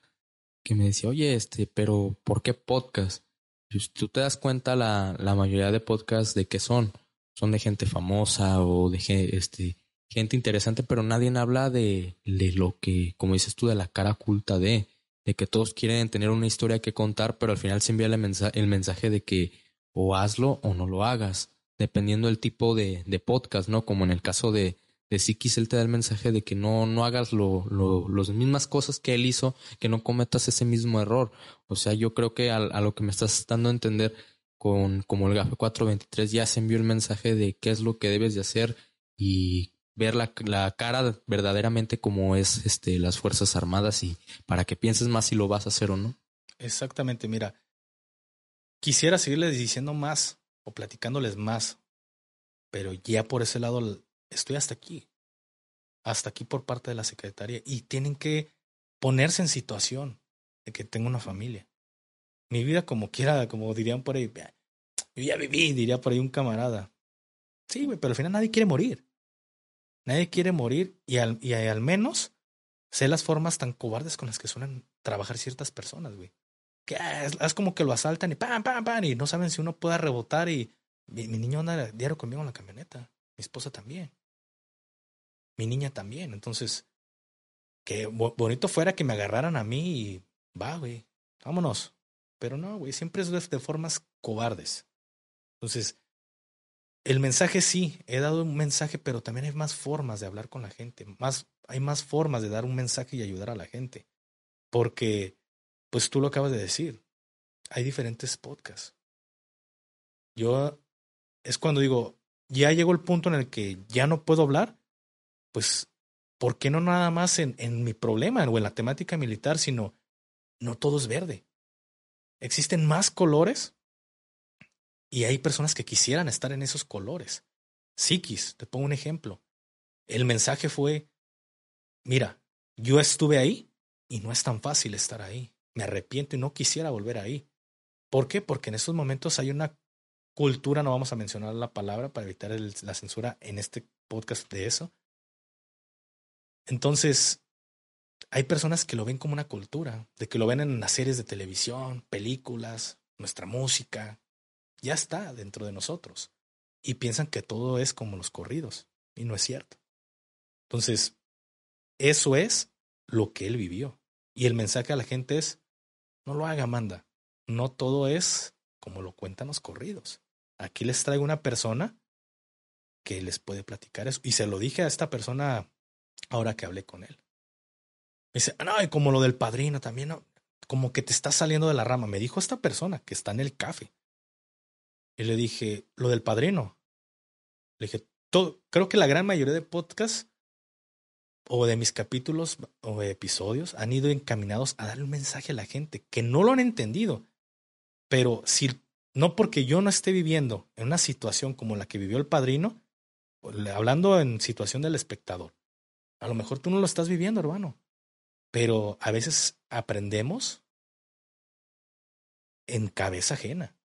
que me decía, "Oye, este, pero ¿por qué podcast?" Si tú te das cuenta la, la mayoría de podcasts de qué son, son de gente famosa o de este gente interesante, pero nadie habla de, de lo que, como dices tú, de la cara oculta de, de que todos quieren tener una historia que contar, pero al final se envía el el mensaje de que o hazlo o no lo hagas, dependiendo del tipo de, de podcast, ¿no? Como en el caso de, de Sikis, él te da el mensaje de que no, no hagas lo, lo, las mismas cosas que él hizo, que no cometas ese mismo error. O sea, yo creo que a, lo que me estás dando a entender con como el GAFE 423 ya se envió el mensaje de qué es lo que debes de hacer y ver la, la, cara verdaderamente como es este, las Fuerzas Armadas y para que pienses más si lo vas a hacer o no. Exactamente, mira, quisiera seguirles diciendo más o platicándoles más, pero ya por ese lado estoy hasta aquí, hasta aquí por parte de la secretaria y tienen que ponerse en situación de que tengo una familia. Mi vida como quiera, como dirían por ahí, yo ya viví, diría por ahí un camarada. Sí, güey, pero al final nadie quiere morir. Nadie quiere morir y al, y al menos sé las formas tan cobardes con las que suelen trabajar ciertas personas, güey. Que ah, es, como que lo asaltan y pam, pam, pam, y no saben si uno pueda rebotar y mi, niño anda diario conmigo en la camioneta. Mi esposa también. Mi niña también. Entonces, que bonito fuera que me agarraran a mí y va, güey, vámonos. Pero no, güey, siempre es de formas cobardes. Entonces, el mensaje sí, he dado un mensaje, pero también hay más formas de hablar con la gente, más, hay más formas de dar un mensaje y ayudar a la gente. Porque, pues tú lo acabas de decir, hay diferentes podcasts. Yo, es cuando digo, ya llegó el punto en el que ya no puedo hablar, pues, ¿por qué no nada más en, en mi problema o en la temática militar, sino no todo es verde? Existen más colores y hay personas que quisieran estar en esos colores. Psiquis, te pongo un ejemplo. El mensaje fue, mira, yo estuve ahí y no es tan fácil estar ahí. Me arrepiento y no quisiera volver ahí. ¿Por qué? Porque en estos momentos hay una cultura, no vamos a mencionar la palabra para evitar la censura en este podcast de eso. Entonces, hay personas que lo ven como una cultura, de que lo ven en las series de televisión, películas, nuestra música, ya está dentro de nosotros. Y piensan que todo es como los corridos. Y no es cierto. Entonces, eso es lo que él vivió. Y el mensaje a la gente es, no lo haga, Amanda. No todo es como lo cuentan los corridos. Aquí les traigo una persona que les puede platicar eso. Y se lo dije a esta persona ahora que hablé con él. Me dice, no, y como lo del padrino también, como que te está saliendo de la rama. Me dijo esta persona que está en el café. Y le dije, lo del padrino. Le dije, todo, creo que la gran mayoría de podcasts o de mis capítulos o episodios han ido encaminados a dar un mensaje a la gente que no lo han entendido. Pero si no porque yo no esté viviendo en una situación como la que vivió el padrino, hablando en situación del espectador, a lo mejor tú no lo estás viviendo, hermano. Pero a veces aprendemos en cabeza ajena.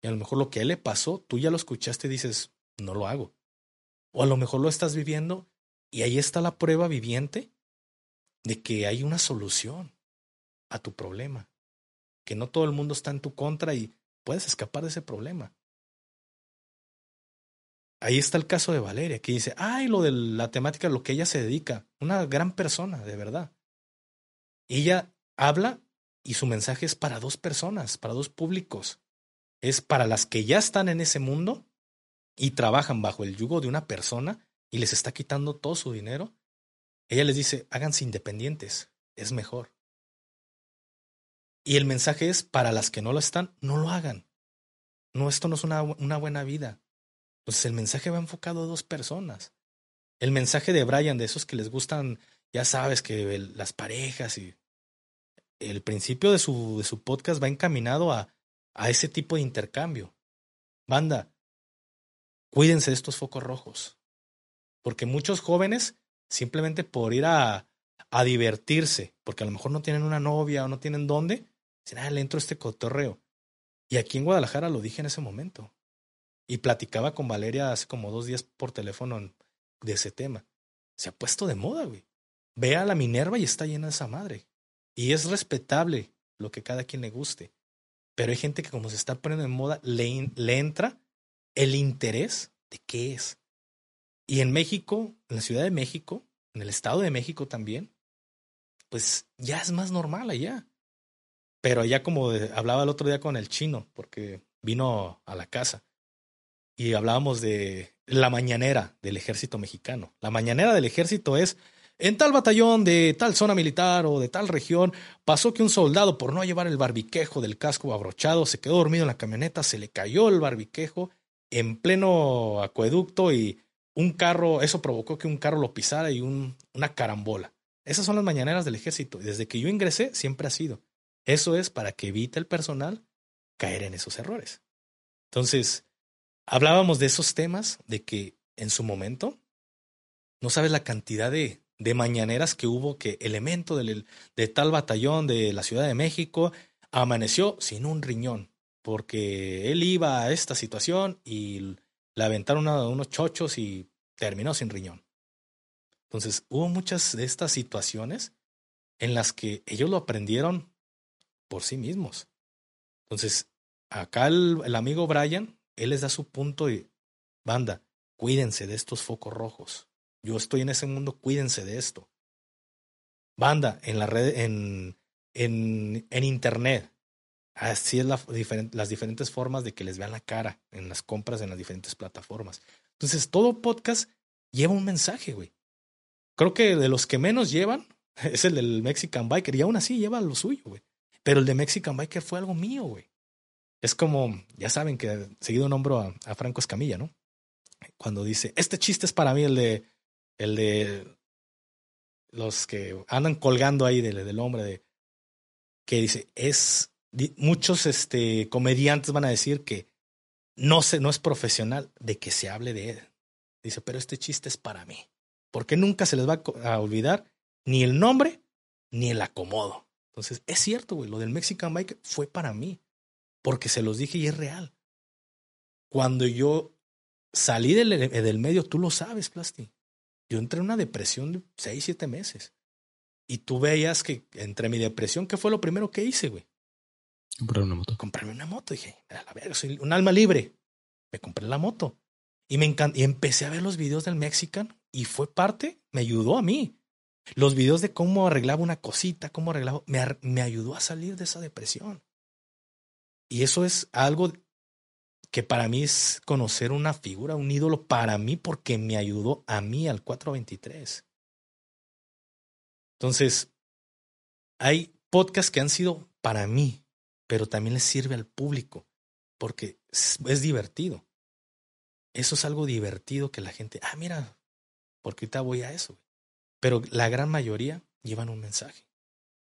Y a lo mejor lo que a él le pasó, tú ya lo escuchaste y dices, no lo hago. O a lo mejor lo estás viviendo y ahí está la prueba viviente de que hay una solución a tu problema. Que no todo el mundo está en tu contra y puedes escapar de ese problema. Ahí está el caso de Valeria, que dice, ay, lo de la temática, lo que ella se dedica, una gran persona, de verdad. Ella habla y su mensaje es para dos personas, para dos públicos es para las que ya están en ese mundo y trabajan bajo el yugo de una persona y les está quitando todo su dinero. Ella les dice, háganse independientes, es mejor. Y el mensaje es, para las que no lo están, no lo hagan. No, esto no es una, una buena vida. Entonces el mensaje va enfocado a dos personas. El mensaje de Brian, de esos que les gustan, ya sabes, que las parejas y el principio de su, de su podcast va encaminado a a ese tipo de intercambio. Banda, cuídense de estos focos rojos. Porque muchos jóvenes, simplemente por ir a, a divertirse, porque a lo mejor no tienen una novia o no tienen dónde, dicen, ah, le entro este cotorreo. Y aquí en Guadalajara lo dije en ese momento. Y platicaba con Valeria hace como dos días por teléfono de ese tema. Se ha puesto de moda, güey. Ve a la Minerva y está llena de esa madre. Y es respetable lo que cada quien le guste. Pero hay gente que como se está poniendo en moda, le, le entra el interés de qué es. Y en México, en la Ciudad de México, en el Estado de México también, pues ya es más normal allá. Pero ya como hablaba el otro día con el chino, porque vino a la casa y hablábamos de la mañanera del ejército mexicano. La mañanera del ejército es, en tal batallón de tal zona militar o de tal región, pasó que un soldado, por no llevar el barbiquejo del casco abrochado, se quedó dormido en la camioneta, se le cayó el barbiquejo en pleno acueducto y un carro, eso provocó que un carro lo pisara y un, una carambola. Esas son las mañaneras del ejército. Desde que yo ingresé, siempre ha sido. Eso es para que evite el personal caer en esos errores. Entonces, hablábamos de esos temas, de que en su momento, no sabes la cantidad de, de mañaneras que hubo que elemento del, de tal batallón de la Ciudad de México amaneció sin un riñón, porque él iba a esta situación y le aventaron unos chochos y terminó sin riñón. Entonces, hubo muchas de estas situaciones en las que ellos lo aprendieron por sí mismos. Entonces, acá el, el amigo Brian, él les da su punto de banda, cuídense de estos focos rojos. Yo estoy en ese mundo, cuídense de esto. Banda, en la red, en, en, en internet. Así es la, las diferentes formas de que les vean la cara en las compras en las diferentes plataformas. Entonces, todo podcast lleva un mensaje, güey. Creo que de los que menos llevan es el del Mexican Biker y aún así lleva lo suyo, güey. Pero el de Mexican Biker fue algo mío, güey. Es como, ya saben que seguido nombro a, a Franco Escamilla, ¿no? Cuando dice, este chiste es para mí el de el de los que andan colgando ahí del, del hombre de que dice es muchos este comediantes van a decir que no se, no es profesional de que se hable de él dice pero este chiste es para mí porque nunca se les va a olvidar ni el nombre ni el acomodo entonces es cierto güey lo del Mexican Bike fue para mí porque se los dije y es real cuando yo salí del, del medio tú lo sabes Plasti yo entré en una depresión de seis, siete meses. Y tú veías que entre mi depresión, ¿qué fue lo primero que hice, güey? Comprar una moto. Comprarme una moto. Dije, a la verga, soy un alma libre. Me compré la moto. Y me encantó. Y empecé a ver los videos del Mexican y fue parte, me ayudó a mí. Los videos de cómo arreglaba una cosita, cómo arreglaba, me, me ayudó a salir de esa depresión. Y eso es algo que para mí es conocer una figura, un ídolo para mí porque me ayudó a mí al 423. Entonces, hay podcasts que han sido para mí, pero también les sirve al público porque es, divertido. Eso es algo divertido que la gente, ah, mira, porque ahorita voy a eso. Pero la gran mayoría llevan un mensaje,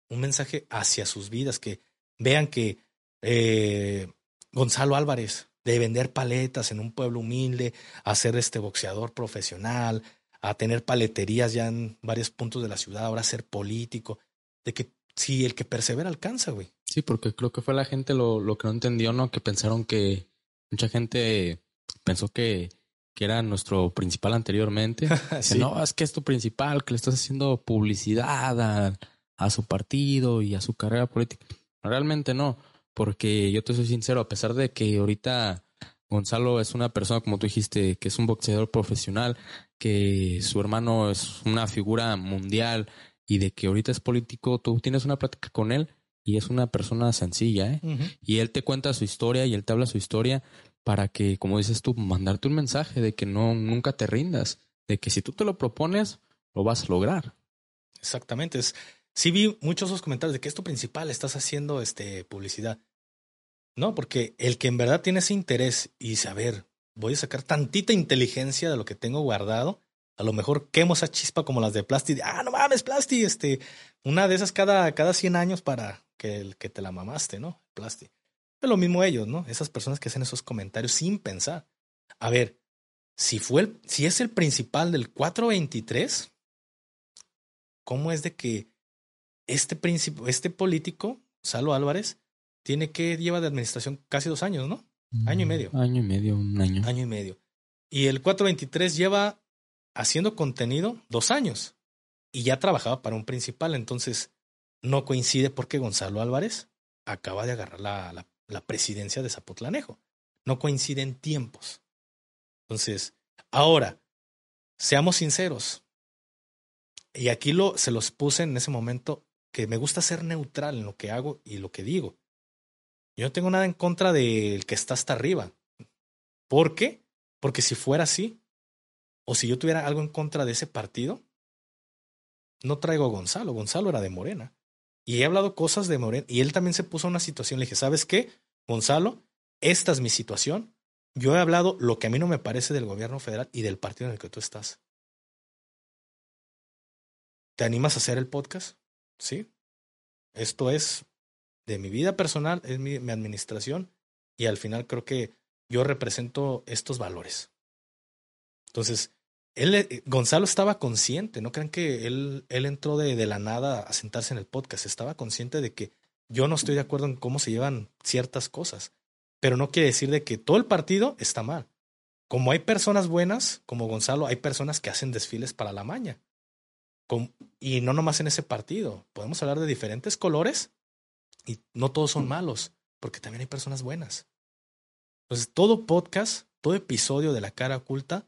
un mensaje hacia sus vidas, que vean que eh, Gonzalo Álvarez de vender paletas en un pueblo humilde, a ser este boxeador profesional, a tener paleterías ya en varios puntos de la ciudad, ahora ser político, de que si el que persevera alcanza, güey. Sí, porque creo que fue la gente lo, lo que no entendió, ¿no? Que pensaron que mucha gente pensó que, que era nuestro principal anteriormente. No, es que es tu principal, que le estás haciendo publicidad a, a su partido y a su carrera política. Realmente no porque yo te soy sincero, a pesar de que ahorita Gonzalo es una persona, como tú dijiste, que es un boxeador profesional, que su hermano es una figura mundial y de que ahorita es político, tú tienes una plática con él y es una persona sencilla, ¿eh? Y él te cuenta su historia y él te habla su historia para que, como dices tú, mandarte un mensaje de que no, nunca te rindas, de que si tú te lo propones, lo vas a lograr. Exactamente, es, sí vi muchos esos comentarios de que esto principal, estás haciendo este, publicidad. No, porque el que en verdad tiene ese interés y ver, voy a sacar tantita inteligencia de lo que tengo guardado, a lo mejor quemo esa chispa como las de Plasti, ah, no mames, Plasti, este, una de esas cada, cada 100 años para que, que te la mamaste, ¿no? Plasti. Es lo mismo ellos, ¿no? Esas personas que hacen esos comentarios sin pensar. A ver, si fue el, si es el principal del 423, ¿cómo es de que este, este político, Salo Álvarez, tiene que lleva de administración casi dos años, ¿no? Año y medio. Mm, año y medio, un año. Año y medio. Y el 423 lleva haciendo contenido dos años y ya trabajaba para un principal, entonces no coincide porque Gonzalo Álvarez acaba de agarrar la, la, presidencia de Zapotlanejo. No coinciden tiempos. Entonces, ahora, seamos sinceros. Y aquí lo, se los puse en ese momento que me gusta ser neutral en lo que hago y lo que digo. Yo no tengo nada en contra del que está hasta arriba. ¿Por qué? Porque si fuera así, o si yo tuviera algo en contra de ese partido, no traigo a Gonzalo. Gonzalo era de Morena. Y he hablado cosas de Morena. Y él también se puso en una situación. Le dije, ¿sabes qué? Gonzalo, esta es mi situación. Yo he hablado lo que a mí no me parece del gobierno federal y del partido en el que tú estás. ¿Te animas a hacer el podcast? Sí. Esto es de mi vida personal, es mi, mi administración y al final creo que yo represento estos valores. Entonces, él, eh, Gonzalo estaba consciente, no crean que él, él entró de, de la nada a sentarse en el podcast, estaba consciente de que yo no estoy de acuerdo en cómo se llevan ciertas cosas, pero no quiere decir de que todo el partido está mal. Como hay personas buenas, como Gonzalo, hay personas que hacen desfiles para la maña. y no nomás en ese partido. Podemos hablar de diferentes colores y no todos son malos, porque también hay personas buenas. Entonces, todo podcast, todo episodio de La Cara Oculta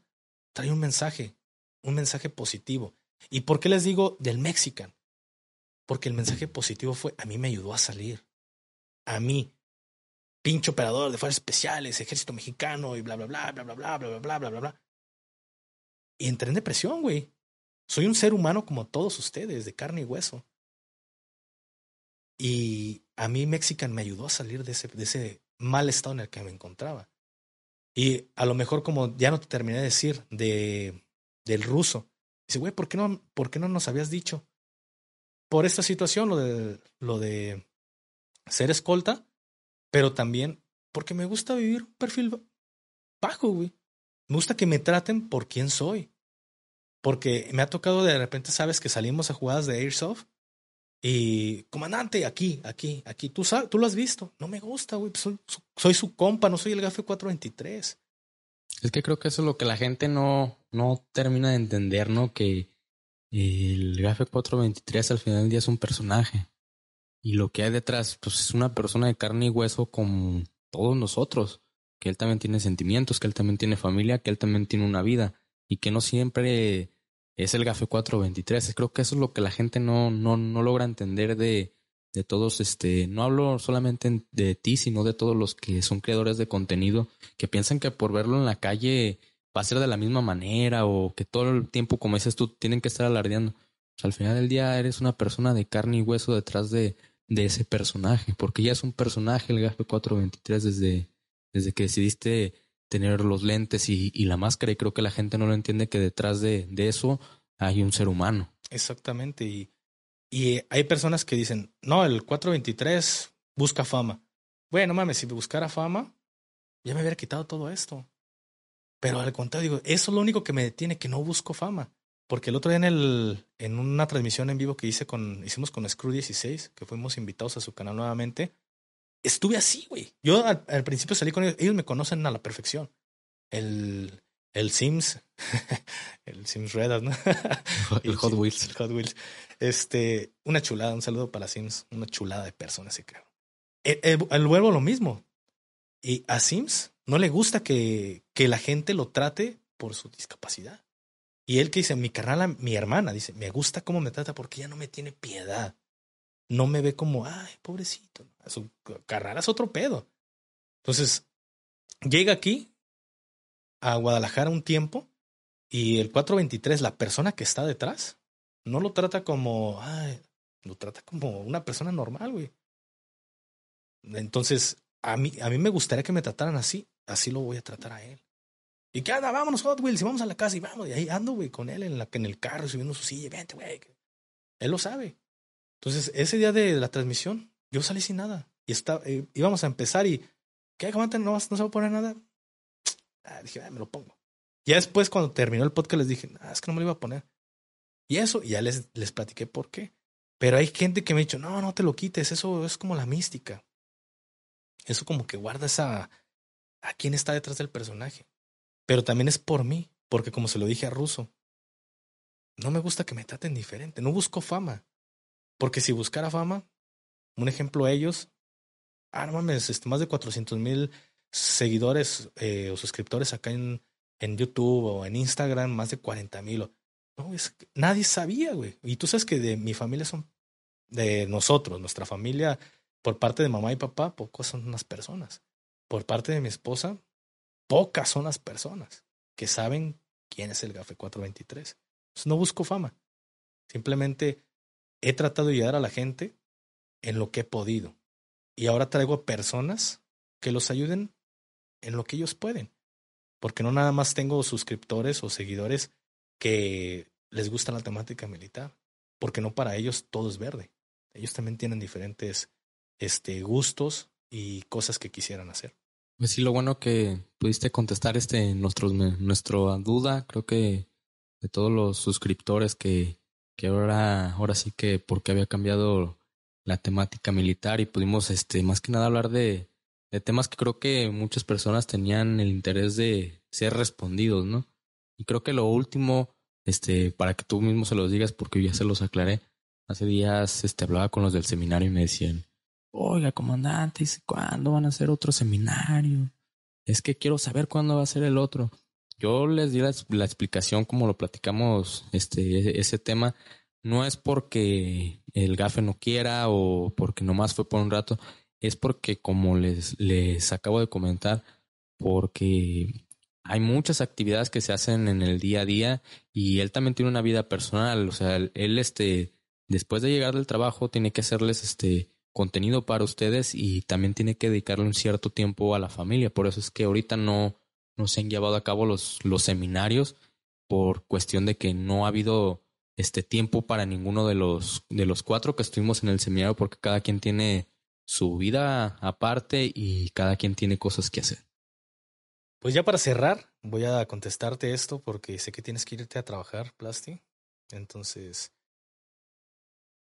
trae un mensaje, un mensaje positivo. ¿Y por qué les digo del Mexican? Porque el mensaje positivo fue, a mí me ayudó a salir. A mí, pinche operador de fuerzas especiales, ejército mexicano y bla, bla, bla, bla, bla, bla, bla, bla, bla, bla, bla. Y entré en depresión, güey. Soy un ser humano como todos ustedes, de carne y hueso. Y a mí Mexican me ayudó a salir de ese, de ese mal estado en el que me encontraba. Y a lo mejor como ya no te terminé de decir de, del ruso. Dice, güey, ¿por qué, no, ¿por qué no nos habías dicho? Por esta situación, lo de, lo de ser escolta, pero también porque me gusta vivir un perfil bajo, güey. Me gusta que me traten por quién soy. Porque me ha tocado de repente, sabes, que salimos a jugadas de Airsoft y, comandante, aquí, aquí, aquí, tú, sabes, tú lo has visto. No me gusta, güey. Pues soy, soy, su compa, no soy el GAFE 423. Es que creo que eso es lo que la gente no, no termina de entender, ¿no? Que el GAFE 423 al final del día es un personaje. Y lo que hay detrás, pues es una persona de carne y hueso como todos nosotros. Que él también tiene sentimientos, que él también tiene familia, que él también tiene una vida. Y que no siempre es el GAFE 423. Creo que eso es lo que la gente no, no, no logra entender de, de todos, este, no hablo solamente de ti, sino de todos los que son creadores de contenido, que piensan que por verlo en la calle va a ser de la misma manera o que todo el tiempo, como dices tú, tienen que estar alardeando. al final del día eres una persona de carne y hueso detrás de, de ese personaje, porque ya es un personaje el GAFE 423 desde, desde que decidiste tener los lentes y, y, la máscara y creo que la gente no lo entiende que detrás de, de eso hay un ser humano. Exactamente. Y, y hay personas que dicen, no, el 423 busca fama. Bueno, mames, si buscara fama, ya me hubiera quitado todo esto. Pero al contrario, digo, eso es lo único que me detiene, que no busco fama. Porque el otro día en, el, en una transmisión en vivo que hice con, hicimos con Screw 16, que fuimos invitados a su canal nuevamente, estuve así, güey. Yo al, principio salí con ellos, ellos me conocen a la perfección. El, el Sims, el Sims Red, ¿no? el Hot Wheels. El Hot Wheels. Este, una chulada, un saludo para Sims, una chulada de personas, sí creo. El, el, el, vuelvo lo mismo. Y a Sims no le gusta que, que la gente lo trate por su discapacidad. Y él que dice, mi carnal, mi hermana, dice, me gusta cómo me trata porque ella no me tiene piedad no me ve como, ay, pobrecito. Su carrera es otro pedo. Entonces, llega aquí a Guadalajara un tiempo y el 423, la persona que está detrás, no lo trata como, ay, lo trata como una persona normal, güey. Entonces, a mí, a mí me gustaría que me trataran así, así lo voy a tratar a él. ¿Y qué anda? Vámonos, Hot Wheels, y vamos a la casa y vamos. Y ahí ando, güey, con él en, la, en el carro, subiendo su silla, vente, güey. Él lo sabe. Entonces, ese día de la transmisión, yo salí sin nada. Y está, eh, íbamos a empezar y, ¿qué? ¿No, no se va a poner nada? Ah, dije, ah, me lo pongo. Ya después, cuando terminó el podcast, les dije, es que no me lo iba a poner. Y eso, y ya les, les platiqué por qué. Pero hay gente que me ha dicho, no, no te lo quites, eso es como la mística. Eso como que guarda esa... a quién está detrás del personaje. Pero también es por mí, porque como se lo dije a Russo, no me gusta que me traten diferente, no busco fama. Porque si buscara fama, un ejemplo ellos, ah, este, más de 400 mil seguidores eh, o suscriptores acá en, en YouTube o en Instagram más de 40 mil. No, es nadie sabía, güey. Y tú sabes que de mi familia son, de nosotros, nuestra familia, por parte de mamá y papá, pocos son unas personas. Por parte de mi esposa, pocas son las personas que saben quién es el GAFE 423. no busco fama. Simplemente he tratado de ayudar a la gente en lo que he podido. Y ahora traigo a personas que los ayuden en lo que ellos pueden. Porque no nada más tengo suscriptores o seguidores que les gusta la temática militar. Porque no para ellos todo es verde. Ellos también tienen diferentes este, gustos y cosas que quisieran hacer. Pues sí, lo bueno que pudiste contestar este nuestro, nuestra duda, creo que de todos los suscriptores que, que ahora, ahora sí que porque había cambiado la temática militar y pudimos este más que nada hablar de, de temas que creo que muchas personas tenían el interés de ser respondidos, ¿no? Y creo que lo último, este, para que tú mismo se los digas, porque ya se los aclaré, hace días este, hablaba con los del seminario y me decían, oiga, comandante, ¿cuándo van a hacer otro seminario? Es que quiero saber cuándo va a ser el otro. Yo les di la, explicación como lo platicamos este, ese, tema. No es porque el gafe no quiera o porque nomás fue por un rato. Es porque, como les, les acabo de comentar, porque hay muchas actividades que se hacen en el día a día y él también tiene una vida personal. O sea, él, este, después de llegar del trabajo, tiene que hacerles este contenido para ustedes y también tiene que dedicarle un cierto tiempo a la familia. Por eso es que ahorita no, no se han llevado a cabo los, los seminarios por cuestión de que no ha habido este tiempo para ninguno de los, de los cuatro que estuvimos en el seminario porque cada quien tiene su vida aparte y cada quien tiene cosas que hacer. Pues ya para cerrar, voy a contestarte esto porque sé que tienes que irte a trabajar, Plasti. Entonces,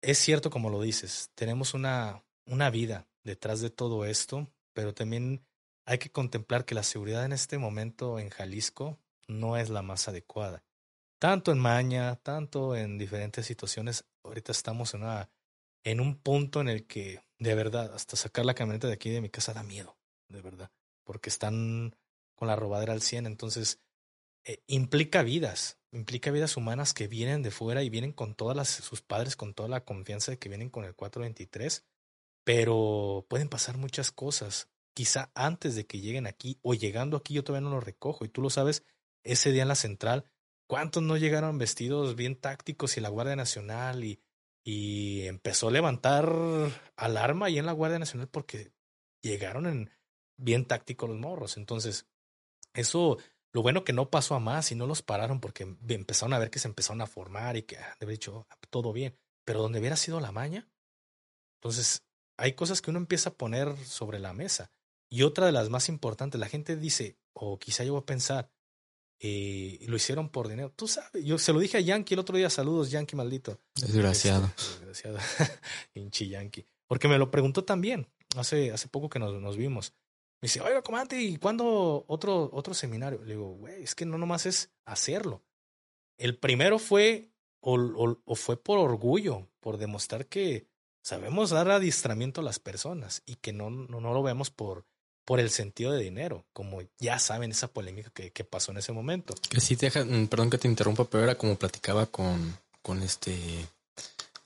es cierto como lo dices, tenemos una, una vida detrás de todo esto, pero también hay que contemplar que la seguridad en este momento en Jalisco no es la más adecuada. Tanto en Maña, tanto en diferentes situaciones, ahorita estamos en, una, en un punto en el que, de verdad, hasta sacar la camioneta de aquí de mi casa da miedo, de verdad, porque están con la robadera al 100, entonces eh, implica vidas, implica vidas humanas que vienen de fuera y vienen con todas las, sus padres, con toda la confianza de que vienen con el 423, pero pueden pasar muchas cosas. Quizá antes de que lleguen aquí o llegando aquí yo todavía no lo recojo y tú lo sabes, ese día en la central, ¿cuántos no llegaron vestidos bien tácticos y la Guardia Nacional y, y empezó a levantar alarma ahí en la Guardia Nacional porque llegaron en bien tácticos los morros? Entonces, eso lo bueno que no pasó a más y no los pararon porque empezaron a ver que se empezaron a formar y que ah, de haber dicho ah, todo bien. Pero donde hubiera sido la maña, entonces hay cosas que uno empieza a poner sobre la mesa. Y otra de las más importantes, la gente dice, o quizá voy a pensar, eh, lo hicieron por dinero. Tú sabes, yo se lo dije a Yankee el otro día, saludos Yankee maldito. Desgraciado. Este, desgraciado. Hinchi Yankee. Porque me lo preguntó también, hace, hace poco que nos, nos vimos. Me dice, oiga, comandante, ¿y cuándo otro, otro seminario? Le digo, güey, es que no nomás es hacerlo. El primero fue, o, o, fue por orgullo, por demostrar que sabemos dar adiestramiento a las personas y que no, no, no lo vemos por, por el sentido de dinero, como ya saben esa polémica que, que pasó en ese momento. Que sí, deja, mm, perdón que te interrumpa, pero era como platicaba con, con este,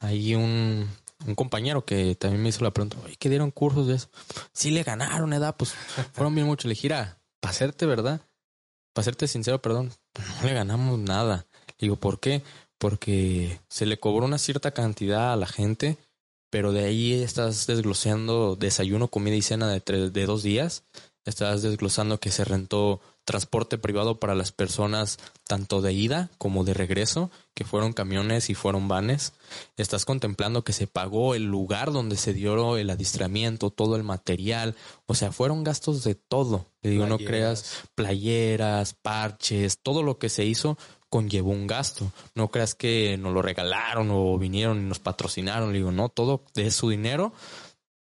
hay un, un compañero que también me hizo la pregunta, oye, ¿qué dieron cursos de eso? Sí le ganaron, edad, pues fueron bien mucho. Le dije, para serte verdad, para serte sincero, perdón, no le ganamos nada. Digo, ¿por qué? Porque se le cobró una cierta cantidad a la gente, pero de ahí estás desglosando desayuno, comida y cena de, tres, de dos días. Estás desglosando que se rentó transporte privado para las personas tanto de ida como de regreso, que fueron camiones y fueron vanes. Estás contemplando que se pagó el lugar donde se dio el adiestramiento, todo el material, o sea, fueron gastos de todo. Le digo, no creas playeras, parches, todo lo que se hizo conllevó un gasto. No creas que nos lo regalaron o vinieron y nos patrocinaron. Le digo, no, todo de su dinero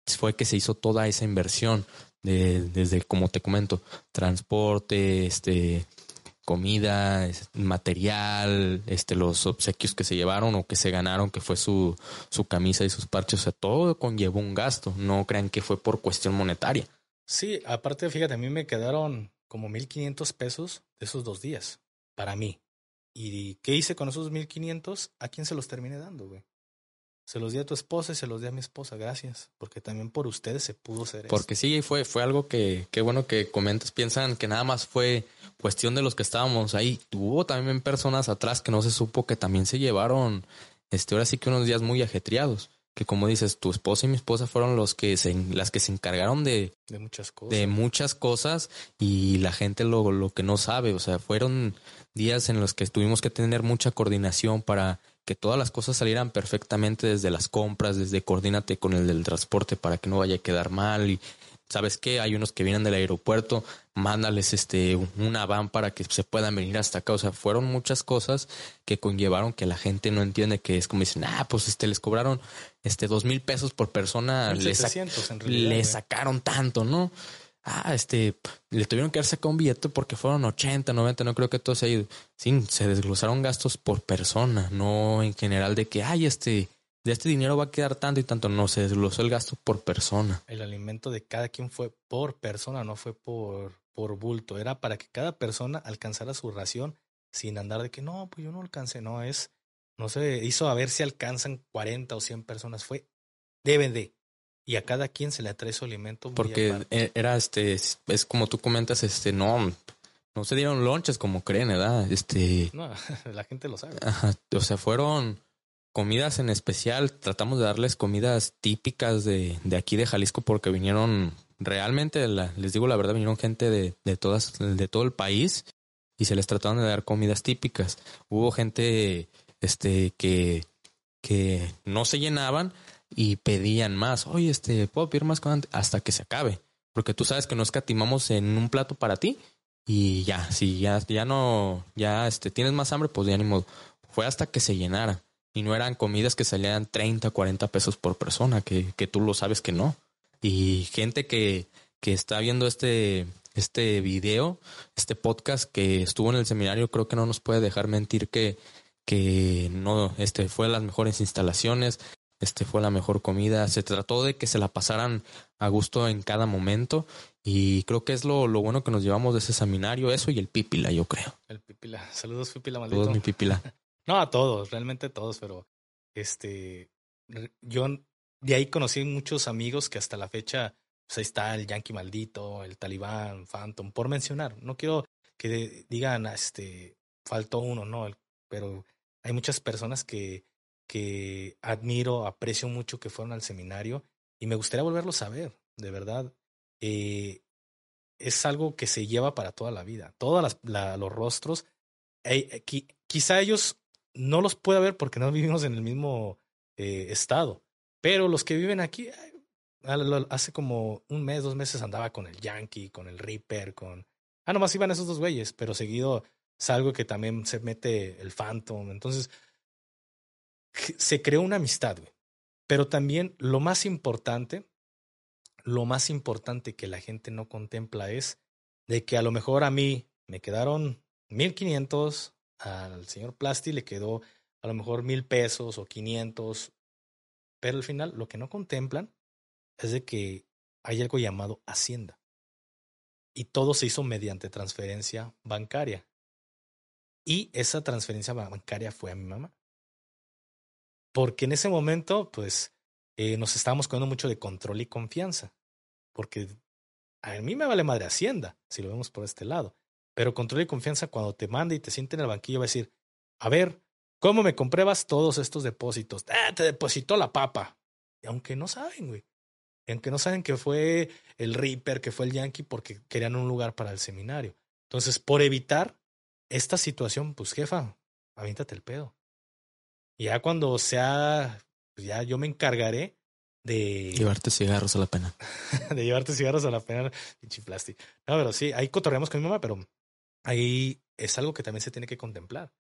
fue que se hizo toda esa inversión desde, como te comento, transporte, este, comida, material, este, los obsequios que se llevaron o que se ganaron, que fue su, su camisa y sus parches, o sea, todo conllevó un gasto, no crean que fue por cuestión monetaria. Sí, aparte, fíjate, a mí me quedaron como 1500 pesos de esos dos días, para mí. ¿Y qué hice con esos 1500? ¿A quién se los terminé dando, güey? Se los di a tu esposa y se los di a mi esposa, gracias. Porque también por ustedes se pudo hacer Porque sí, fue, fue algo que, qué bueno que comentas. Piensan que nada más fue cuestión de los que estábamos ahí. Hubo también personas atrás que no se supo que también se llevaron, este, ahora sí que unos días muy ajetreados. Que como dices, tu esposa y mi esposa fueron los que se, las que se encargaron de, de muchas cosas. De muchas cosas y la gente lo, lo que no sabe. O sea, fueron días en los que tuvimos que tener mucha coordinación para que todas las cosas salieran perfectamente desde las compras, desde coordínate con el del transporte para que no vaya a quedar mal y sabes qué, hay unos que vienen del aeropuerto, mándales este una van para que se puedan venir hasta acá, o sea, fueron muchas cosas que conllevaron que la gente no entiende que es como dicen, ah, pues este les cobraron este dos mil pesos por persona, le sacaron tanto, ¿no? ah, este, le tuvieron que haber sacado un billete porque fueron 80, 90, no creo que todo se haya ido. Sí, se desglosaron gastos por persona, no en general de que, ay, este, de este dinero va a quedar tanto y tanto. No, se desglosó el gasto por persona. El alimento de cada quien fue por persona, no fue por, por bulto. Era para que cada persona alcanzara su ración sin andar de que no, pues yo no alcancé. No, es, no se hizo a ver si alcanzan 40 o 100 personas. Fue, deben de y a cada quien se le atrae su alimento. Porque e, era este, es como tú comentas, este, no, no se dieron lonches como creen, ¿verdad? Este. No, la gente lo sabe. Ajá, o sea, fueron comidas en especial. Tratamos de darles comidas típicas de, de aquí de Jalisco porque vinieron realmente, les digo la verdad, vinieron gente de, de todas, de todo el país y se les trataron de dar comidas típicas. Hubo gente, este, que, que no se llenaban y pedían más. Oye, este, puedo pedir más hasta que se acabe. Porque tú sabes que nos catimamos en un plato para ti y ya, si ya, ya no, ya este, tienes más hambre, pues ya ni modo. Fue hasta que se llenara. Y no eran comidas que salían 30, 40 pesos por persona, que, que tú lo sabes que no. Y gente que, que está viendo este, este video, este podcast que estuvo en el seminario, creo que no nos puede dejar mentir que, que no, este fue las mejores instalaciones, este fue la mejor comida. Se trató de que se la pasaran a gusto en cada momento. Y creo que es lo, lo bueno que nos llevamos de ese seminario, eso y el pipila, yo creo. El pipila. Saludos, pipila, maldito. Todos mi pipila. no, a todos, realmente todos, pero este, yo de ahí conocí muchos amigos que hasta la fecha, pues está el Yankee maldito, el Talibán, Phantom, por mencionar. No quiero que digan, este, faltó uno, no, pero hay muchas personas que que admiro, aprecio mucho que fueron al seminario y me gustaría volverlos a ver, de verdad. Eh, es algo que se lleva para toda la vida. Todos los rostros, eh, quizá ellos no los pueda ver porque no vivimos en el mismo eh, estado, pero los que viven aquí, hace como un mes, dos meses andaba con el Yankee, con el Reaper, con... Ah, nomás iban esos dos güeyes, pero seguido es algo que también se mete el Phantom. Entonces, se creó una amistad, güey. Pero también lo más importante, lo más importante que la gente no contempla es de que a lo mejor a mí me quedaron 1500, al señor Plasti le quedó a lo mejor mil pesos o 500, pero al final lo que no contemplan es de que hay algo llamado Hacienda. Y todo se hizo mediante transferencia bancaria. Y esa transferencia bancaria fue a mi mamá porque en ese momento, pues, eh, nos estábamos cogiendo mucho de control y confianza, porque a mí me vale madre Hacienda, si lo vemos por este lado, pero control y confianza cuando te manda y te siente en el banquillo va a decir, a ver, ¿cómo me compruebas todos estos depósitos? Ah, te depositó la papa. Y aunque no saben, güey. Y aunque no saben que fue el Reaper, que fue el Yankee, porque querían un lugar para el seminario. Entonces, por evitar esta situación, pues jefa, avíntate el pedo. Y ya cuando sea, pues ya yo me encargaré de... Llevarte cigarros a la pena. de llevarte cigarros a la pena, pinche. No, pero sí, ahí cotorreamos con mi mamá, pero ahí es algo que también se tiene que contemplar.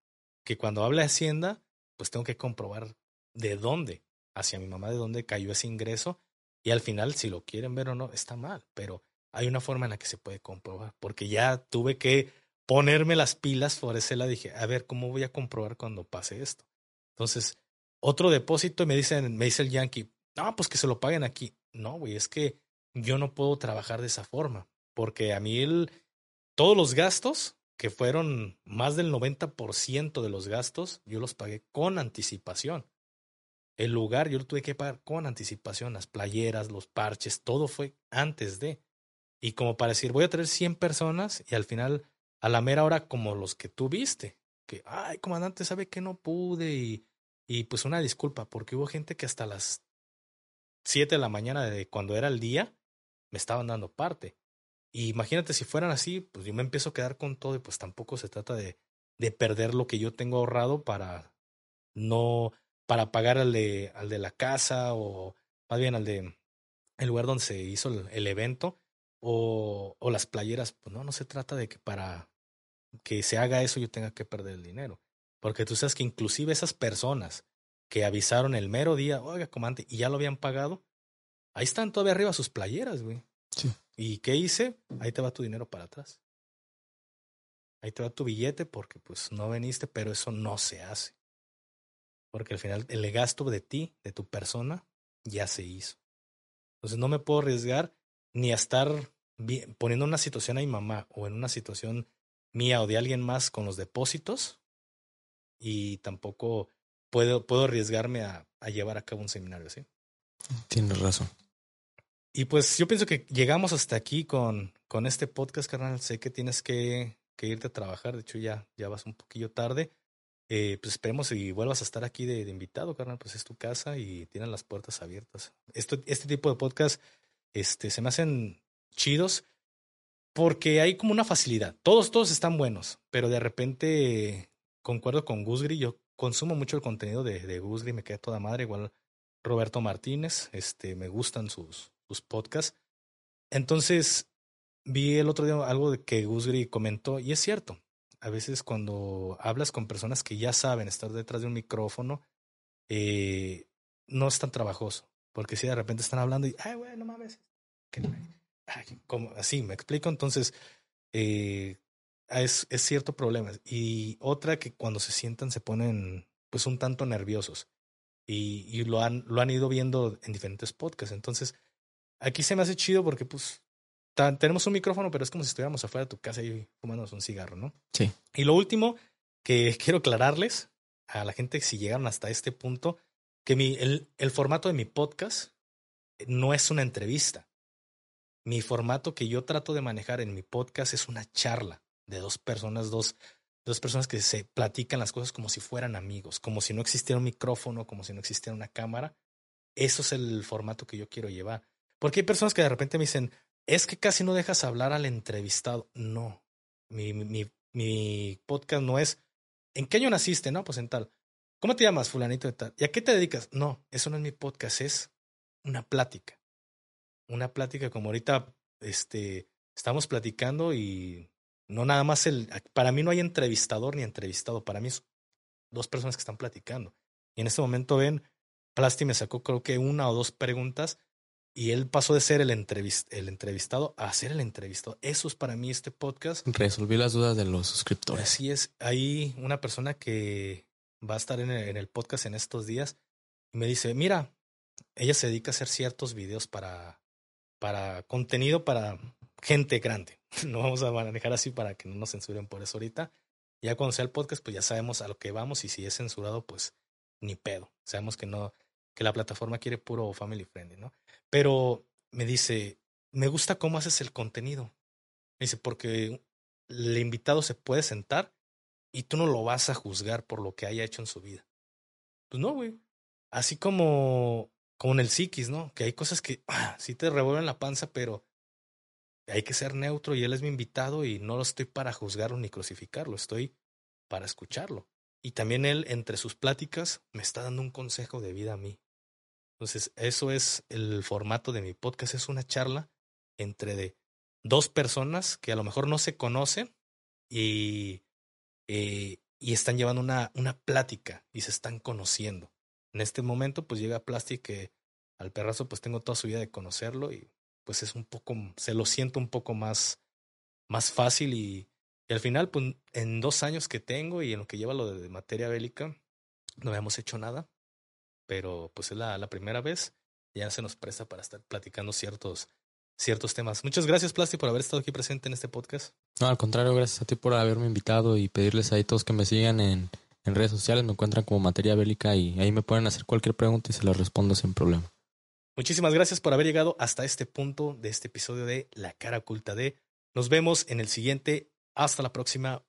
Que cuando habla de Hacienda, pues tengo que comprobar de dónde, hacia mi mamá, de dónde cayó ese ingreso. Y al final, si lo quieren ver o no, está mal. Pero hay una forma en la que se puede comprobar. Porque ya tuve que ponerme las pilas lado. Dije, a ver, ¿cómo voy a comprobar cuando pase esto? Entonces, otro depósito y me dicen, me dice el yankee, no, pues que se lo paguen aquí. No, güey, es que yo no puedo trabajar de esa forma, porque a mí el, todos los gastos, que fueron más del 90% de los gastos, yo los pagué con anticipación. El lugar yo lo tuve que pagar con anticipación, las playeras, los parches, todo fue antes de. Y como para decir, voy a traer 100 personas y al final, a la mera hora, como los que tú viste, que, ay, comandante, sabe que no pude y, y pues una disculpa, porque hubo gente que hasta las 7 de la mañana de cuando era el día, me estaban dando parte. Y imagínate si fueran así, pues yo me empiezo a quedar con todo y pues tampoco se trata de, de perder lo que yo tengo ahorrado para no, para pagar al de, al de la casa o más bien al de el lugar donde se hizo el, evento o, o las playeras. Pues no, no se trata de que para que se haga eso yo tenga que perder el dinero. Porque tú sabes que inclusive esas personas que avisaron el mero día, oiga, comandante, y ya lo habían pagado, ahí están todavía arriba sus playeras, güey. Sí. ¿Y qué hice? Ahí te va tu dinero para atrás. Ahí te va tu billete porque pues no veniste, pero eso no se hace. Porque al final el gasto de ti, de tu persona, ya se hizo. Entonces no me puedo arriesgar ni a estar poniendo una situación a mi mamá o en una situación mía o de alguien más con los depósitos y tampoco puedo, puedo arriesgarme a, a llevar a cabo un seminario así. Tienes razón. Y pues yo pienso que llegamos hasta aquí con, con este podcast, carnal. Sé que tienes que, irte a trabajar. De hecho, ya, ya vas un poquillo tarde. Eh, pues esperemos y vuelvas a estar aquí de, invitado, carnal. Pues es tu casa y tienen las puertas abiertas. Este tipo de podcast este, se me hacen chidos porque hay como una facilidad. Todos, todos están buenos, pero de repente concuerdo con Gusgri. Yo consumo mucho el contenido de, de Gusgri, me queda toda madre. Igual Roberto Martínez, este, me gustan sus, sus podcasts. Entonces, vi el otro día algo de que Gusgri comentó, y es cierto. A veces cuando hablas con personas que ya saben estar detrás de un micrófono, eh, no es tan trabajoso. Porque si de repente están hablando y, ay, güey, no mames. Que, como, así, me explico. Entonces, eh, es, es cierto problema. Y otra que cuando se sientan se ponen pues un tanto nerviosos. Y, y lo, han, lo han ido viendo en diferentes podcasts. Entonces, aquí se me hace chido porque pues tenemos un micrófono, pero es como si estuviéramos afuera de tu casa y fumándonos un cigarro, ¿no? Sí. Y lo último que quiero aclararles a la gente si llegaron hasta este punto, que mi, el, el formato de mi podcast no es una entrevista. Mi formato que yo trato de manejar en mi podcast es una charla de dos personas, dos, dos personas que se platican las cosas como si fueran amigos, como si no existiera un micrófono, como si no existiera una cámara. Eso es el formato que yo quiero llevar. Porque hay personas que de repente me dicen, es que casi no dejas hablar al entrevistado. No, mi, mi, mi podcast no es, ¿en qué año naciste? No, pues en tal. ¿Cómo te llamas, fulanito de tal? ¿Y a qué te dedicas? No, eso no es mi podcast, es una plática una plática como ahorita este, estamos platicando y no nada más el, para mí no hay entrevistador ni entrevistado, para mí es dos personas que están platicando. Y en este momento ven, Plasti me sacó creo que una o dos preguntas y él pasó de ser el, entrevist, el entrevistado a ser el entrevistado. Eso es para mí este podcast. Resolví las dudas de los suscriptores. Así es, hay una persona que va a estar en el, en el podcast en estos días y me dice, mira, ella se dedica a hacer ciertos videos para para contenido para gente grande. No vamos a manejar así para que no nos censuren por eso ahorita. Ya cuando sea el podcast, pues ya sabemos a lo que vamos y si es censurado, pues ni pedo. Sabemos que no, que la plataforma quiere puro family friendly, ¿no? Pero me dice, me gusta cómo haces el contenido. Me dice, porque el invitado se puede sentar y tú no lo vas a juzgar por lo que haya hecho en su vida. Pues no, güey. Así como como en el psiquis, ¿no? Que hay cosas que ah, sí te revuelven la panza, pero hay que ser neutro y él es mi invitado y no lo estoy para juzgarlo ni crucificarlo, estoy para escucharlo. Y también él, entre sus pláticas, me está dando un consejo de vida a mí. Entonces, eso es el formato de mi podcast, es una charla entre de dos personas que a lo mejor no se conocen y, eh, y están llevando una, una plática y se están conociendo. En este momento, pues llega Plastic que al perrazo pues tengo toda su vida de conocerlo y pues es un poco, se lo siento un poco más, más fácil y, y al final, pues en dos años que tengo y en lo que lleva lo de materia bélica, no habíamos hecho nada, pero pues es la, la primera vez, ya se nos presta para estar platicando ciertos, ciertos temas. Muchas gracias, Plasti, por haber estado aquí presente en este podcast. No, al contrario, gracias a ti por haberme invitado y pedirles ahí todos que me sigan en, en redes sociales. Me encuentran como materia bélica y ahí me pueden hacer cualquier pregunta y se las respondo sin problema. Muchísimas gracias por haber llegado hasta este punto de este episodio de La cara oculta de. Nos vemos en el siguiente. Hasta la próxima.